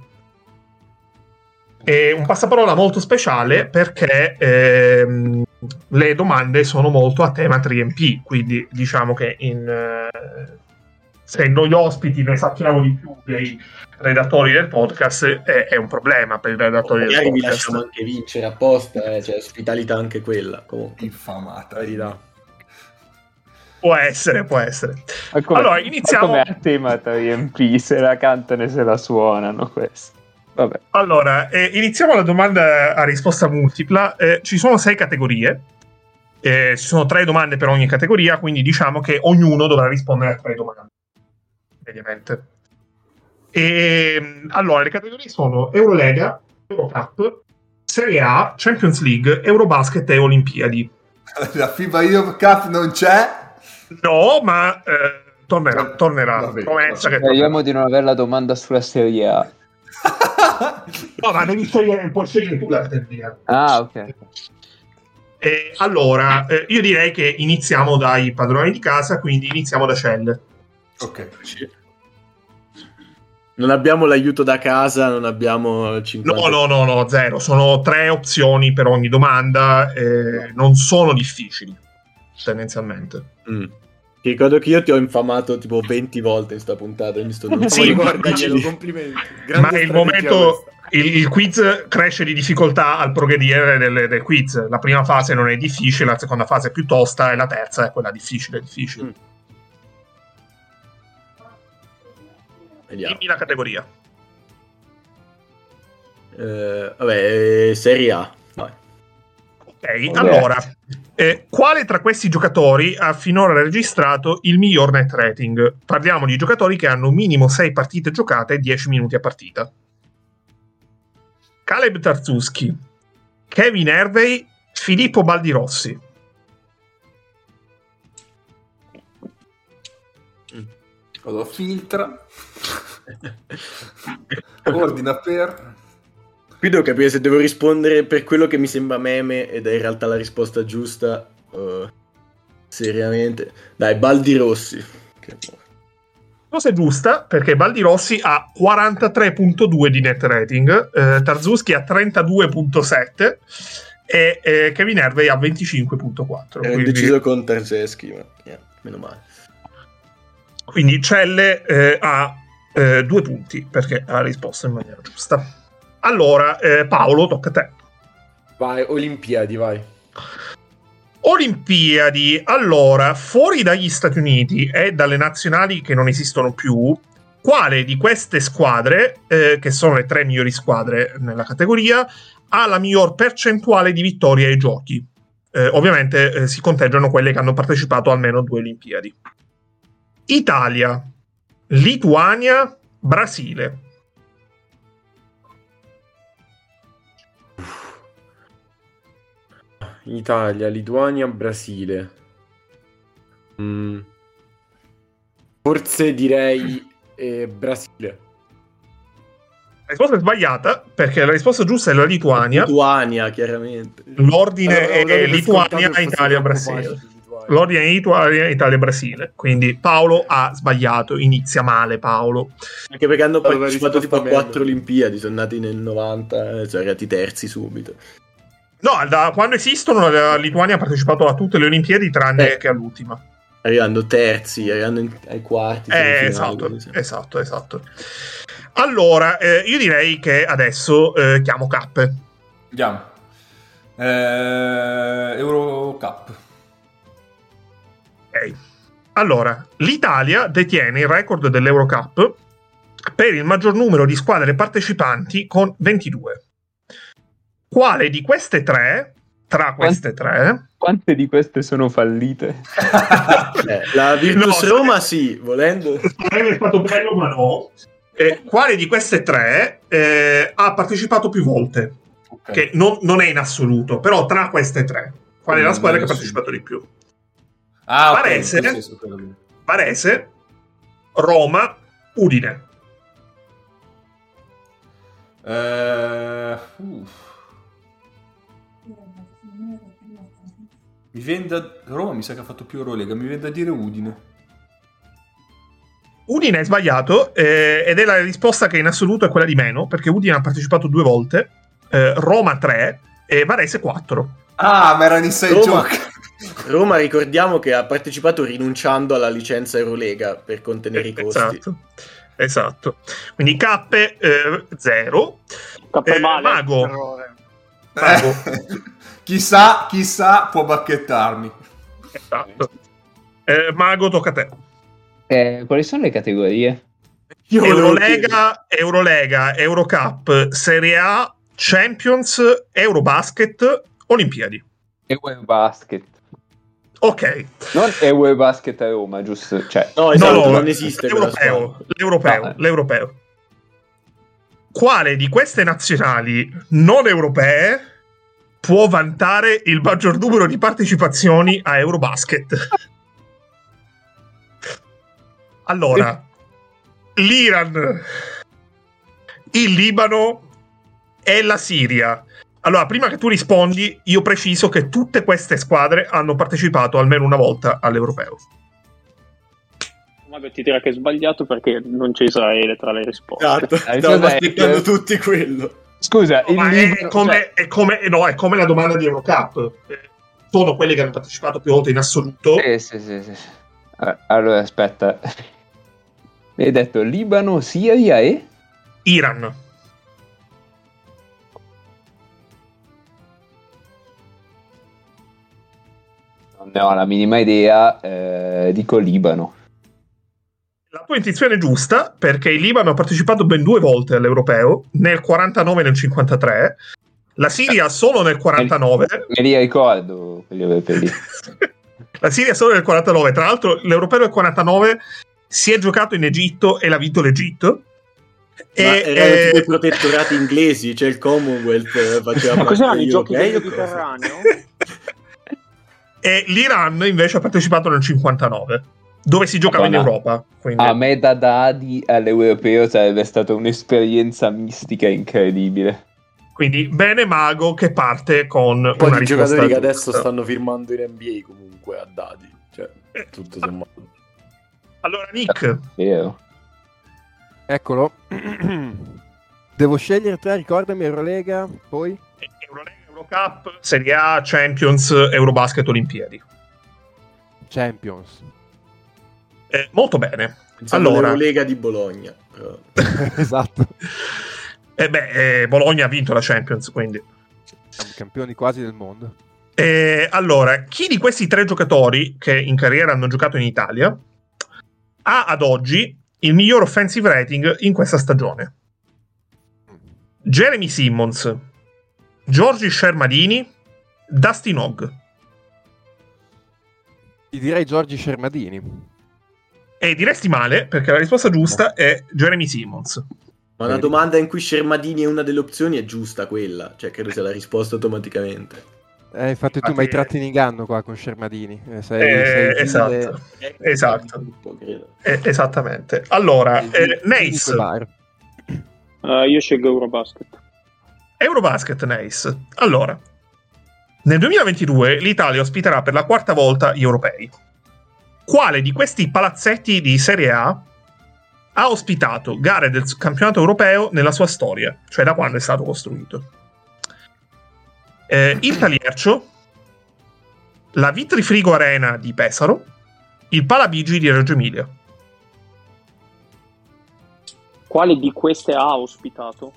È un passaparola molto speciale perché ehm, le domande sono molto a tema 3MP, quindi diciamo che in, eh, se noi ospiti ne sappiamo di più dei redattori del podcast è, è un problema per i redattori del Magari vi podcast. lasciamo anche vincere apposta, eh, cioè ospitalità anche quella. Comunque. Infamata. Verità. Può essere, può essere. Ma come- Allora, iniziamo- come a tema 3MP, se la cantano e se la suonano questo. Vabbè. Allora, eh, iniziamo la domanda a risposta multipla. Eh, ci sono sei categorie. Eh, ci sono tre domande per ogni categoria, quindi diciamo che ognuno dovrà rispondere a tre domande. Mediamente. E, allora, le categorie sono Eurolega, Eurocup, Serie A, Champions League, Eurobasket e Olimpiadi. <laughs> La FIBA Europe Cup non c'è? No, ma eh, tornerà, tornerà. Promessa Speriamo di non avere la domanda sulla Serie A. <laughs> No, ma devi scegliere, puoi scegliere tu la categoria. Ah, ok. Eh, allora, eh, io direi che iniziamo dai padroni di casa, quindi iniziamo da Shell. Ok. Non abbiamo l'aiuto da casa, non abbiamo 50... No, no, no, no, zero. Sono tre opzioni per ogni domanda. eh, non sono difficili, tendenzialmente. Mm. Ti ricordo che io ti ho infamato tipo 20 volte in sta puntata, <laughs> quindi sto non Sì, Guardaglielo, <laughs> complimenti. Grande Ma il strategia momento, il, il quiz cresce di difficoltà al progredire del, del quiz. La prima fase non è difficile, la seconda fase è più tosta e la terza è quella difficile, difficile. Mm. Vediamo. Dimmi la categoria. Eh, vabbè, eh, Serie A. Vai. Ok, allora, eh, quale tra questi giocatori ha finora registrato il miglior net rating? Parliamo di giocatori che hanno minimo 6 partite giocate e 10 minuti a partita. Caleb Tarzuski, Kevin Hervey, Filippo Baldirossi. Vado a filtra. Ordina per... Qui devo capire se devo rispondere per quello che mi sembra meme ed è in realtà la risposta giusta. o seriamente. Dai, Baldi Rossi. Che Cosa è giusta perché Baldirossi ha 43.2 di net rating, eh, Tarzuski ha 32.7 e eh, Kevin Hervey ha 25.4. Ero Quindi, deciso con Tarzeschi, ma yeah, meno male. Quindi Celle eh, ha eh, due punti perché ha risposto in maniera giusta. Allora, eh, Paolo, tocca a te. Vai, Olimpiadi, vai. Olimpiadi, allora, fuori dagli Stati Uniti e dalle nazionali che non esistono più, quale di queste squadre, eh, che sono le tre migliori squadre nella categoria, ha la miglior percentuale di vittorie ai giochi? Eh, ovviamente eh, si conteggiano quelle che hanno partecipato a almeno due Olimpiadi. Italia, Lituania, Brasile. Italia, Lituania, Brasile. Mm. Forse direi eh, Brasile. La risposta è sbagliata perché la risposta giusta è la Lituania. Lituania, chiaramente. L'ordine Allora, è Lituania, Italia, Brasile. L'ordine è Lituania, Italia, Brasile. Quindi Paolo ha sbagliato, inizia male Paolo. Anche perché hanno partecipato tipo a quattro. Olimpiadi, sono nati nel 90, eh, sono arrivati terzi subito. No, da quando esistono la Lituania ha partecipato a tutte le Olimpiadi tranne Eh. che all'ultima. Arrivando terzi, arrivando in- ai quarti. Eh, esatto, esatto, esatto. Allora, eh, io direi che adesso eh, chiamo Cappe. Andiamo. Eh, Eurocup. Ok. Allora, l'Italia detiene il record dell'Eurocup per il maggior numero di squadre partecipanti con 22. Quale di queste tre, tra queste tre, Quante di queste sono fallite? <laughs> Eh, la Virtus No, Roma sì, volendo. sarebbe stato bello ma no, eh, quale di queste tre eh, ha partecipato più volte? Ok. Che non, non è in assoluto, però tra queste tre, qual è la squadra che ha partecipato di più? Ah, Varese? quello lì. Varese, Roma, Udine. Uff. Mi viene da... Roma mi sa che ha fatto più Eurolega, mi viene da dire Udine. Udine è sbagliato eh, ed è la risposta che in assoluto è quella di meno, perché Udine ha partecipato due volte, eh, Roma 3 e Varese 4. Ah, ma era in inside Roma. joke. Roma ricordiamo che ha partecipato rinunciando alla licenza Eurolega per contenere i costi. Esatto. Esatto. Quindi K 0. Cappe Eh, male. Mago. Mago. Eh, <laughs> chissà, chissà può bacchettarmi. Esatto. Eh, Mago, tocca a te. Eh, quali sono le categorie? Io Eurolega, Eurolega, Eurocup, Serie A, Champions, Eurobasket, Olimpiadi. Ewe Basket. Ok. Non Ewe Basket a Roma, giusto? Cioè, No, esatto, non esiste l'europeo, l'europeo, No. l'europeo. Quale di queste nazionali non europee può vantare il maggior numero di partecipazioni a Eurobasket? Allora, l'Iran, il Libano e la Siria. Allora, prima che tu rispondi, io preciso che tutte queste squadre hanno partecipato almeno una volta all'Europeo. Mago ti dirà che è sbagliato perché non c'è Israele tra le risposte. Esatto, Eh, stavamo cos'è? aspettando Eh, tutti quello. Scusa, il Ma è come, cioè, è, come, no, è come la domanda di Eurocup. Eh, Sono quelli che hanno partecipato più volte in assoluto. Sì, sì, sì, sì. Eh, Allora, aspetta. <laughs> Mi hai detto Libano, Siria e... Iran. Non ne ho la minima idea, eh, dico Libano. La tua intuizione è giusta perché il Libano ha partecipato ben due volte all'europeo, nel 49 e nel 53. <laughs> La Siria solo nel 49. Me li ricordo quelli europei. La Siria solo nel 49. Tra l'altro, l'europeo del 49 si è giocato in Egitto e l'ha vinto l'Egitto. Ma E, erano eh, tipo i protettorati inglesi, cioè il Commonwealth eh, faceva Ma parte cos'erano i giochi del europei o cosa? Mediterraneo? <laughs> e l'Iran invece ha partecipato nel 59, dove si giocava in Madonna. Europa. Quindi... A me da Dadi all'europeo sarebbe stata un'esperienza mistica incredibile. Quindi bene Mago che parte con Un po' una giocatori che giusta. adesso stanno firmando in NBA comunque a dati. Cioè, Eh, tutto sommato. Allora Nick, Vero? Eccolo. <clears throat> Devo scegliere tra, ricordami, Eurolega, poi... Eurocup, Serie A, Champions, Eurobasket, Olimpiadi. Champions. Eh, molto bene. Pensavo Allora. l'Eurolega di Bologna. <laughs> esatto. Eh beh, eh, Bologna ha vinto la Champions, quindi. Siamo campioni quasi del mondo. Eh, allora, chi di questi tre giocatori che in carriera hanno giocato in Italia ha ad oggi il miglior offensive rating in questa stagione? Jeremy Simmons, Giorgi Shermadini, Dustin Hogg. Ti direi Giorgi Scermadini. E diresti male perché la risposta giusta è Jeremy Simmons. Ma una Vedi. domanda in cui Shermadini è una delle opzioni è giusta quella, cioè credo sia la risposta automaticamente. Eh, infatti tu Infatti- mi hai tratti in inganno qua con Scermadini. Eh, sei, Eh, sei esatto. vile- Esatto. Eh, esattamente. Allora, eh, Nace. Eh, io scelgo Eurobasket. Eurobasket Nace. Allora, nel 2022 l'Italia ospiterà per la quarta volta gli europei. Quale di questi palazzetti di Serie A ha ospitato gare del campionato europeo nella sua storia, cioè da quando è stato costruito? Eh, il Taliercio, la Vitrifrigo Arena di Pesaro, il Palabigi di Reggio Emilia. Quale di queste ha ospitato?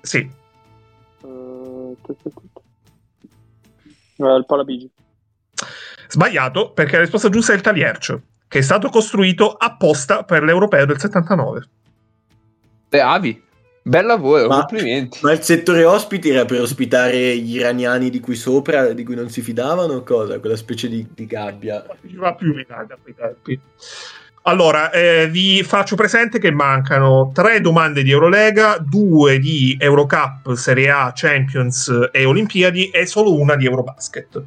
Sì, Eh. Eh, il Palabigi. Sbagliato, perché la risposta giusta è il Taliercio, che è stato costruito apposta per l'Europeo del 79. Bravi. Bel lavoro, Ma- complimenti. Ma il settore ospiti era per ospitare gli iraniani di qui sopra, di cui non si fidavano o cosa? Quella specie di, di gabbia. Partecipa più in Italia a quei tempi. Allora, eh, vi faccio presente che mancano tre domande di Eurolega, due di Eurocup, Serie A, Champions e Olimpiadi e solo una di Eurobasket.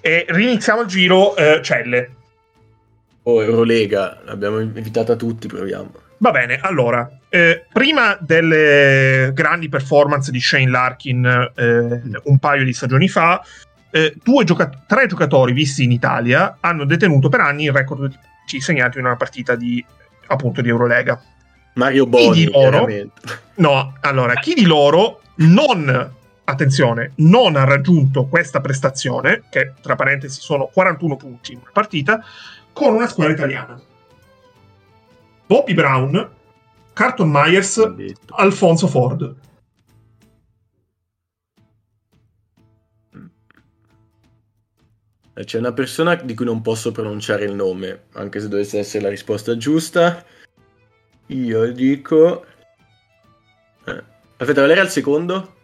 E riniziamo il giro, eh, Celle. Oh, Eurolega, l'abbiamo invitata tutti, proviamo. Va bene, allora, eh, prima delle grandi performance di Shane Larkin eh, un paio di stagioni fa, eh, due gioca- tre giocatori visti in Italia hanno detenuto per anni il record di segnati in una partita di, appunto, di Eurolega. Mario Chi Boni, di loro? No, allora, chi di loro non, attenzione, non ha raggiunto questa prestazione, che tra parentesi sono 41 punti in una partita, con una squadra italiana? Bobby Brown, Carton Myers. Alfonso Ford. C'è una persona di cui non posso pronunciare il nome, anche se dovesse essere la risposta giusta. Io dico... Eh. Aspetta, qual era il secondo?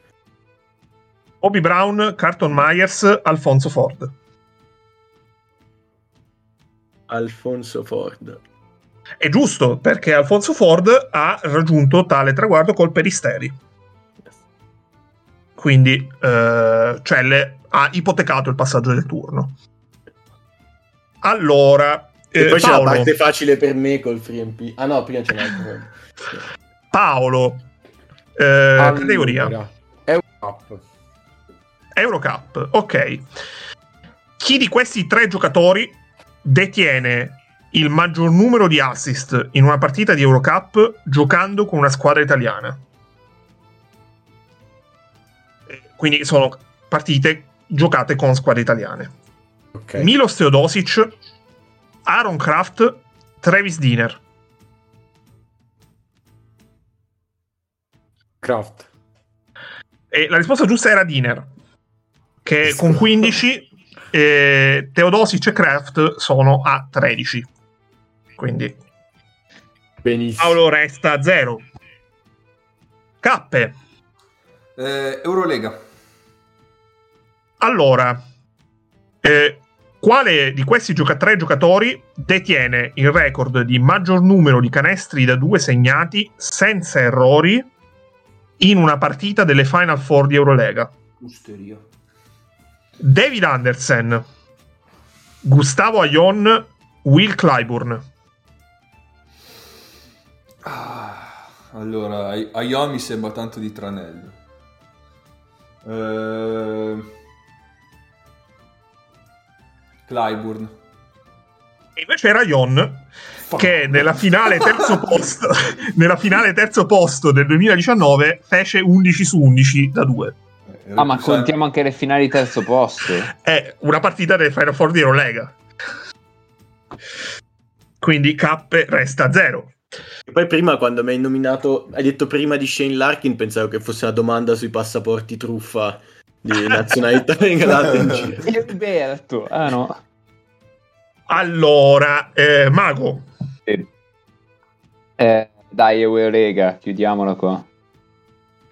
Bobby Brown, Carton Myers, Alfonso Ford. Alfonso Ford. È giusto, perché Alfonso Ford ha raggiunto tale traguardo col Peristeri. Quindi eh, Celle ha ipotecato il passaggio del turno. Allora, E eh, poi c'è la Paolo, parte facile per me col FreeMP. Ah no, prima c'è un altro. Paolo eh, Allora, categoria Eurocup. Eurocup. Ok. Chi di questi tre giocatori detiene il maggior numero di assist in una partita di Eurocup giocando con una squadra italiana? Eh, Quindi sono partite giocate con squadre italiane. Ok. Milos Teodosic, Aaron Kraft, Travis Diner. Craft. E la risposta giusta era Diner, che con 15 eh, Teodosic e Kraft sono a 13. Quindi Benissimo. Paolo resta a 0. Cappe. Eh, Eurolega. Allora, eh, quale di questi gioca- tre giocatori detiene il record di maggior numero di canestri da due segnati senza errori in una partita delle Final Four di Eurolega? Usteria. David Andersen, Gustavo Aion, Will Clyburn. Ah, allora, Ai- Aion mi sembra tanto di tranello. Eh... Clyburn. E invece era Ion che nella finale terzo posto, <laughs> nella finale terzo posto del 2019 fece 11 su 11 da 2. Eh, Ah, ma contiamo anche le finali terzo posto. È una partita del Final Four di Eurolega. Quindi K resta a 0. E poi prima quando mi hai nominato, hai detto prima di Shane Larkin, pensavo che fosse una domanda sui passaporti truffa di nazionalità <laughs> regalate in giro. Alberto. Ah no. Allora, eh, Mago, Sì. Eh, dai, Eurolega, chiudiamola qua.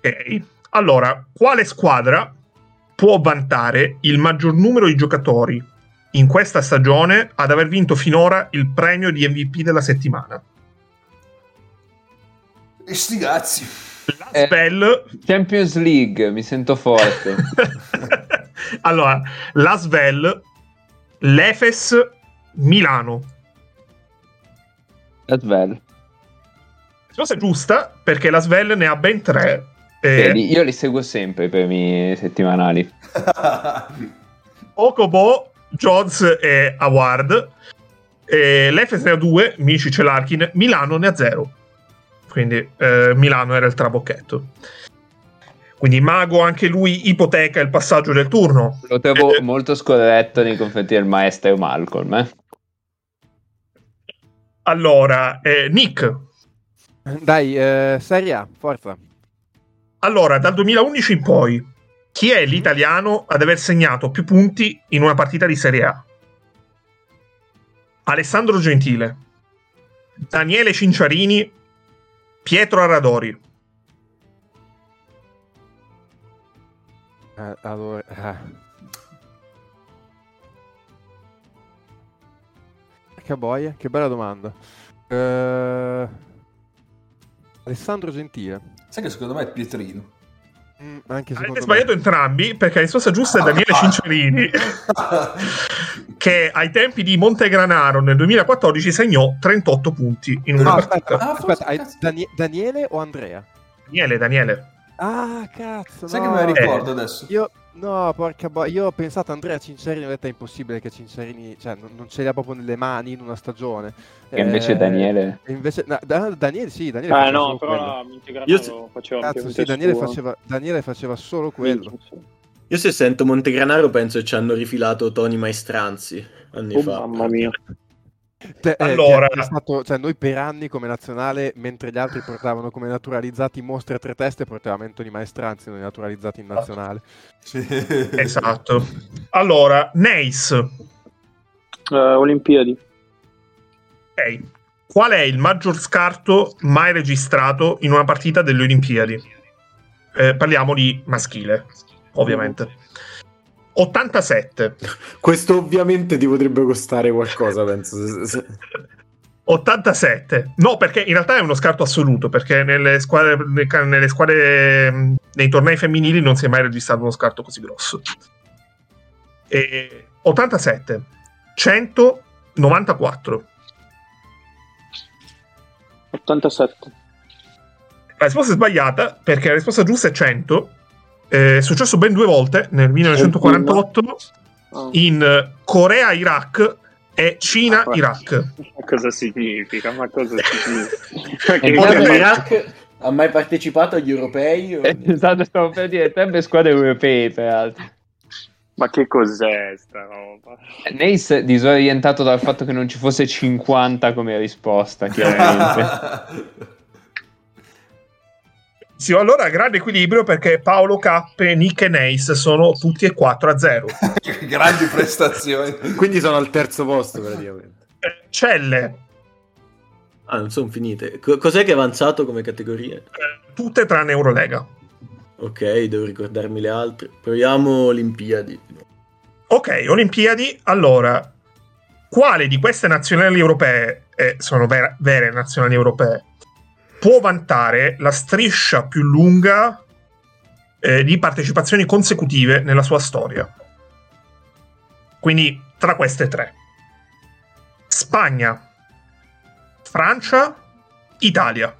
ok. Allora, quale squadra può vantare il maggior numero di giocatori in questa stagione ad aver vinto finora il premio di MVP della settimana? E sti cazzi. La Eh. Spell Champions League, mi sento forte. <laughs> allora, la Svel, l'Efes, Milano. That's well. La risposta è giusta perché la Svel ne ha ben tre. Eh, Vedi, io li seguo sempre i premi settimanali. <laughs> Okobo, Jones e Award. E L'Efes ne ha due, Micic e Larkin. Milano ne ha zero. Quindi eh, Milano era il trabocchetto. Quindi Mago anche lui ipoteca il passaggio del turno. Lo trovo Eh, molto scorretto nei confronti del maestro Malcolm. Eh? Allora, eh, Nick. Dai, eh, Serie A, forza. Allora, dal 2011 in poi, chi è l'italiano ad aver segnato più punti in una partita di Serie A? Alessandro Gentile, Daniele Cinciarini, Pietro Arradori. Eh, allora, ah. Che boia, che bella domanda. Eh, Alessandro Gentile. Sai che secondo me è Pietrino. Mm, Avete me. sbagliato entrambi perché la risposta giusta è Daniele <laughs> Cinciarini, <laughs> che ai tempi di Montegranaro nel 2014 segnò 38 punti in una No, partita. aspetta, Ah, aspetta, cazzo. Danie- Daniele o Andrea? Daniele, Daniele. Ah, cazzo, Sai no. che me la ricordo adesso? Io, no, porca boia, io ho pensato a Andrea Cincerini, ho detto è impossibile che Cincerini, cioè, non, non ce li ha proprio nelle mani in una stagione. E invece Eh, Daniele... invece, no, Da- Daniele sì, Daniele faceva no, solo però Io se- faceva Cazzo, sì, Daniele faceva, Daniele faceva solo quello. Io se sento Montegranaro penso che ci hanno rifilato Tony Maestranzi anni Oh, fa. mamma mia. Eh, Allora- è stato- cioè, noi per anni come nazionale, mentre gli altri portavano come naturalizzati mostri a tre teste, portavamo Anthony Maestranzi noi naturalizzati in nazionale. Esatto. Allora, Neis. Eh, Olimpiadi. Ok. Qual è il maggior scarto mai registrato in una partita delle Olimpiadi? Eh, parliamo di maschile, ovviamente. 87, Questo ovviamente ti potrebbe costare qualcosa, penso. se- se- 87. No, perché in realtà è uno scarto assoluto, perché nelle squadre, nelle squadre nei tornei femminili non si è mai registrato uno scarto così grosso. E 87, 194. 87. La risposta è sbagliata perché la risposta giusta è 100. È successo ben due volte nel 1948 Ah. in Corea-Iraq è Cina-Iraq. Ma cosa significa? Ma cosa <laughs> significa? E Che- Poi Vabbè, l'Iraq ha mai partecipato agli europei? o- Esatto, stavo per dire entrambe squadre europee, peraltro. Ma che cos'è sta roba? Nace disorientato dal fatto che non ci fosse 50 come risposta, chiaramente. <laughs> Sì, allora grande equilibrio perché Paolo Cappe, Nick e Neis sono tutti e 4 a 0. <laughs> Grandi prestazioni. Quindi sono al terzo posto praticamente. Eh, Celle, Ah, non sono finite. Co- cos'è che è avanzato come categorie? eh, tutte tranne Eurolega. Ok, devo ricordarmi le altre. Proviamo Olimpiadi. Ok, Olimpiadi, allora, quale di queste nazionali europee, e sono vera- vere nazionali europee, può vantare la striscia più lunga eh, di partecipazioni consecutive nella sua storia? Quindi tra queste tre. Spagna, Francia, Italia.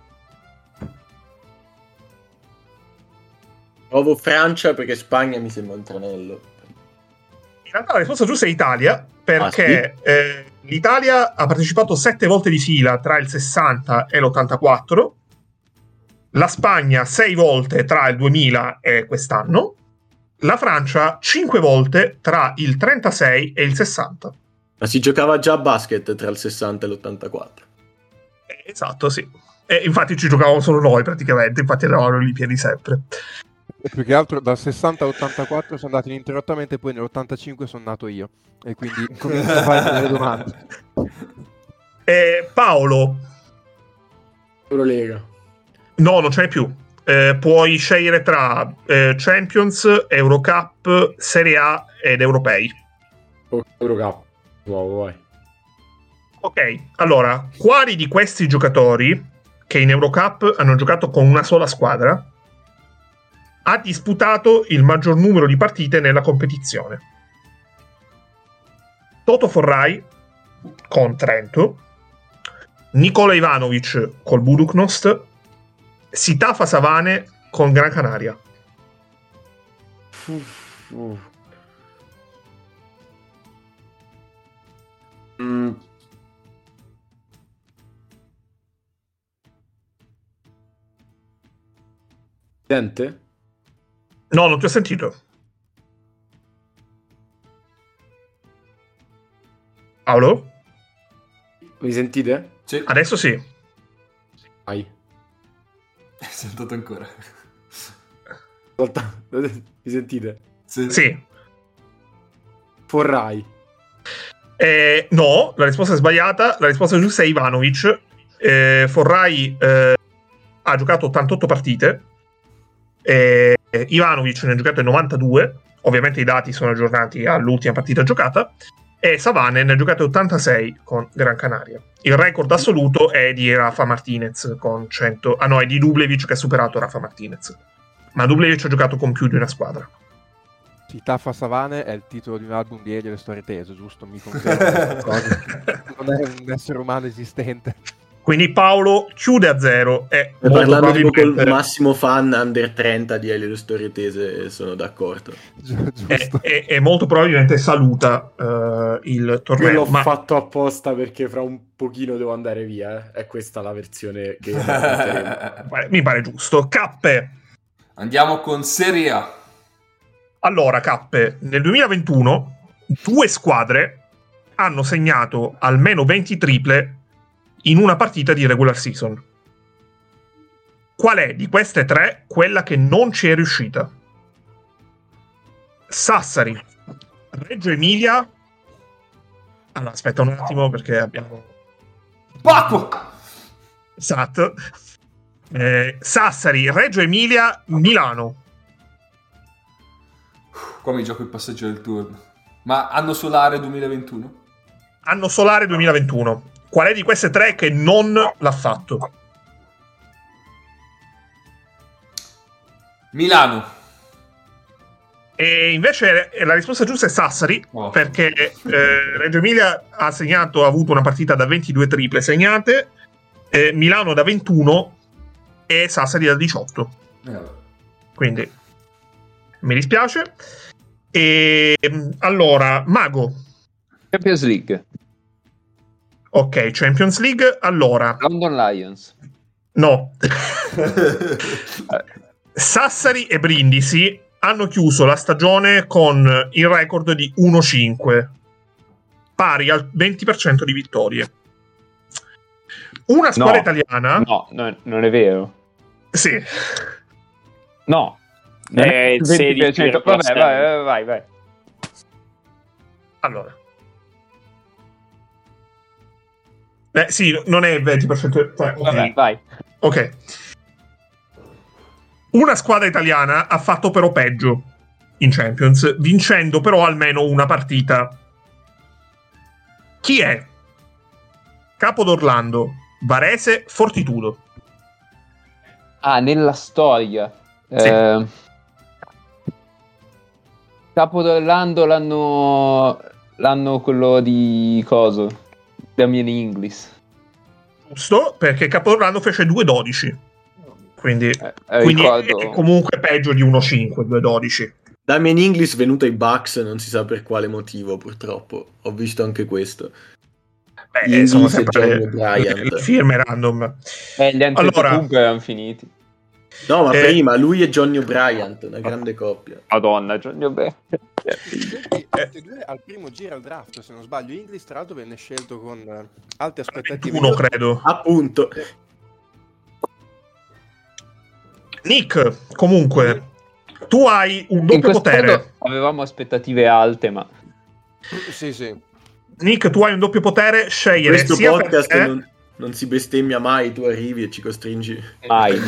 Provo Francia perché Spagna mi sembra un tranello. In realtà la risposta giusta è Italia, perché eh, l'Italia ha partecipato sette volte di fila tra il 60 e l'84, la Spagna sei volte tra il 2000 e quest'anno, la Francia cinque volte tra il 36 e il 60. Ma si giocava già a basket tra il 60 e l'84. Eh, Esatto, sì. E infatti ci giocavamo solo noi praticamente, infatti eravamo alle Olimpiadi sempre. E <laughs> più che altro dal 60 all'84 sono andati ininterrottamente, poi nell'85 sono nato io. E quindi <laughs> comincio a fare delle domande. <laughs> E Paolo, Eurolega. no, non ce n'è più. Eh, puoi scegliere tra eh, Champions, Eurocup, Serie A ed Europei. O- Eurocup. Nuovo, vai. Ok, allora, quali di questi giocatori che in Eurocup hanno giocato con una sola squadra ha disputato il maggior numero di partite nella competizione? Toto Forrai con Trento, Nikola Ivanovic col Buduknost, Sitafa Savane con Gran Canaria. Uh. Mm. Dente? No, non ti ho sentito. Paolo? Mi sentite? Sì, Adesso sì. Vai. <laughs> sentato ancora. Ascolta, <laughs> Mi sentite? Sì. Sì. Forrai. Eh, no, la risposta è sbagliata. La risposta giusta è Ivanovic. Eh, Forrai eh, ha giocato 88 partite. Eh, Ivanovic ne ha giocate 92. Ovviamente i dati sono aggiornati all'ultima partita giocata. E Savane ne ha giocate 86 con Gran Canaria. Il record assoluto è di Rafa Martinez con 100. Ah no, è di Dublevic che ha superato Rafa Martinez. Ma Dublevic ha giocato con più di una squadra. Sì, Taffa Savane è il titolo di un album di Elio e le storie tese, giusto? Mi <laughs> confermo. Non è un essere umano esistente. Quindi Paolo chiude a zero e parlando tipo col probabilmente- massimo fan under 30 di Elio le storie tese, sono d'accordo. <laughs> E, giusto. e- e molto probabilmente saluta eh, il Io torneo. l'ho Ma fatto apposta perché fra un pochino devo andare via. eh. È questa la versione che <laughs> mi pare giusto. Cappe. Andiamo con Serie A. Allora, Cappe, nel 2021 due squadre hanno segnato almeno 20 triple in una partita di regular season. Qual è di queste tre quella che non ci è riuscita? Sassari, Reggio Emilia. Allora, aspetta un attimo perché abbiamo Paco! Esatto. Eh, Sassari, Reggio Emilia, Milano. Qua mi gioco il passaggio del turno. Ma anno solare 2021? Anno solare 2021. Qual è di queste tre che non l'ha fatto? Milano. E invece la risposta giusta è Sassari, Oh. perché eh, Reggio Emilia ha segnato, ha avuto una partita da 22 triple segnate, eh, Milano da 21 e Sassari da 18. Eh. Quindi mi dispiace. E allora, Mago, Champions League. Ok, Champions League. Allora, London Lions. no. <laughs> Sassari e Brindisi hanno chiuso la stagione con il record di 1-5, pari al 20% di vittorie. Una squadra No. italiana, No, no, non è vero. sì, No. Non È il il 16, 20%. Vabbè, vai, vai, vai. allora. Eh, sì, non è il 20%. Cioè, ok. Vabbè, vai. Ok. Una squadra italiana ha fatto però peggio in Champions, vincendo però almeno una partita. Chi è? Capo d'Orlando, Varese, Fortitudo. Ah, nella storia. Sì. Eh, Capo d'Orlando l'hanno... L'hanno quello di coso. Damien Inglis. Giusto, perché Capo d'Orlando fece 2-12. Quindi, Eh, eh, quindi è- ricordo... è comunque peggio di 1-5, 2-12. Damien Inglis venuto ai Bucks, non si sa per quale motivo, purtroppo. Ho visto anche questo. Beh, Inglis sono e sempre le, firme random. Eh, gli Allora- Antetokounmpo erano finiti. No, ma Eh. prima lui e Johnny O'Brien, una grande coppia. Madonna, Johnny O'Brien. <laughs> E due al primo giro al draft, se non sbaglio. Inglis, tra l'altro, venne scelto con eh, alte aspettative. Uno, credo. Appunto. Nick, comunque, tu hai un doppio potere. avevamo aspettative alte, ma... Sì, sì. Nick, tu hai un doppio potere, scegliere Questo sia per podcast te- non, non si bestemmia mai, tu arrivi e ci costringi. Mai. <laughs>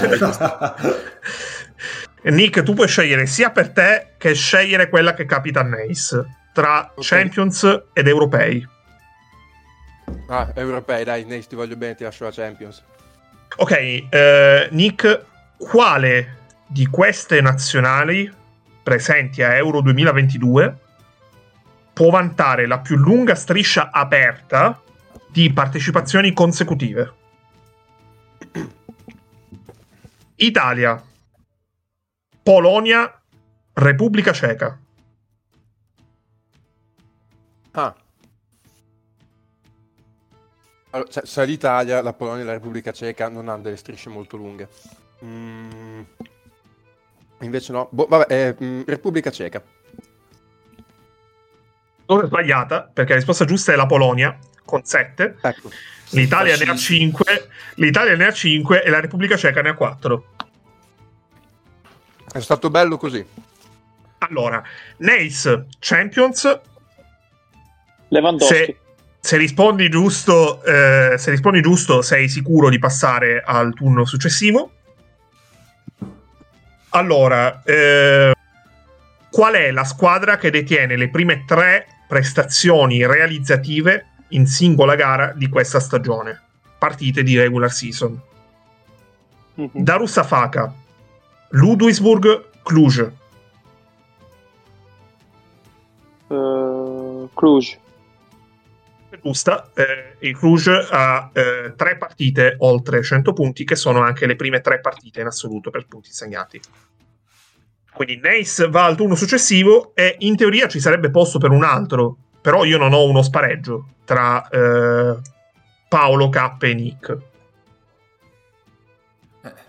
Nick, tu puoi scegliere sia per te che scegliere quella che capita a Nace tra Ok. Champions ed Europei. Ah, europei, dai, Nace, ti voglio bene, ti lascio la Champions. Ok, eh, Nick, quale di queste nazionali presenti a Euro 2022 può vantare la più lunga striscia aperta di partecipazioni consecutive? Italia, Polonia, Repubblica Ceca. Ah. Allora, cioè, se l'Italia, la Polonia e la Repubblica Ceca non hanno delle strisce molto lunghe. Mm. Invece no. Boh, vabbè, eh, mm, Repubblica Ceca. Dove è sbagliata, perché la risposta giusta è la Polonia, con 7. Ecco. L'Italia ne ha 5, l'Italia ne ha 5 e la Repubblica Ceca ne ha 4. È stato bello così. Allora, Nace Champions, Lewandowski. se, se rispondi giusto, eh, se rispondi giusto, sei sicuro di passare al turno successivo. Allora, eh, qual è la squadra che detiene le prime tre prestazioni realizzative in singola gara di questa stagione? Partite di regular season. Mhm. Darussafaka, Ludwigsburg, Cluj. Eh, Cluj. giusta, eh, il Cluj ha eh, tre partite oltre 100 punti, che sono anche le prime tre partite in assoluto per punti segnati. Quindi Nace va al turno successivo e in teoria ci sarebbe posto per un altro, però io non ho uno spareggio tra eh, Paolo, K e Nick.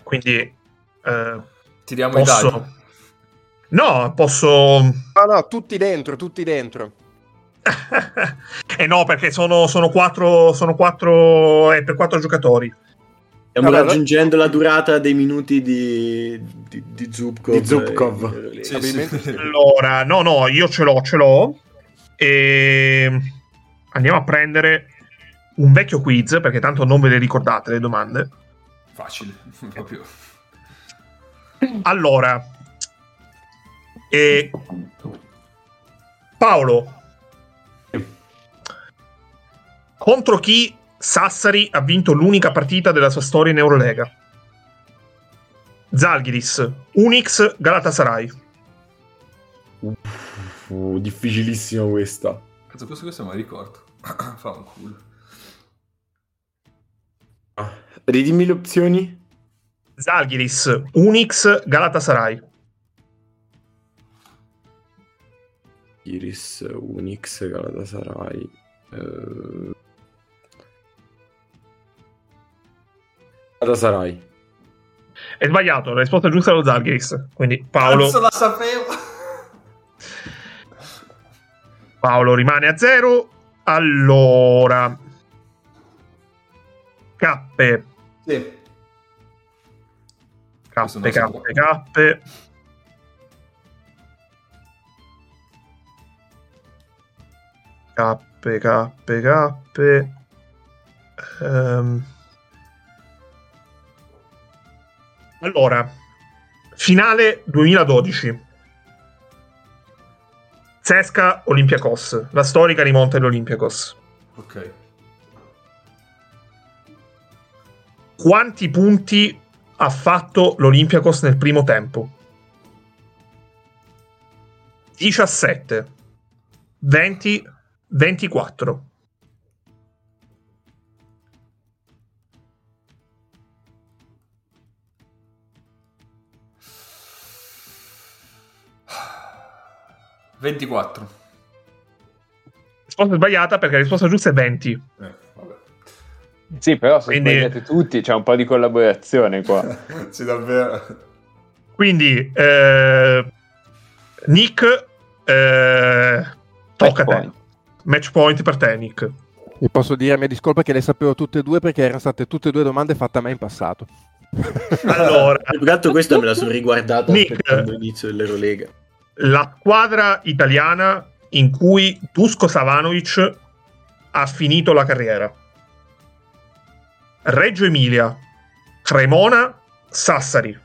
Quindi eh, Tiriamo i posso... dadi. No, posso... No, no, tutti dentro, tutti dentro. <laughs> eh no, perché sono, sono quattro, sono quattro, è per quattro giocatori. Stiamo Allora- raggiungendo la durata dei minuti di, di, di Zubkov. Di Zubkov. Eh, sì. sì. Allora, no, no, io ce l'ho, ce l'ho. E andiamo a prendere un vecchio quiz, perché tanto non ve le ricordate le domande. Facile, <laughs> proprio. Allora, e... Paolo, contro chi Sassari ha vinto l'unica partita della sua storia in Eurolega? Zalgiris, Unix, Galatasaray. Uh, difficilissima questa. Cazzo, questo, questo me la ricordo. <clears throat> Fa un culo. Ridimmi le opzioni. Zalgiris, Unix, Galatasaray. Iris, Unix, Galatasaray. Eh, Galatasaray. È sbagliato, la risposta giusta è lo Zalgiris. Quindi Paolo, Cazzo la sapevo. Paolo rimane a zero. Allora, cappe, Sì. Cappe, cappe, cappe. Cappe, cappe, cappe. Ehm. Allora, finale 2012. Zesca Olympiacos, la storica rimonta dell'Olympiacos. Ok. Quanti punti ha fatto l'Olympiacos nel primo tempo? 17, 20, 24. 24. Risposta sbagliata perché la risposta giusta è 20. Eh, vabbè. Sì, però se Quindi- sbagliate tutti c'è un po' di collaborazione qua. <laughs> sì, davvero. Quindi, eh, Nick, eh, tocca a te. point. Match point per te, Nick. E posso dire a mia discolpa che le sapevo tutte e due perché erano state tutte e due domande fatte a me in passato. Allora, <laughs> Più che altro questa me la sono riguardata Nick. aspettando l'inizio dell'Eurolega. La squadra italiana in cui Dusko Savanovic ha finito la carriera. Reggio Emilia, Cremona, Sassari.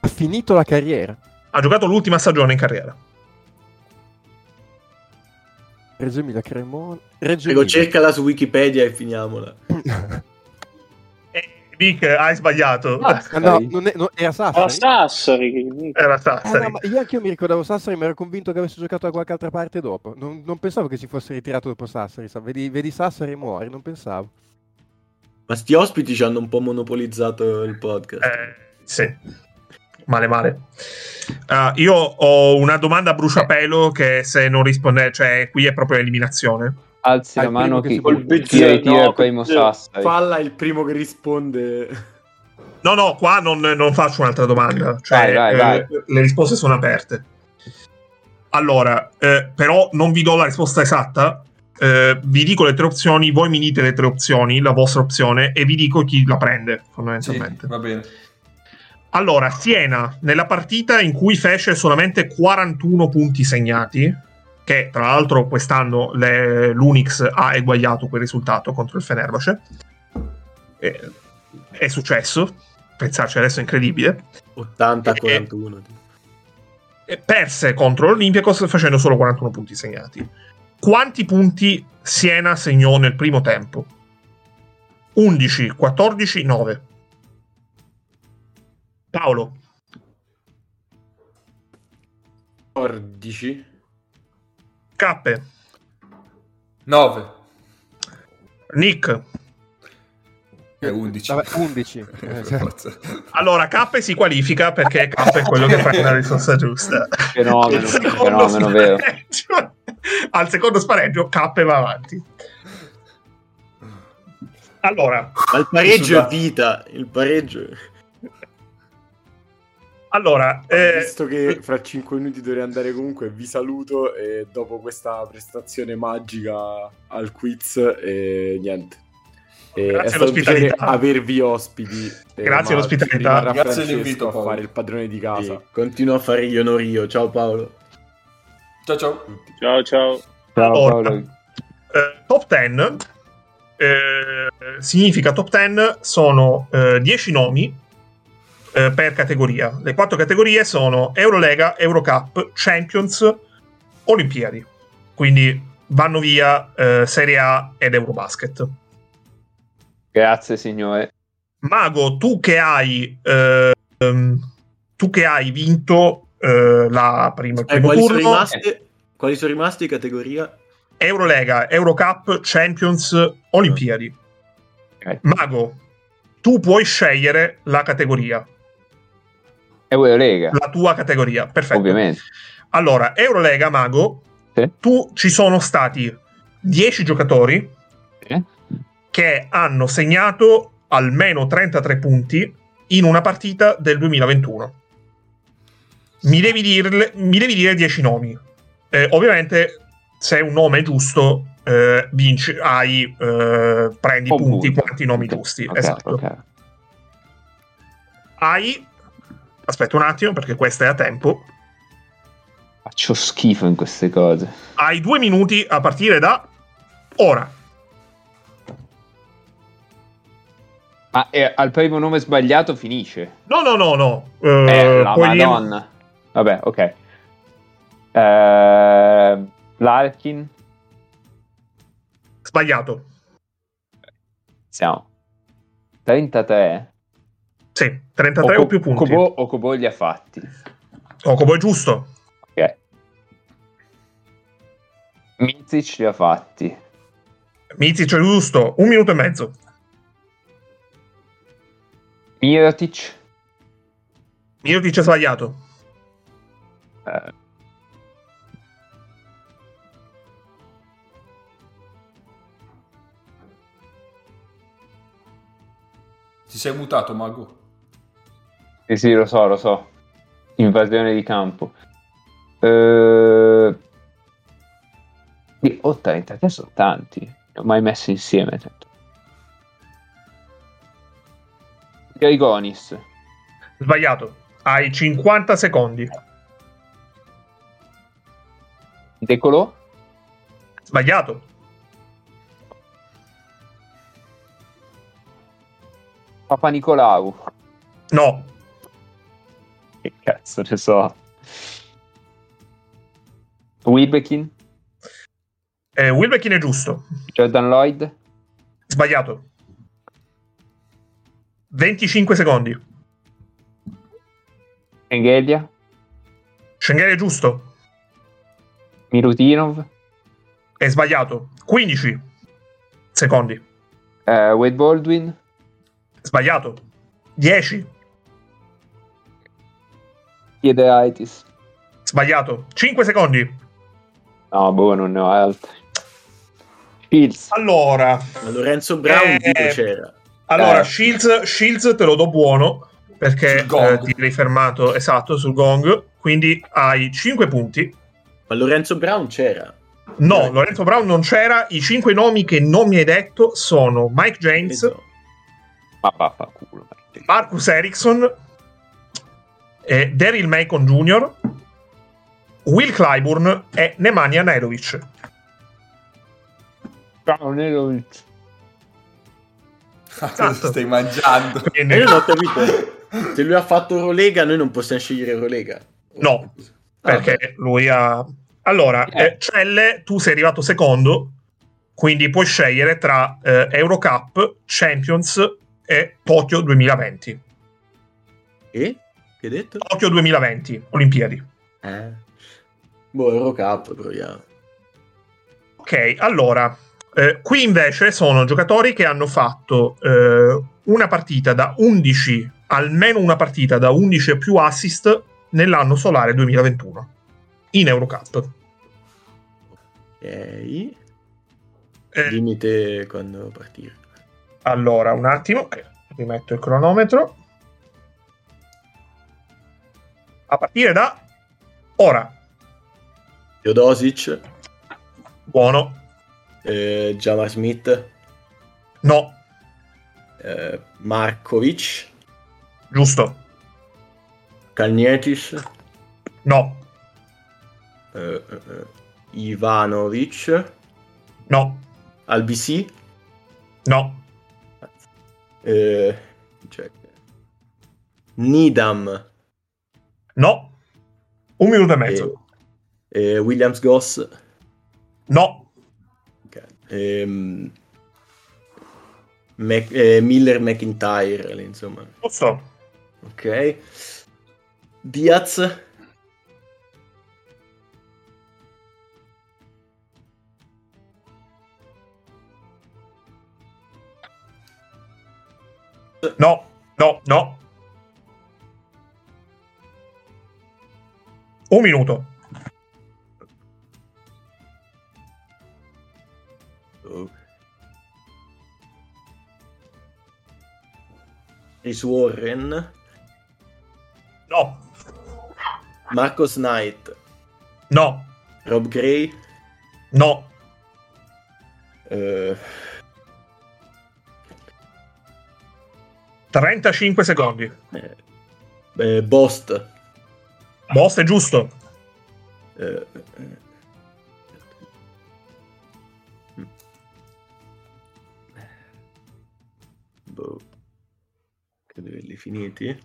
Ha finito la carriera. Ha giocato l'ultima stagione in carriera. Reggio Emilia, Cremona... Reggio Prego, Emilia. cercala su Wikipedia e finiamola. <laughs> Nick, hai sbagliato. Ah, Ah, no, non è- no, era Era Sassari? Sassari. Era Ah, Sassari. no, ma io anche io mi ricordavo Sassari, ma ero convinto che avesse giocato da qualche altra parte dopo. Non, non pensavo che si fosse ritirato dopo Sassari. sa. Vedi, vedi Sassari e muori, non pensavo. Ma sti ospiti ci hanno un po' monopolizzato il podcast. Eh, sì. Male, male. Ah, io ho una domanda a bruciapelo che se non risponde, cioè qui è proprio eliminazione. Alzi la il mano primo che chi tira i tira No, il primo col- Sassari. Falla il primo che risponde. No, no, qua non, non faccio un'altra domanda. Cioè, Vai, vai, eh, Le risposte sono aperte. Allora, eh, però non vi do la risposta esatta. eh, vi dico le tre opzioni, voi mi dite le tre opzioni, la vostra opzione, e vi dico chi la prende, Sì, fondamentalmente. va bene. Allora, Siena, nella partita in cui fece solamente 41 punti segnati, che tra l'altro quest'anno le- l'Unix ha eguagliato quel risultato contro il Fenerbahce, eh, è successo, pensarci adesso è incredibile, 80 a eh, 41. e perse contro l'Olympiacos facendo solo 41 punti segnati. Quanti punti Siena segnò nel primo tempo? 11, 14, 9. Paolo, 14. Cappe, 9. Nick. È 11. Vabbè, 11. <laughs> Eh, Forza. Allora, Cappe si qualifica perché Cappe è quello che fa la risposta giusta. Fenomeno, fenomeno vero. spareggio- Al secondo spareggio, Cappe va avanti. Allora, Ma il pareggio è vita. Il pareggio. Allora eh, Visto che fra 5 minuti dovrei andare comunque, vi saluto e dopo questa prestazione magica al quiz e niente. E Grazie è stato un piacere all'ospitalità. avervi ospiti. e Grazie all'ospitalità. Grazie Francesco dell'invito, a fare il padrone di casa. Sì, continuo a fare gli onori io. Ciao Paolo. Ciao ciao. Ciao, ciao. Ciao Allora. Paolo. eh, top 10 eh, significa top 10 sono eh, 10 nomi eh, per categoria. Le quattro categorie sono Eurolega, Eurocup, Champions, Olimpiadi. Quindi vanno via eh, Serie A ed Eurobasket. Grazie signore. Mago, tu che hai, eh, ehm, tu che hai vinto eh, la prima, il Eh, quali, sono turno, rimaste, quali sono rimasti in categoria? Eurolega, Eurocup, Champions, Olimpiadi. Ok. Mago, tu puoi scegliere la categoria, Eurolega, la tua categoria. Perfetto. ovviamente. Allora, Eurolega, Mago, Sì. tu ci sono stati 10 giocatori Sì. che hanno segnato almeno 33 punti in una partita del 2021. Mi devi, dirle- mi devi dire 10 nomi. Eh, ovviamente, se un nome è giusto, eh, vinci, hai, eh, prendi Un punti punto. quanti nomi Ok, giusti. ok, esatto. ok. Hai. Aspetta un attimo, perché questa è a tempo. Faccio schifo in queste cose. Hai due minuti a partire da ora. Ma eh, al primo nome sbagliato finisce. No, no, no, no. Eh, Eh, la madonna. Vabbè, ok. Eh, Larkin. Sbagliato. Siamo. 33. Sì, 33 o, Co- più punti. Kobo o Kobo li ha fatti. Okobo è giusto. Ok. Mizic li ha fatti. Mizic è giusto. Un minuto e mezzo. Mirotic. Mirotic è sbagliato. eh, Ti sei mutato, Mago? Sì, sì, lo so, lo so. Invasione di campo. Eh... Sì, oh, 33 sono tanti. Non ho mai messo insieme. tanto. Grigonis. Sbagliato. Hai 50 secondi. Decolò. Sbagliato. Papa Nicolau. No. Che cazzo ne so. Wilbekin. Eh, Wilbekin è giusto. Jordan Lloyd. Sbagliato. 25 secondi. Engelia. Schengen è giusto. Milutinov. È sbagliato. 15 secondi. eh, Wade Baldwin. Sbagliato. 10. Piedaitis. Sbagliato. 5 secondi. No, boh, non ne ho altri. Fields. Allora. Ma Lorenzo Brown Eh, c'era. Allora, Eh. Shields, Shields te lo do buono perché eh, ti eri fermato esatto sul gong. Quindi hai 5 punti. Ma Lorenzo Brown c'era. No, Dai. Lorenzo Brown non c'era. I 5 nomi che non mi hai detto sono Mike James, Esatto. Ma vaffanculo. Marcus Erickson, eh, Daryl Macon Jr., Will Clyburn e Nemanja Nedovic. Ciao, Nerovic. Ah, cosa Esatto. stai mangiando? Quindi- io non ho capito. Se lui ha fatto Rolega, noi non possiamo scegliere Rolega. No, perché lui ha... Allora, Eh. eh, Celle, tu sei arrivato secondo, quindi puoi scegliere tra eh, Eurocup, Champions e Tokyo 2020. E? Che hai detto? Tokyo 2020, Olimpiadi. Eh. Boh, Eurocup, proviamo. Ok, allora, eh, qui invece sono giocatori che hanno fatto eh, una partita da 11, almeno una partita da 11 e più assist nell'anno solare 2021 in Eurocup. Ok. Eh, Limite quando partire. allora, un attimo, che rimetto il cronometro. A partire da ora. Teodosic, Buono. eh, Jamar Smith, No, eh, Markovic, giusto. Kalnietis, No, eh, eh, eh, Ivanovic, no, Albc, no. eh, cioè, Nidam, No. Un minuto e mezzo. eh, eh, Williams Goss, No. ok, ehm, Mac- eh, Miller McIntyre, insomma, Giusto. ok. Diaz, No, no, no. Un minuto. Chris Warren, No, Marcos Knight, no, Rob Gray, no, eh, 35 secondi. eh, eh, Bost, Boss è giusto. eh, eh, boh, che li finiti.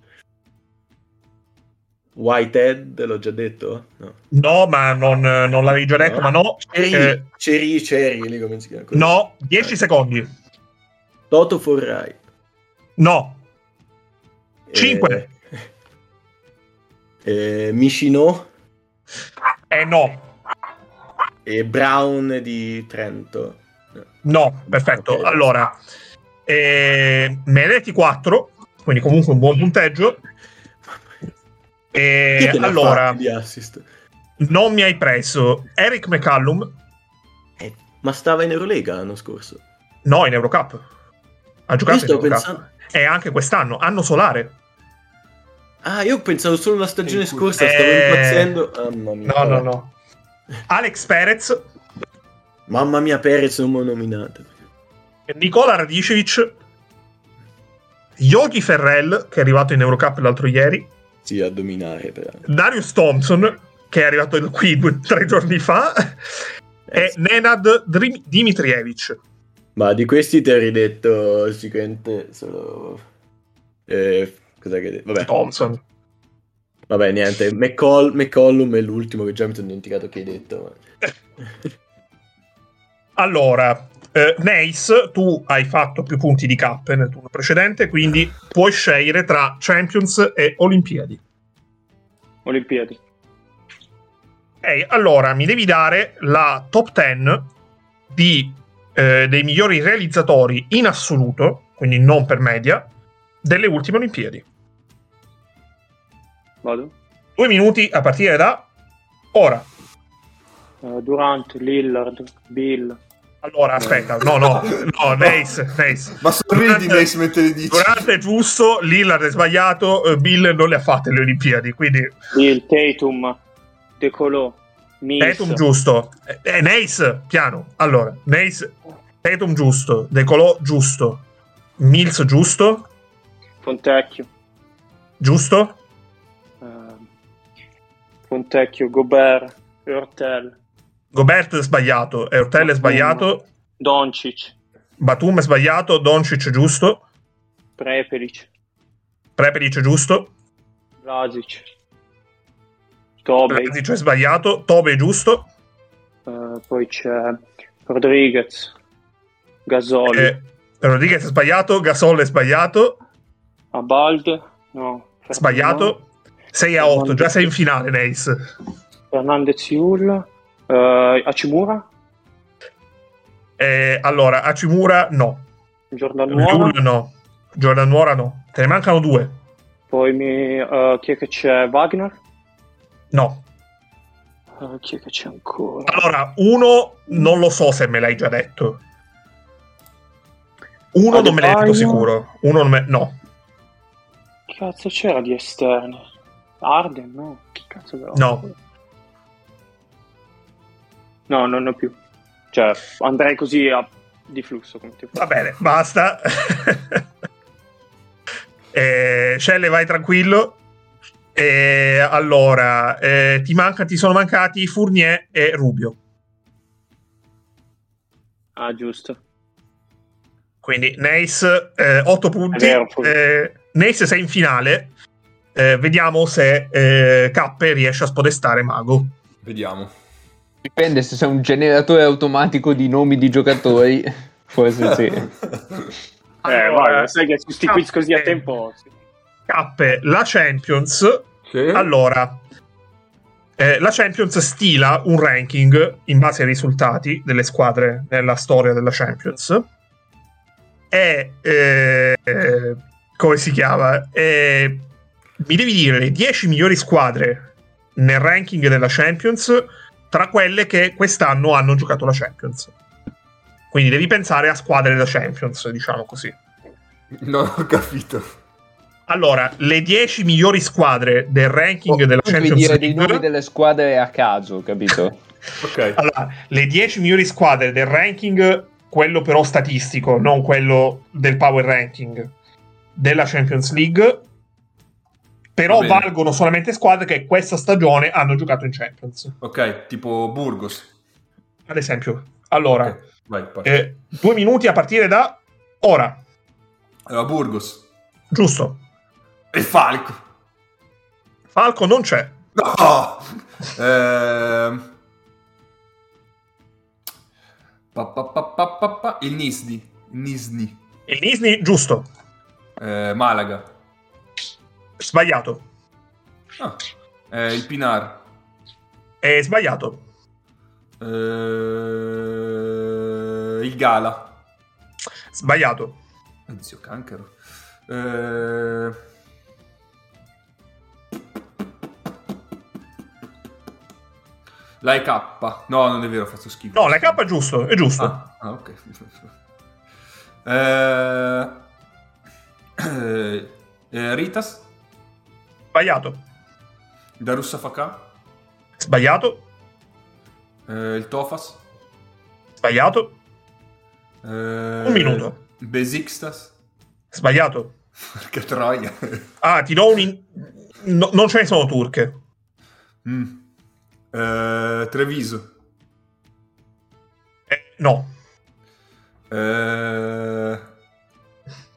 Whitehead, l'ho già detto? No. No, ma non, non l'avevi già detto, No. ma no. Cherry, Eh, Cherry, Cherry, lì come si chiama? Così. no, 10 secondi. Toto Forrai. No, Eh, Cinque. Eh, Michino eh no, e Brown di Trento. no, perfetto. Ok. Allora, eh, me ne hai detti 4, quindi comunque un buon punteggio. Chi E allora, fatti di assist? non mi hai preso Eric McCallum, Eh, ma stava in Eurolega l'anno scorso. no, in Eurocup. Ha Io giocato in sto Eurocup. pensando... E anche quest'anno, anno solare. Ah, io pensavo solo alla stagione scorsa, stavo eh, impazzendo. Mamma mia. No, no, no. Alex Perez, Mamma mia, Perez non mi ho nominato. Nicola Radicevic, Yogi Ferrell, che è arrivato in Eurocup l'altro ieri, Sì, a dominare però. Darius Thompson, che è arrivato qui due, tre giorni fa, Eh, e sì. Nenad Drim- Dimitrievich. Ma di questi ti eri detto sicuramente solo... Eh, cos'è che? Vabbè, Thompson. vabbè niente. McCall- McCollum è l'ultimo che già mi sono dimenticato che hai detto. ma- <laughs> Allora, eh, Nace, tu hai fatto più punti di K nel turno precedente, quindi puoi scegliere tra Champions e Olimpiadi. Olimpiadi. Ok, allora mi devi dare la top 10 di, eh, dei migliori realizzatori in assoluto, quindi non per media, delle ultime Olimpiadi. Vado. Due minuti a partire da ora. Eh, Durant, Lillard, Bill. Allora, aspetta, no, no, no, <laughs> Nace, Nace. Ma sorridi Nace mentre li dici. Durant è giusto, Lillard è sbagliato, eh, Bill non le ha fatte le Olimpiadi, quindi Bill, Tatum, De Colò, Mills. Tatum giusto. Eh, eh, Nace, piano. Allora, Nace, Tatum giusto, De Colò giusto, Mills giusto, Fontecchio. giusto, eh, Fontecchio, Gobert, Hurtel, Gobert è sbagliato, Eurtel è sbagliato, Doncic, Batum è sbagliato, Doncic giusto, Prepelic, Prepelic giusto, Vlasic, Tobe, Lazic è sbagliato, Tobe è giusto, eh, poi c'è Rodriguez, Gasol, eh, Rodriguez è sbagliato, Gasol è sbagliato, Abald, no, sbagliato, 6 a 8, già sei in finale, Nace. Fernandez Yul, eh, Hachimura, Eh, allora, Hachimura no, Jordan Nuova, Yul no, Jordan Nuora no, te ne mancano due, poi mi, eh, chi è che c'è? Wagner, no. Eh, chi è che c'è ancora? Allora, uno non lo so se me l'hai già detto. Uno non me l'hai detto Adebayo. sicuro. Uno non me... No, cazzo c'era di esterni? Arden, no? Che cazzo aveva? No. No, non ho più. Cioè, andrei così a... di flusso. Come ti va bene, basta. <laughs> eh, Shelle, vai tranquillo. Eh, allora, eh, ti, manca, ti sono mancati Fournier e Rubio. Ah, giusto. Quindi Nace, 8 punti. Vero. Eh, Nace sei in finale. Eh, vediamo se eh, K riesce a spodestare Mago. Vediamo. Dipende se sei un generatore automatico di nomi di giocatori. <laughs> Forse sì. eh, Allora, vai, sai che su sti quiz così a eh, tempo... K, la Champions. Sì. Allora, eh, la Champions stila un ranking in base ai risultati delle squadre nella storia della Champions. E eh, eh, come si chiama? Eh, mi devi dire le 10 migliori squadre nel ranking della Champions tra quelle che quest'anno hanno giocato la Champions. Quindi devi pensare a squadre da Champions, diciamo così. Non ho capito. Allora, le 10 migliori squadre del ranking della Devi Champions dire dei nomi League. delle squadre a caso, capito? <laughs> Ok. Allora, le 10 migliori squadre del ranking, quello però statistico, non quello del power ranking della Champions League. Però valgono solamente squadre che questa stagione hanno giocato in Champions. Ok, tipo Burgos. Ad esempio, allora, Ok, vai, eh, due minuti a partire da ora, Allora, Burgos. giusto? E Falco. Falco non c'è. No! <laughs> Ehm. Pa, pa, pa. Il Nisni. Nisni. Il Nisni, giusto. Eh, Malaga. Sbagliato. Ah. Eh, il Pinar. È sbagliato. Eh, il Gala. Sbagliato. Oddio, cancro. Eh, La EK. No, non è vero, ho fatto schifo. No, la K è giusto, è giusto. Ah, ah, ok. Eh, eh, eh, Ritas. Sbagliato. Darussa Fakà. Sbagliato. Eh, il Tofas. Sbagliato. Eh, Un minuto. Besiktas. Sbagliato. Che troia. <laughs> Ah, ti do un... in- no- non ce ne sono turche. Mm. Eh, Treviso. Eh, no. Eh,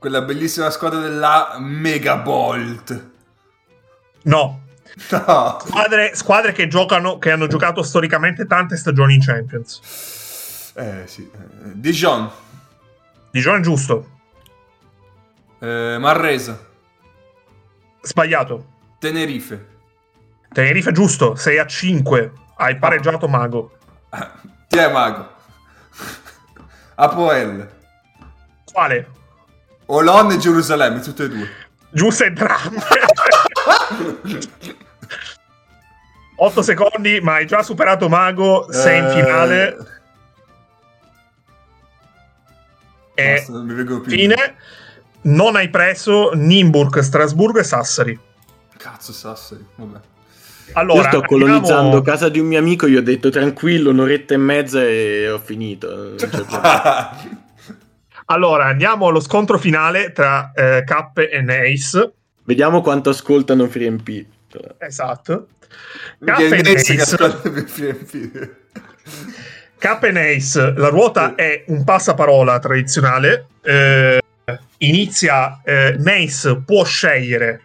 quella bellissima squadra della Megabolt. No. No. Squadre, squadre che giocano, che hanno giocato storicamente tante stagioni in Champions. Eh sì. Eh, Dijon. Dijon è giusto. Eh, Marresa. Sbagliato. Tenerife. Tenerife è giusto. 6 a 5. Hai pareggiato Mago. <laughs> Chi è Mago? <laughs> Apoel. Quale? Olon e Gerusalemme, tutte e due. Giusto entrambe. <laughs> 8 secondi, ma hai già superato Mago. Sei in Eh, finale. E basta, non mi vengono più. fine. Non hai preso Nimburg, Strasburgo e Sassari. Cazzo, Sassari. Vabbè. Allora, io sto andiamo- colonizzando casa di un mio amico, gli ho detto tranquillo, un'oretta e mezza e ho finito. <laughs> Allora, andiamo allo scontro finale tra eh, K e Nace. Vediamo quanto ascoltano FreeMP. Esatto. Perché e che e Nace, <laughs> la ruota è un passaparola tradizionale. Eh, inizia eh, Nace può scegliere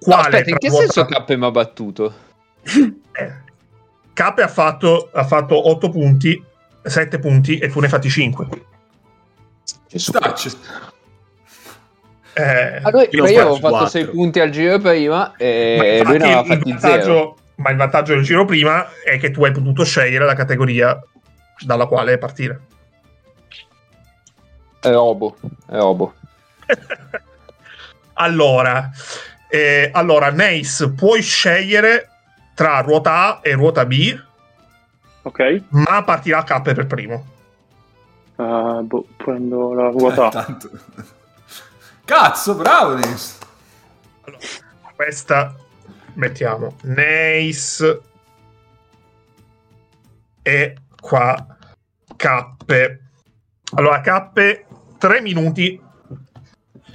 No, quale aspetta, in che ruota- senso K mi ha battuto? <laughs> Eh, K ha fatto, ha fatto 8 punti, 7 punti e tu ne hai fatti 5. Stacci. Eh, Ah, noi- Io ma ho io avevo fatto fatto quattro. 6 punti al giro prima e ma lui ne aveva il fatti 0. vantaggio, ma il vantaggio del giro prima è che tu hai potuto scegliere la categoria dalla quale partire. È robo, è robo. <laughs> allora, eh, allora, Nace, puoi scegliere tra ruota A e ruota B, Ok. ma partirà K per primo. Ah, boh, prendo la ruota. Eh, <laughs> tanto. Cazzo, bravo Nis. Allora, questa mettiamo Nace e qua K. Allora, K, 3 minuti.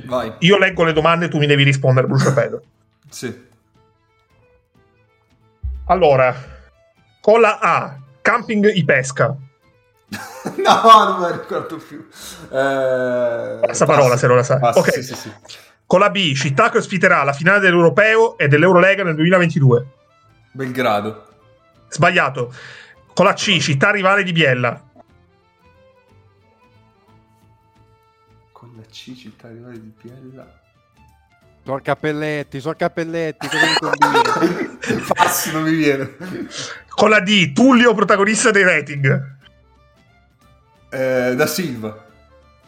Vai. Io leggo le domande, tu mi devi rispondere, bruciapelo. Sì. Allora, con la A, camping i pesca. <laughs> No, non me la ricordo più. Eh, Passa parola se non la sai. Passa, Ok. sì, sì, sì. Con la B, città che ospiterà la finale dell'Europeo e dell'Eurolega nel 2022. Belgrado. Sbagliato. Con la C, città rivale di Biella. Con la C, città rivale di Biella. Sor Cappelletti, Sor Cappelletti, cosa mi combini? Passi, <laughs> non mi viene. Con la D, Tullio protagonista dei rating. Eh, da Silva.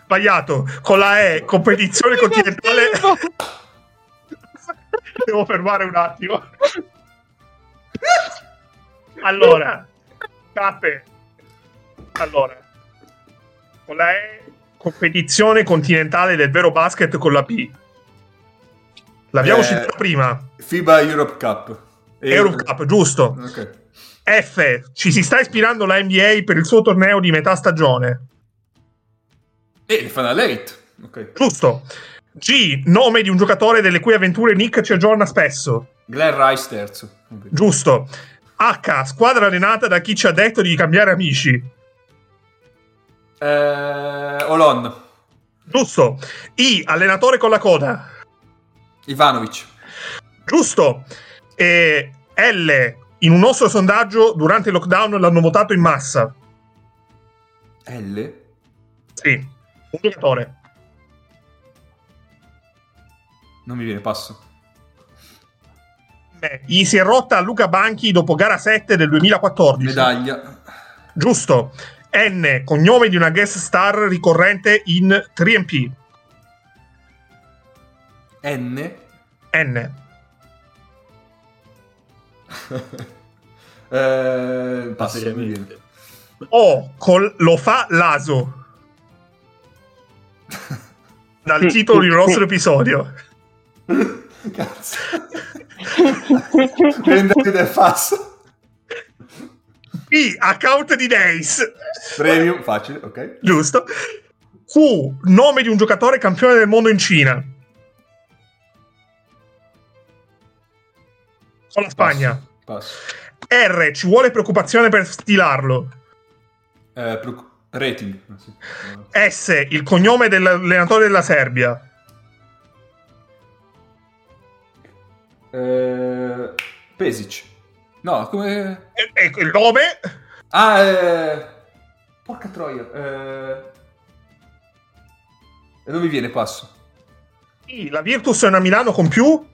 Sbagliato. Con la E, competizione continentale. Devo fermare un attimo. Allora, Cape. Allora, con la E, competizione continentale del vero basket con la P. L'abbiamo Eh, citato prima. FIBA Europe Cup. Europe Cup, giusto. Ok. F. Ci si sta ispirando la NBA per il suo torneo di metà stagione. E il Final Eight. Ok. Giusto. G. Nome di un giocatore delle cui avventure Nick ci aggiorna spesso. Glenn Rice terzo. Giusto. H. Squadra allenata da chi ci ha detto di cambiare amici. Eh, Olon. Giusto. I. Allenatore con la coda. Ivanovic. Giusto. E L. In un nostro sondaggio durante il lockdown l'hanno votato in massa. L. Sì. Un giocatore. Non mi viene, passo. Beh, Gli si è rotta a Luca Banchi dopo gara 7 del 2014. Medaglia. Giusto. N. Cognome di una guest star ricorrente in 3MP. N. N. <laughs> eh, passo, Seriamente. mi viene. O. Col- lo fa Laso. Dal titolo di un nostro episodio. <laughs> Cazzo. Prendere del passo. P. Account di Days. Premium, facile, ok. Giusto. Q. Nome di un giocatore campione del mondo in Cina. Con la Spagna. Passo. R. Ci vuole preoccupazione per stilarlo. Eh, proc- rating. Ah. S. Il cognome dell'allenatore della Serbia. Eh, Pesic. No, come... E, e il nome? Ah, eh... Porca troia. Eh... E non mi viene, passo. La Virtus è una Milano con più?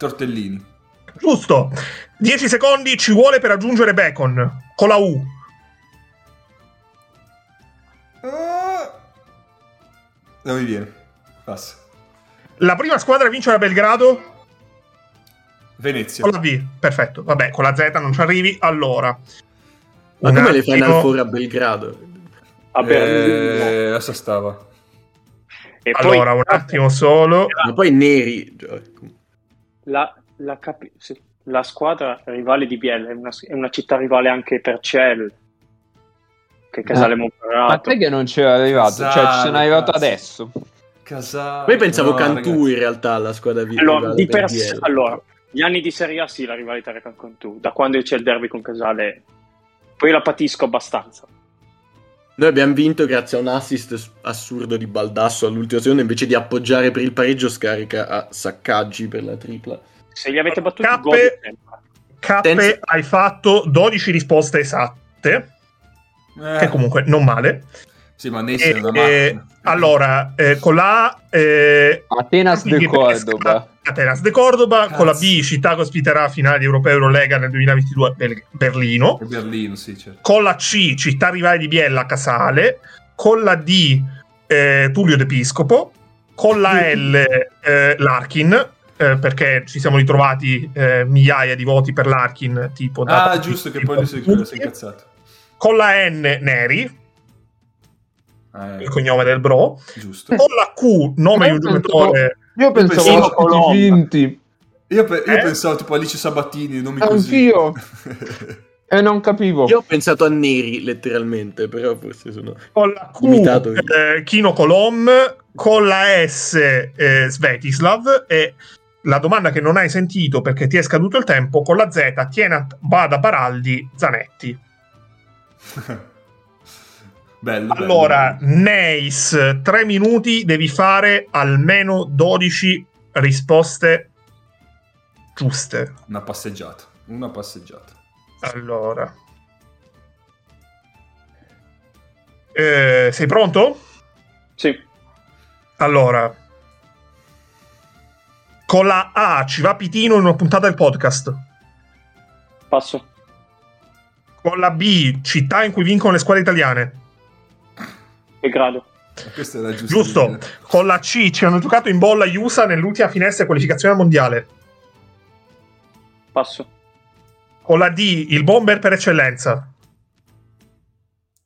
Tortellini. Giusto. 10 secondi ci vuole per aggiungere Bacon. Con la U. Non mi viene. Passo. La prima squadra a vincere a Belgrado? Venezia. Con la V. Perfetto. Vabbè, con la Z non ci arrivi. Allora. Ma Un come le attimo. Final Four a Belgrado? A Berlino. Eh, a stava. E poi Allora, un attimo solo. Ma poi neri. La, la, capi- sì, la squadra rivale di Biella è una, è una città rivale anche per Ciel. Che Casale. Ma Monferrato. te che non c'era arrivato? Cioè, ci sono Casale, arrivato cazzo. adesso. Casale. Poi pensavo No, Cantù ragazzi. in realtà alla squadra vi- Allora, di per sé- allora, gli anni di Serie A sì, la rivalità era con tu. Da quando c'è il derby con Casale, poi la patisco abbastanza. Noi abbiamo vinto grazie a un assist assurdo di Baldasso all'ultima seconda, invece di appoggiare per il pareggio scarica a Saccaggi per la tripla. Se li avete battuti, Cappe- sempre. Cappe, Tenzi- hai fatto 12 risposte esatte. Eh, Che comunque non male. Sì, ma Nessi E- è una macchina. allora, eh, con la A, eh, Atenas de Cordoba. Atenas de Cordoba, Cazzo. con la B Chicago ospiterà finale di Europeo Eurolega nel 2022 Bel- Berlino, Berlino, sì, certo. con la C città rivale di Biella Casale, con la D eh, Tullio d'Episcopo, con la L eh, Larkin, eh, perché ci siamo ritrovati eh, migliaia di voti per Larkin, tipo da Ah, giusto, che poi lui si è incazzato. con la N Neri, Eh, il cognome del bro, giusto. con la Q nome di un giocatore Io pensavo pensavo a finti Io, pe- io Eh? pensavo tipo Alice Sabatini, nomi così. Anch'io. <laughs> e non capivo. Io ho pensato a neri letteralmente, però forse sono... con la Q Limitato. eh, Kino Colom, con la S eh, Svetislav e la domanda che non hai sentito perché ti è scaduto il tempo, con la Z Tienat Bada Baraldi Zanetti. <laughs> bello, Allora, bello. Neis, tre minuti, devi fare almeno 12 risposte giuste. Una passeggiata. Una passeggiata. Allora. Eh, sei pronto? Sì, Allora. Con la A ci va Pitino in una puntata del podcast. passo. Con la B, città in cui vincono le squadre italiane. Era giusta. Giusto. Con la C ci hanno giocato in bolla gli USA nell'ultima finestra di qualificazione al mondiale. Passo. Con la D, il bomber per eccellenza.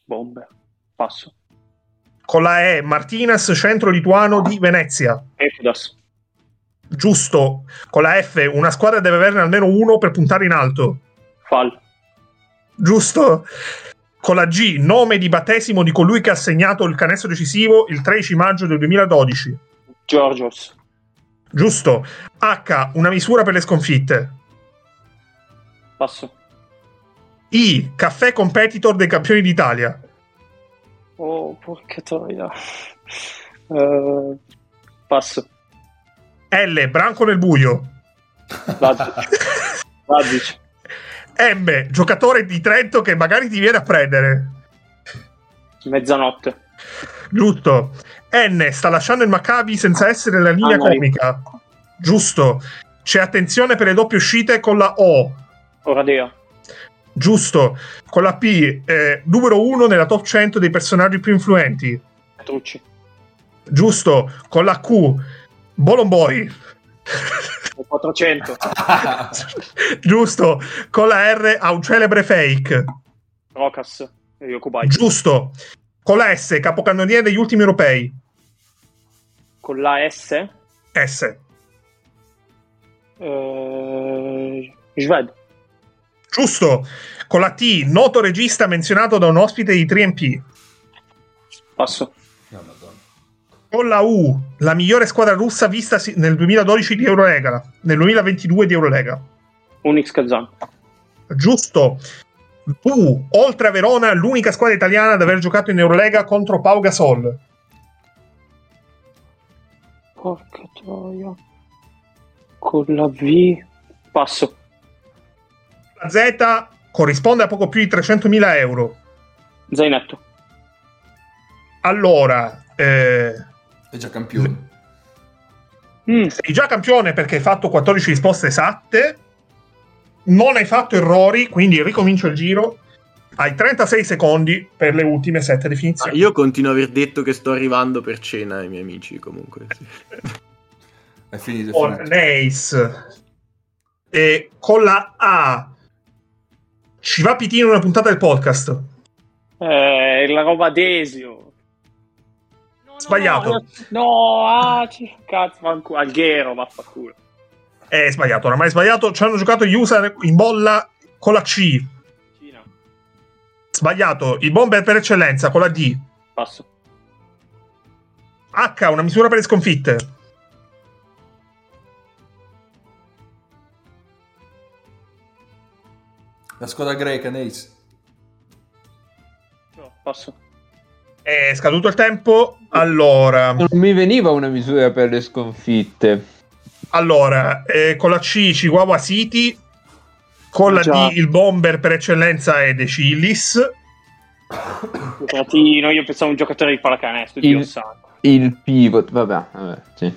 Bomber. Passo. Con la E, Martinez, centro lituano di Venezia. Efudas. Giusto. Con la F, una squadra deve averne almeno uno per puntare in alto. Fall. Giusto. Con la G, nome di battesimo di colui che ha segnato il canestro decisivo il 13 maggio del 2012. Georgios. Giusto. H, una misura per le sconfitte. Passo. I, caffè competitor dei campioni d'Italia. Oh, porca troia. Eh, passo. L, branco nel buio. Lazic. <laughs> Lazic. M, giocatore di Trento che magari ti viene a prendere. Mezzanotte. Giusto. N, sta lasciando il Maccabi senza essere la linea Amari. comica. Giusto. C'è attenzione per le doppie uscite con la O. Oradea. Giusto. Con la P, eh, numero uno nella top 100 dei personaggi più influenti. Trucci. Giusto. Con la Q, Bolomboy. 400. <laughs> Giusto. Con la R, ha un celebre fake. Rocas. E Yokubai. Giusto. Con la S, capocannoniere degli ultimi europei. Con la S. S. Eh, Sved. Giusto. Con la T, noto regista menzionato da un ospite di 3MP. Passo. Con la U, la migliore squadra russa vista nel 2012 di Eurolega, nel 2022 di Eurolega. Unix Kazan. Giusto. U, oltre a Verona, l'unica squadra italiana ad aver giocato in Eurolega contro Pau Gasol. Porca troia. Con la V. Passo. La Z corrisponde a poco più di 300.000 euro. Zainetto. Allora, eh, È già campione. Mm. sei già campione perché hai fatto 14 risposte esatte, non hai fatto errori, quindi ricomincio il giro. Hai 36 secondi per le ultime 7 Ah, definizioni. io continuo a aver detto che sto arrivando per cena ai miei amici comunque. sì. <laughs> È finito. È con. Nace e con la A ci va Pitino una puntata del podcast Eh, la roba Desio. Sbagliato. No, ah, cazzo, fanculo. Alghero, vaffanculo. è sbagliato oramai è sbagliato ci hanno giocato gli USA in bolla con la C Cina. sbagliato il bomber per eccellenza con la D Passo. H una misura per le sconfitte La squadra greca, Nace. No, passo. È scaduto il tempo allora Non mi veniva una misura per le sconfitte. allora eh, con la C Chihuahua City con la Già. D il bomber per eccellenza è De Cillis Giocatino, io pensavo un giocatore di pallacanestro, Dio Il- santo. Il pivot, vabbè, vabbè, sì.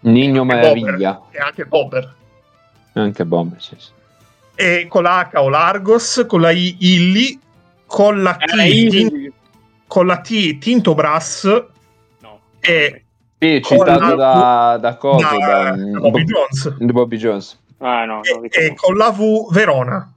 Nigno Maraviglia. e anche Bomber Anche bombe, sì, sì. e con la H o Largos, con la I Illy, con la T, Eh, con la T Tinto Brass No. e Sì, citato la- da, da Coso, da, da, Bobby Jones da Bobby Jones. Ah, no, e, e con la V Verona.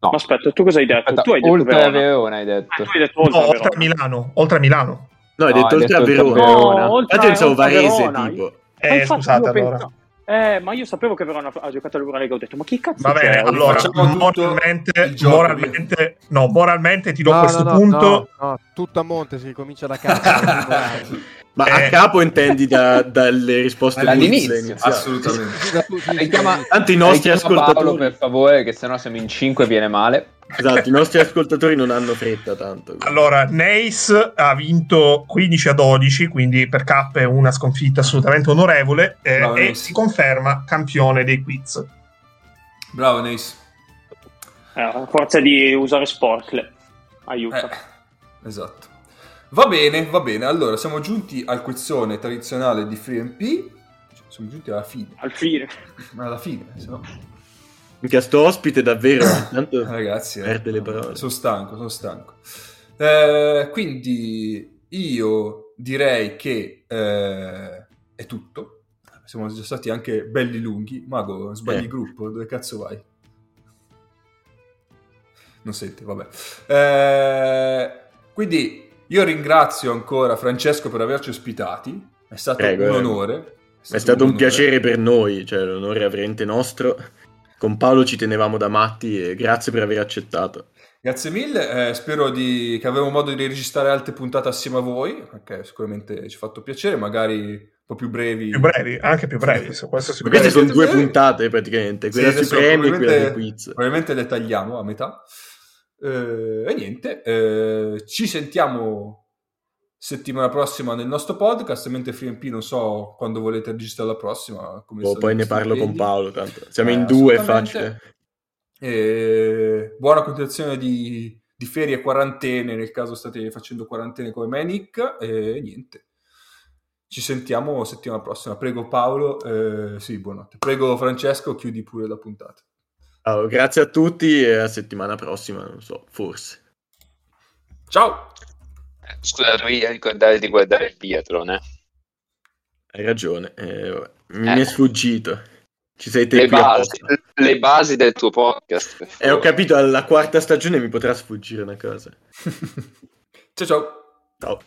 No. Ma aspetta, tu cosa hai detto? Aspetta, tu hai detto oltre a Verona. Verona hai detto. Ah, tu hai detto No, oltre a oltre a Verona. Milano, oltre a Milano. No, hai No, detto hai oltre a detto oltre a Verona. Verona. No, oltre Infatti a- pensavo oltre a Varese, Verona. tipo. Ma Eh, infatti scusate allora. penso- Eh, ma io sapevo che Verona ha giocato all'Eurolega, ho detto, ma che cazzo Va c'è? bene, allora, moralmente, moralmente, no, moralmente ti do No, questo no, no, punto. no, no, tutto a monte si ricomincia da capo. <laughs> Ma Eh. a capo intendi da- dalle risposte iniziali? Assolutamente. Sì, sì, sì, Richiama- sì. Tanto i nostri Richiama Paolo ascoltatori, per favore, che sennò siamo in 5 viene male. Esatto, i nostri ascoltatori non hanno fretta tanto. Allora, Nace ha vinto 15 a 12, quindi per K è una sconfitta assolutamente onorevole eh, Bravo, e si conferma campione dei quiz. Bravo, Nace. Eh, forza di usare Sportle. Aiuta. Eh, esatto. Va bene, va bene. Allora, siamo giunti al quizzone tradizionale di FreeMP. Cioè, siamo giunti alla fine. Al fine. Ma alla fine, se no... Minchia, sto ospite davvero. <coughs> Tanto... Ragazzi, eh, Perde le parole. sono stanco, sono stanco. Eh, quindi io direi che eh, è tutto. Siamo già stati anche belli lunghi. Mago, sbagli Eh. gruppo, dove cazzo vai? Non sente, vabbè. Eh, quindi io ringrazio ancora Francesco per averci ospitati. È stato Prego, un eh. onore. È stato un onore. piacere per noi, cioè l'onore è veramente nostro. Con Paolo ci tenevamo da matti e grazie per aver accettato. Grazie mille, eh, spero di- che avremo modo di registrare altre puntate assieme a voi, perché sicuramente ci ha fatto piacere, magari un po' più brevi. Più brevi, anche più brevi. Ma queste sono due puntate praticamente, Sì, quella sui adesso premi e quella dei quiz. Probabilmente le tagliamo a metà. Eh, e niente, eh, ci sentiamo settimana prossima nel nostro podcast, mentre FreeMP non so quando volete registrare la prossima. Oh, poi ne parlo con. Paolo, tanto siamo Eh, in due, è facile. E buona continuazione di, di ferie e quarantene nel caso state facendo quarantene come me Nick e niente ci sentiamo settimana prossima prego Paolo eh, sì buonanotte prego Francesco chiudi pure la puntata Ciao, grazie a tutti e a settimana prossima, non so, forse. ciao Eh, Scusa, dovevi ricordare di guardare il biathlon, eh? Hai ragione, eh, mi Eh. è sfuggito. Ci sei te Le basi, le basi del tuo podcast. per E ho capito, alla quarta stagione mi potrà sfuggire una cosa. <laughs> ciao ciao Ciao.